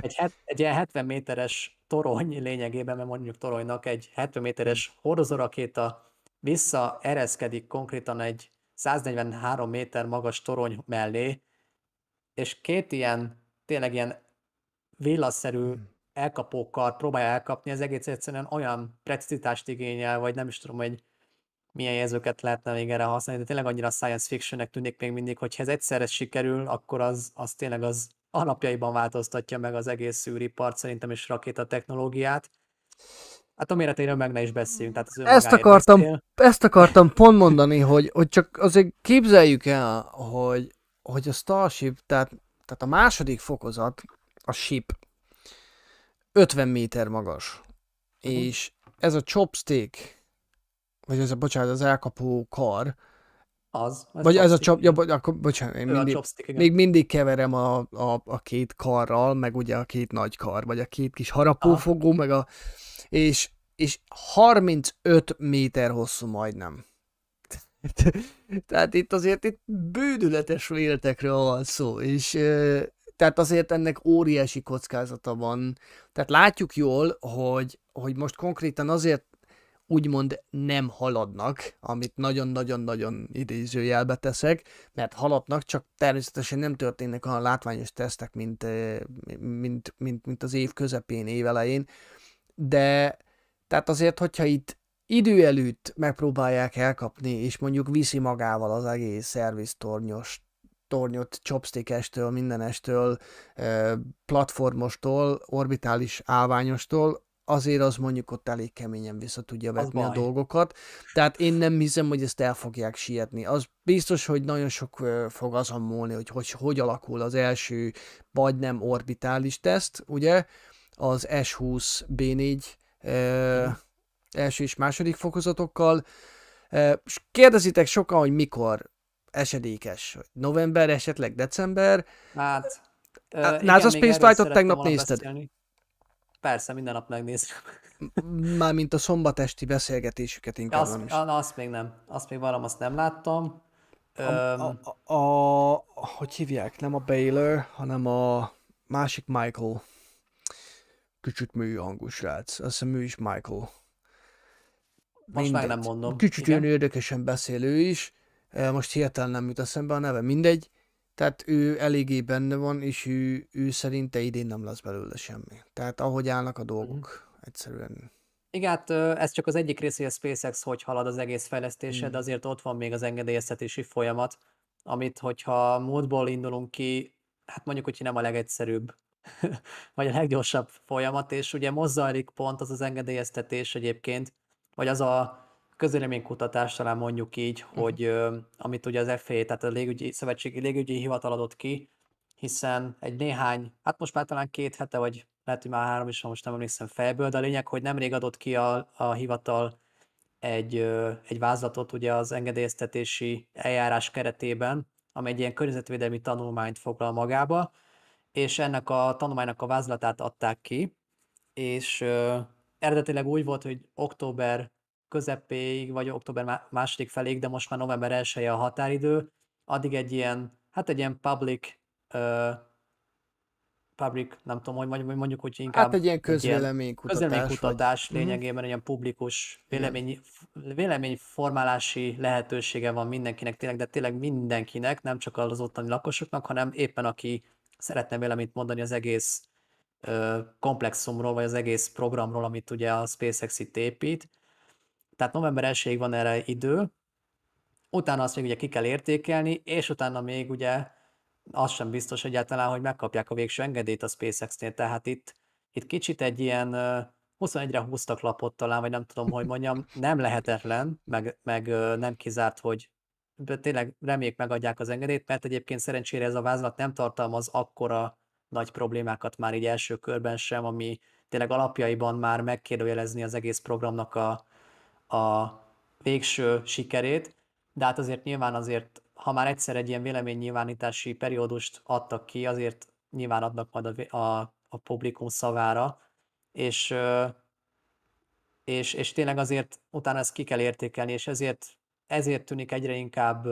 egy, het, egy ilyen 70 méteres torony lényegében, mert mondjuk toronynak egy 70 méteres hordozórakéta visszaereszkedik konkrétan egy 143 méter magas torony mellé, és két ilyen, tényleg ilyen villasszerű elkapókkal próbálja elkapni, ez egész egyszerűen olyan precizitást igényel, vagy nem is tudom, hogy milyen jelzőket lehetne még erre használni, de tényleg annyira science fictionnek tűnik még mindig, hogy ha ez egyszerre sikerül, akkor az, az tényleg az alapjaiban változtatja meg az egész űripart szerintem és rakéta technológiát. Hát a méretéről meg ne is beszéljünk. Tehát az ezt, akartam, beszél. ezt akartam pont mondani, hogy, hogy csak azért képzeljük el, hogy, hogy a Starship, tehát, tehát a második fokozat, a ship, 50 méter magas. És ez a chopstick, vagy ez a, bocsánat, az elkapó kar, az. Ez vagy ez a chop, ja, akkor, bocsánat, én mindig, chopstick, még mindig keverem a, a, a két karral, meg ugye a két nagy kar, vagy a két kis harapófogó, Aha. meg a, és, és 35 méter hosszú majdnem. Tehát itt azért itt bődületes véltekről van szó, és tehát azért ennek óriási kockázata van. Tehát látjuk jól, hogy, hogy most konkrétan azért úgymond nem haladnak, amit nagyon-nagyon-nagyon idézőjelbe teszek, mert haladnak, csak természetesen nem történnek olyan látványos tesztek, mint, mint, mint, mint az év közepén, évelején, de tehát azért, hogyha itt idő előtt megpróbálják elkapni, és mondjuk viszi magával az egész szerviztornyos tornyot chopstickestől, mindenestől, platformostól, orbitális állványostól, azért az mondjuk ott elég keményen vissza tudja vetni a dolgokat. Tehát én nem hiszem, hogy ezt el fogják sietni. Az biztos, hogy nagyon sok fog azon múlni, hogy, hogy hogy alakul az első vagy nem orbitális teszt, ugye? Az S20 B4 eh, első és második fokozatokkal. Eh, kérdezitek sokan, hogy mikor esedékes. November, esetleg december. Hát, uh, NASA Spaceflight-ot tegnap nézted? Beszélni. Persze, minden nap megnézem. Mármint a szombatesti beszélgetésüket inkább azt, is. Azt még nem. Azt még valam, azt nem láttam. A, a, a, a, hogy hívják? Nem a Baylor, hanem a másik Michael. Kicsit műhangú srác. Azt hiszem ő is Michael. Most Mindegy. meg nem mondom. Kicsit olyan érdekesen beszélő is. Most hirtelen nem jut eszembe a neve. Mindegy. Tehát ő eléggé benne van, és ő, ő szerinte idén nem lesz belőle semmi. Tehát ahogy állnak a dolgok, mm. egyszerűen... Igen, hát ez csak az egyik része, hogy a SpaceX hogy halad az egész fejlesztése, mm. de azért ott van még az engedélyeztetési folyamat, amit, hogyha módból indulunk ki, hát mondjuk, hogy nem a legegyszerűbb, vagy a leggyorsabb folyamat, és ugye mozzajlik pont az az engedélyeztetés egyébként, vagy az a közéleménykutatás, talán mondjuk így, uh-huh. hogy amit ugye az FAA, tehát a légügyi, Szövetségi Légügyi Hivatal adott ki, hiszen egy néhány, hát most már talán két hete, vagy lehet, hogy már három is, most nem emlékszem fejből, de a lényeg, hogy nemrég adott ki a, a hivatal egy, egy vázlatot ugye az engedélyeztetési eljárás keretében, ami egy ilyen környezetvédelmi tanulmányt foglal magába, és ennek a tanulmánynak a vázlatát adták ki, és ö, eredetileg úgy volt, hogy október közepéig, vagy október második feléig, de most már november 1 a határidő, addig egy ilyen, hát egy ilyen public, uh, public, nem tudom, hogy mondjuk, hogy inkább... Hát egy ilyen közvéleménykutatás. Közvéleménykutatás vagy... Mhm. lényegében egy ilyen publikus vélemény, véleményformálási lehetősége van mindenkinek, tényleg, de tényleg mindenkinek, nem csak az ottani lakosoknak, hanem éppen aki szeretne véleményt mondani az egész komplexumról, vagy az egész programról, amit ugye a SpaceX itt épít, tehát november 1 van erre idő, utána azt még ugye ki kell értékelni, és utána még ugye az sem biztos egyáltalán, hogy megkapják a végső engedélyt a SpaceX-nél, tehát itt, itt kicsit egy ilyen 21-re húztak lapot talán, vagy nem tudom, hogy mondjam, nem lehetetlen, meg, meg nem kizárt, hogy tényleg reméljük megadják az engedélyt, mert egyébként szerencsére ez a vázlat nem tartalmaz akkora nagy problémákat már így első körben sem, ami tényleg alapjaiban már megkérdőjelezni az egész programnak a, a végső sikerét, de hát azért nyilván azért, ha már egyszer egy ilyen véleménynyilvánítási periódust adtak ki, azért nyilván adnak majd a, a, a publikum szavára, és, és, és tényleg azért utána ezt ki kell értékelni, és ezért, ezért tűnik egyre inkább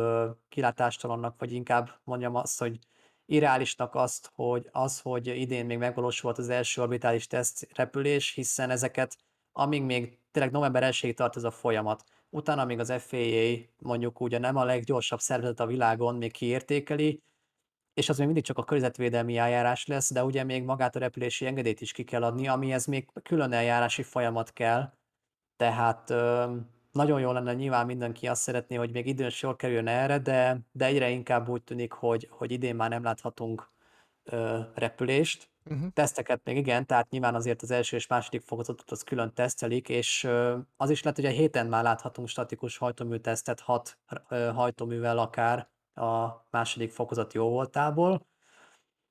kilátástalannak, vagy inkább mondjam azt, hogy irreálisnak azt, hogy az, hogy idén még megvalósult az első orbitális teszt repülés, hiszen ezeket amíg még tényleg november 1 tart ez a folyamat. Utána még az FAA mondjuk ugye nem a leggyorsabb szervezet a világon még kiértékeli, és az még mindig csak a környezetvédelmi eljárás lesz, de ugye még magát a repülési engedélyt is ki kell adni, amihez még külön eljárási folyamat kell. Tehát nagyon jó lenne, nyilván mindenki azt szeretné, hogy még időn sor kerüljön erre, de, de egyre inkább úgy tűnik, hogy, hogy idén már nem láthatunk ö, repülést. Uh-huh. Teszteket még igen, tehát nyilván azért az első és második fokozatot az külön tesztelik, és az is lehet, hogy a héten már láthatunk statikus hajtómű tesztet hat hajtóművel akár a második fokozat jó voltából.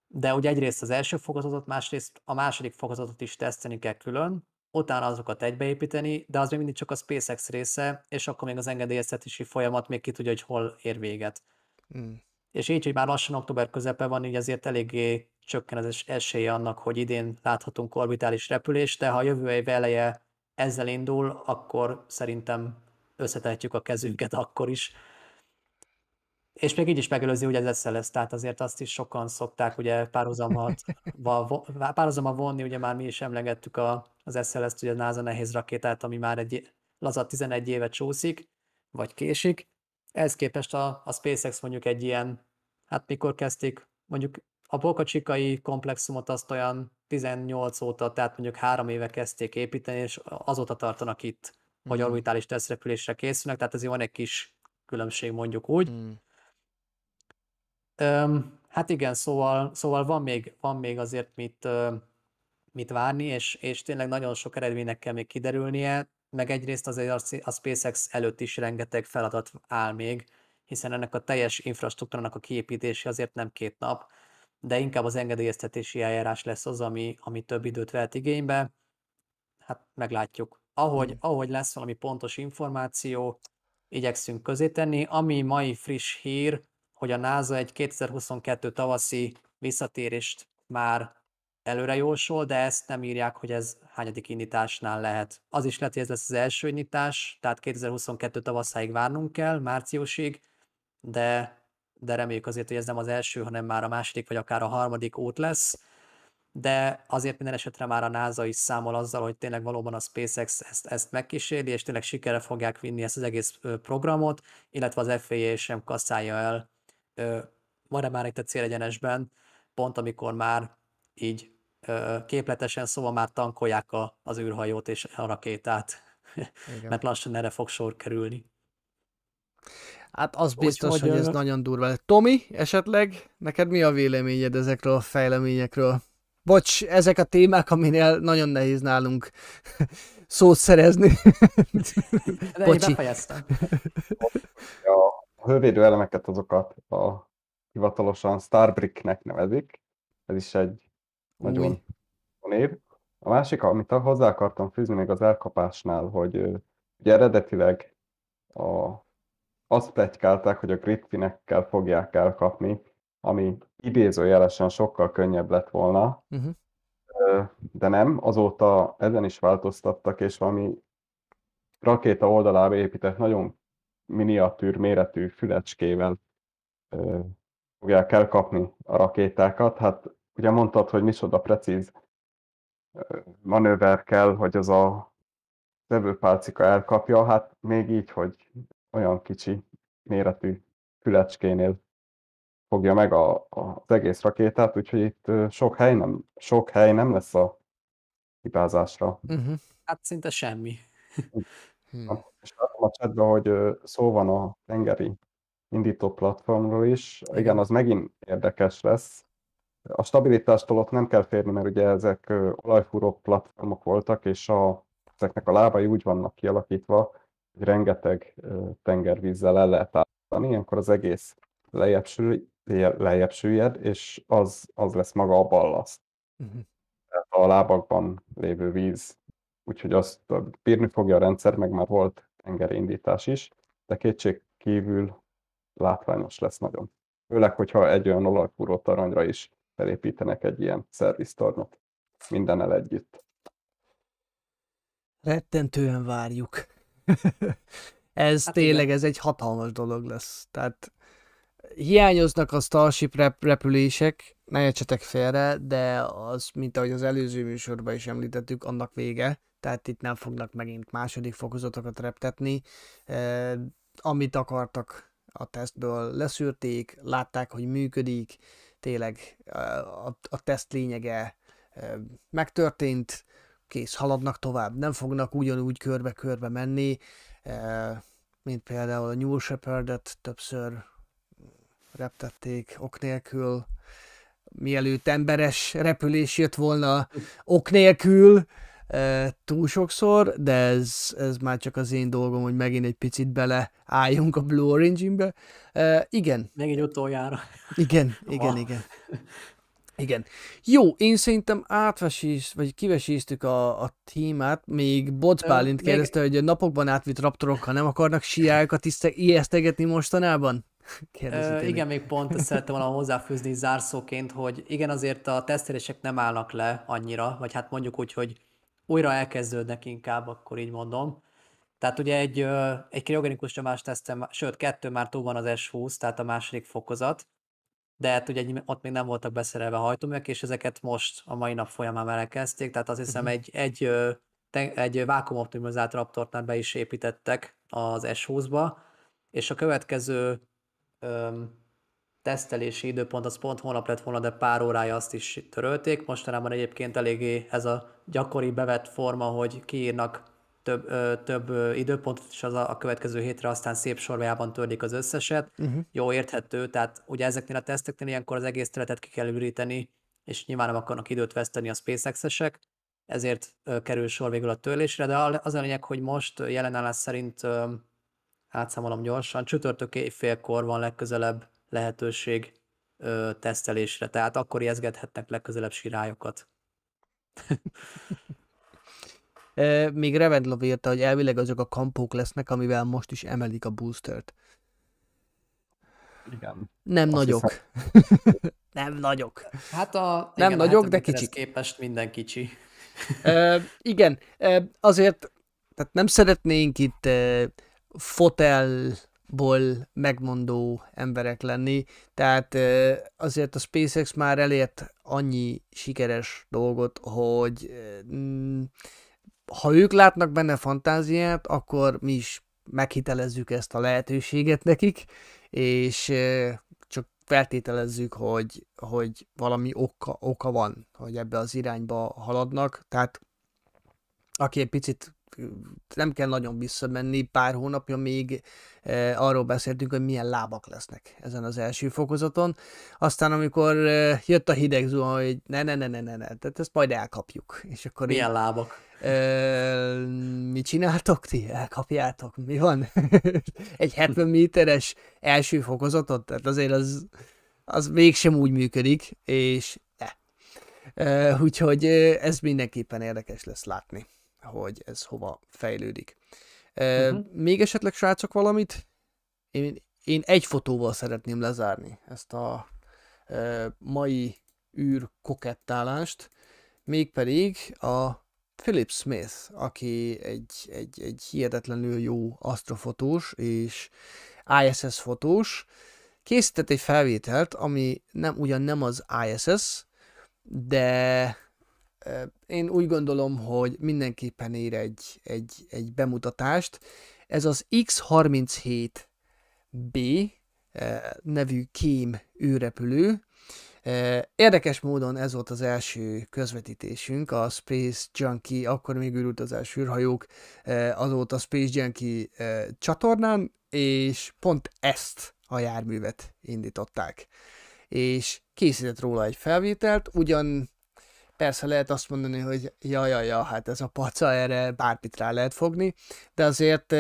De ugye egyrészt az első fokozatot, másrészt a második fokozatot is tesztelni kell külön, utána azokat egybeépíteni, de az még mindig csak a SpaceX része, és akkor még az engedélyeztetési folyamat még ki tudja, hogy hol ér véget. Mm. És így, hogy már lassan október közepe van, így azért eléggé csökken az es- esélye annak, hogy idén láthatunk orbitális repülést, de ha a jövő év eleje ezzel indul, akkor szerintem összetehetjük a kezünket akkor is. És még így is megelőzi ugye az SLS, tehát azért azt is sokan szokták ugye párhuzamat, párhuzamba vonni, ugye már mi is emlegettük a, az SLS-t, ugye a NASA nehéz rakétát, ami már egy laza 11 éve csúszik, vagy késik. Ehhez képest a, a SpaceX mondjuk egy ilyen, hát mikor kezdték, mondjuk a Boca Chicai komplexumot azt olyan 18 óta, tehát mondjuk három éve kezdték építeni, és azóta tartanak itt, hogy Mhm. orbitális tesztrepülésre készülnek, tehát azért van egy kis különbség mondjuk úgy. Mm. Öm, hát igen, szóval, szóval van, még, van még azért mit, mit várni, és, és tényleg nagyon sok eredménynek kell még kiderülnie, meg egyrészt azért a SpaceX előtt is rengeteg feladat áll még, hiszen ennek a teljes infrastruktúrának a kiépítése azért nem két nap, de inkább az engedélyeztetési eljárás lesz az, ami, ami több időt vehet igénybe. Hát meglátjuk. Ahogy, Mhm. ahogy lesz valami pontos információ, igyekszünk közé tenni. Ami mai friss hír, hogy a NASA egy 2022 tavaszi visszatérést már előre jósol, de ezt nem írják, hogy ez hányadik indításnál lehet. Az is lehet, hogy ez lesz az első indítás, tehát 2022 tavaszáig várnunk kell, márciusig, de, de reméljük azért, hogy ez nem az első, hanem már a második, vagy akár a harmadik út lesz. De azért minden esetre már a NASA is számol azzal, hogy tényleg valóban a SpaceX ezt, ezt megkíséri, és tényleg sikerre fogják vinni ezt az egész programot, illetve az FAA sem kasszálja el majdnem már itt a célegyenesben, pont amikor már így képletesen szóval már tankolják a, az űrhajót és a rakétát, Igen. mert lassan erre fog sor kerülni. Hát az biztos, Úgyhogy, hogy ez nagyon durva. Tomi, esetleg neked mi a véleményed ezekről a fejleményekről? Bocs, ezek a témák, aminél nagyon nehéz nálunk szót szerezni. De Bocsi. befejeztem. A hővédő elemeket azokat a hivatalosan Starbricknek nevezik. Ez is egy nagyon név. A másik, amit hozzá akartam fűzni még az elkapásnál, hogy ugye eredetileg a, azt pletykálták, hogy a gridfinekkel fogják elkapni, ami idézőjelesen sokkal könnyebb lett volna, Uh-huh. De nem, azóta ezen is változtattak, és valami rakéta oldalába épített nagyon miniatűr méretű fülecskével ö, fogják elkapni a rakétákat. Hát ugye mondtad, hogy micsoda precíz manőver kell, hogy az a vevőpálcika elkapja, hát még így, hogy olyan kicsi méretű fülecskénél fogja meg a, a, az egész rakétát, úgyhogy itt sok hely nem, sok hely nem lesz a hibázásra. Uh-huh. Hát szinte semmi. Hmm. És látom a chatben, hogy szó van a tengeri indító platformról is. Igen, az megint érdekes lesz. A stabilitástól ott nem kell férni, mert ugye ezek olajfúró platformok voltak, és a, ezeknek a lábai úgy vannak kialakítva, rengeteg tengervízzel el lehet állítani, ilyenkor az egész lejjebb, sül, lejjebb süllyed, és az, az lesz maga a ballaszt Uh-huh. tehát a lábakban lévő víz, úgyhogy azt bírni fogja a rendszer, meg már volt tengeri indítás is, de kétség kívül látványos lesz nagyon. Főleg, hogyha egy olyan olajfúró aranyra is felépítenek egy ilyen szerviztornyot mindennel együtt. Rettentően várjuk. ez Hát tényleg, igen. ez egy hatalmas dolog lesz. Tehát hiányoznak a Starship rep- repülések, ne értsetek félre, de az, mint ahogy az előző műsorban is említettük, annak vége. Tehát itt nem fognak megint második fokozatokat reptetni. E, amit akartak a tesztből leszűrték, látták, hogy működik, tényleg a, a teszt lényege megtörtént, kész, haladnak tovább, nem fognak ugyanúgy körbe-körbe menni, e, mint például a New Shepard-et többször reptették ok nélkül. mielőtt emberes repülés jött volna ok nélkül, e, túl sokszor, de ez, ez már csak az én dolgom, hogy megint egy picit beleálljunk a Blue Origin-be. E, igen. Megint utoljára. Igen, igen, Wow. igen. Igen. Jó, én szerintem átvesízt, vagy kivesíztük a, a témát, még Boc Ö, Bálint még- kérdezte, hogy a napokban átvitt raptorokkal nem akarnak siákat ijesztegetni mostanában? Ö, igen, még pont szerettem volna hozzáfűzni zárszóként, hogy igen, azért a tesztelések nem állnak le annyira, vagy hát mondjuk úgy, hogy újra elkezdődnek inkább, akkor így mondom. Tehát ugye egy, egy kriogenikus nyomás tesztem, sőt, kettő már túl van az S20, tehát a második fokozat, de hát ugye egy- ott még nem voltak beszerelve hajtóművek, és ezeket most a mai nap folyamán elkezdték, tehát azt hiszem egy, egy, te- egy vákumoptimizált Raptortnál be is építettek az S20-ba, és a következő öm, tesztelési időpont az pont holnap lett volna, de pár órája azt is törölték. Mostanában egyébként eléggé ez a gyakori bevett forma, hogy kiírnak több, ö, több időpontot, és az a, a következő hétre aztán szép sorjában törlik az összeset. Uh-huh. Jó, érthető, tehát ugye ezeknél a teszteknél ilyenkor az egész területet ki kell üríteni, és nyilván nem akarnak időt veszteni a SpaceX-esek, ezért ö, kerül sor végül a törlésre, de az a lényeg, hogy most jelenállás szerint ö, átszámolom gyorsan, csütörtök éjfélkor van legközelebb lehetőség ö, tesztelésre, tehát akkor ijeszgethetnek legközelebb sirályokat. Még Revendlov írta, hogy elvileg azok a kampók lesznek, amivel most is emelik a boostert. Igen. Nem Azt nagyok. nem nagyok. Hát a, Nem igen, nagyok, de 70 méterhez kicsik. képest minden kicsi. E, igen, e, azért tehát nem szeretnénk itt e, fotelból megmondó emberek lenni, tehát e, azért a SpaceX már elért annyi sikeres dolgot, hogy e, mm, ha ők látnak benne fantáziát, akkor mi is meghitelezzük ezt a lehetőséget nekik, és csak feltételezzük, hogy, hogy valami oka, oka van, hogy ebbe az irányba haladnak, tehát aki egy picit nem kell nagyon visszamenni, pár hónapja még e, arról beszéltünk, hogy milyen lábak lesznek ezen az első fokozaton. Aztán amikor e, jött a hideg zuhan, hogy ne, ne, ne, ne, ne, ne, tehát ezt majd elkapjuk. És akkor Milyen így, lábak? e, mit csináltok ti? Elkapjátok? Mi van? egy 70 méteres első fokozatot? Tehát azért az, az mégsem úgy működik, és ne. E, úgyhogy e, ez mindenképpen érdekes lesz látni, hogy ez hova fejlődik. Mhm. Még esetleg srácok valamit? Én, én egy fotóval szeretném lezárni ezt a e, mai űr kokettálást, mégpedig a Philip Smith, aki egy, egy, egy hihetetlenül jó asztrofotós és ISS fotós, készített egy felvételt, ami nem, ugyan nem az ISS, de én úgy gondolom, hogy mindenképpen ér egy, egy, egy bemutatást. Ez az X-37B eh, nevű kém űrrepülő. Érdekes módon ez volt az első közvetítésünk, a Space Junkie, akkor még űrutazás űrhajók, azóta Space Junkie csatornán, és pont ezt a járművet indították. És készített róla egy felvételt, ugyan persze lehet azt mondani, hogy ja, ja, ja, hát ez a paca, erre bármit rá lehet fogni, de azért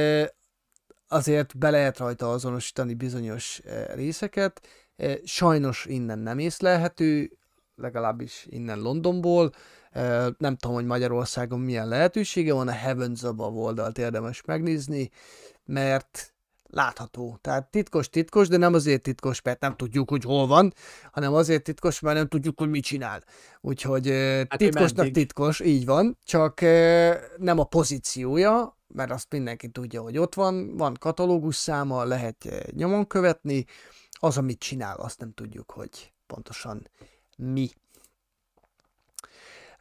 azért be lehet rajta azonosítani bizonyos részeket. Sajnos innen nem észlelhető, legalábbis innen Londonból. Nem tudom, hogy Magyarországon milyen lehetősége van, a Heavens Above oldalt érdemes megnézni, mert látható. Tehát titkos, titkos, de nem azért titkos, mert nem tudjuk, hogy hol van, hanem azért titkos, mert nem tudjuk, hogy mit csinál. Úgyhogy hogy titkosnak titkos, így van, csak nem a pozíciója, mert azt mindenki tudja, hogy ott van, van katalógus száma, lehet eh, nyomon követni, az, amit csinál, azt nem tudjuk, hogy pontosan mi.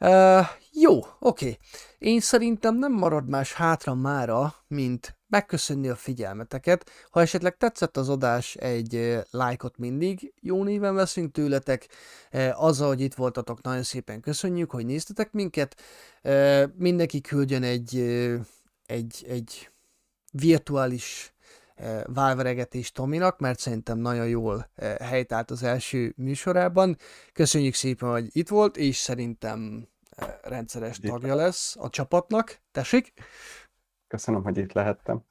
Uh, jó, oké. Én szerintem nem marad más hátra mára, mint megköszönni a figyelmeteket. Ha esetleg tetszett az adás, egy lájkot mindig jó néven veszünk tőletek. Azzal, hogy itt voltatok, nagyon szépen köszönjük, hogy néztetek minket. Mindenki küldjön egy, egy, egy virtuális válveregetés Tominak, mert szerintem nagyon jól helytált az első műsorában. Köszönjük szépen, hogy itt volt, és szerintem rendszeres tagja lesz a csapatnak. Tessék! Köszönöm, hogy itt lehettem.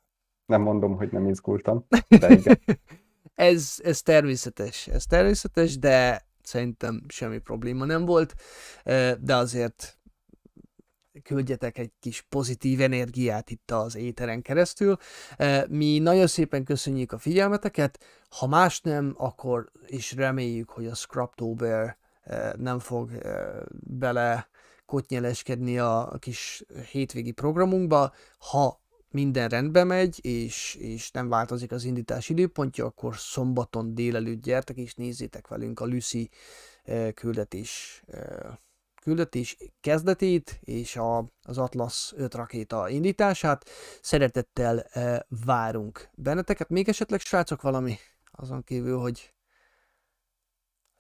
Nem mondom, hogy nem izgultam, de igen. ez, ez természetes, ez természetes, de szerintem semmi probléma nem volt, de azért küldjetek egy kis pozitív energiát itt az éteren keresztül. Mi nagyon szépen köszönjük a figyelmeteket, ha más nem, akkor is reméljük, hogy a Scraptober nem fog bele kotnyeleskedni a kis hétvégi programunkba. Ha minden rendbe megy, és, és nem változik az indítás időpontja, akkor szombaton délelőtt gyertek és nézzétek velünk a Lucy eh, küldetés, eh, küldetés kezdetét és a, az Atlas 5 rakéta indítását. Szeretettel eh, várunk benneteket. Még esetleg srácok valami azon kívül, hogy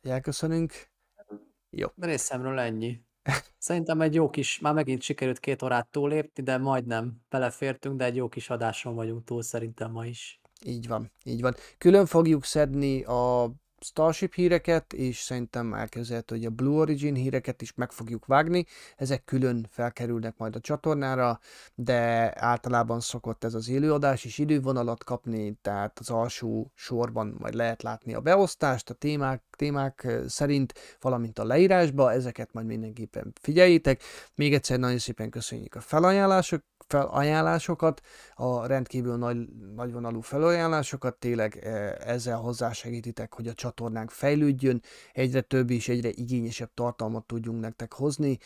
elköszönünk. Jó. Részemről ennyi. Szerintem egy jó kis, már megint sikerült két órát túlépni, de majdnem belefértünk, de egy jó kis adáson vagyunk túl szerintem ma is. Így van, így van. Külön fogjuk szedni a Starship híreket, és szerintem elképzelhető, hogy a Blue Origin híreket is meg fogjuk vágni. Ezek külön felkerülnek majd a csatornára, de általában szokott ez az élőadás is idővonalat kapni, tehát az alsó sorban majd lehet látni a beosztást a témák, témák szerint, valamint a leírásba, ezeket majd mindenképpen figyeljétek. Még egyszer nagyon szépen köszönjük a felajánlások, felajánlásokat, a rendkívül nagy, nagyvonalú felajánlásokat, tényleg ezzel hozzásegítitek, hogy a csatornánk fejlődjön, egyre több és egyre igényesebb tartalmat tudjunk nektek hozni.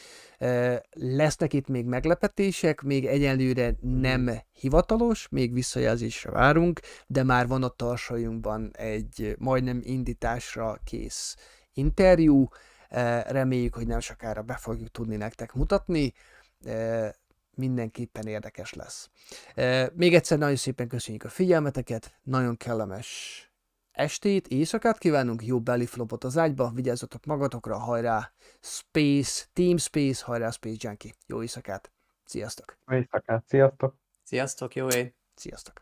Lesznek itt még meglepetések, még egyelőre nem hivatalos, még visszajelzésre várunk, de már van a tarsajunkban egy majdnem indításra kész interjú, Eh, reméljük, hogy nem sokára be fogjuk tudni nektek mutatni, Eh, mindenképpen érdekes lesz. Eh, Még egyszer nagyon szépen köszönjük a figyelmeteket, nagyon kellemes estét, éjszakát kívánunk, jó bellyflopot az ágyba, vigyázzatok magatokra, hajrá Space, Team Space, hajrá Space Junkie, jó éjszakát, sziasztok, Jó éjszakát, sziasztok! Sziasztok, jó ég! sziasztok.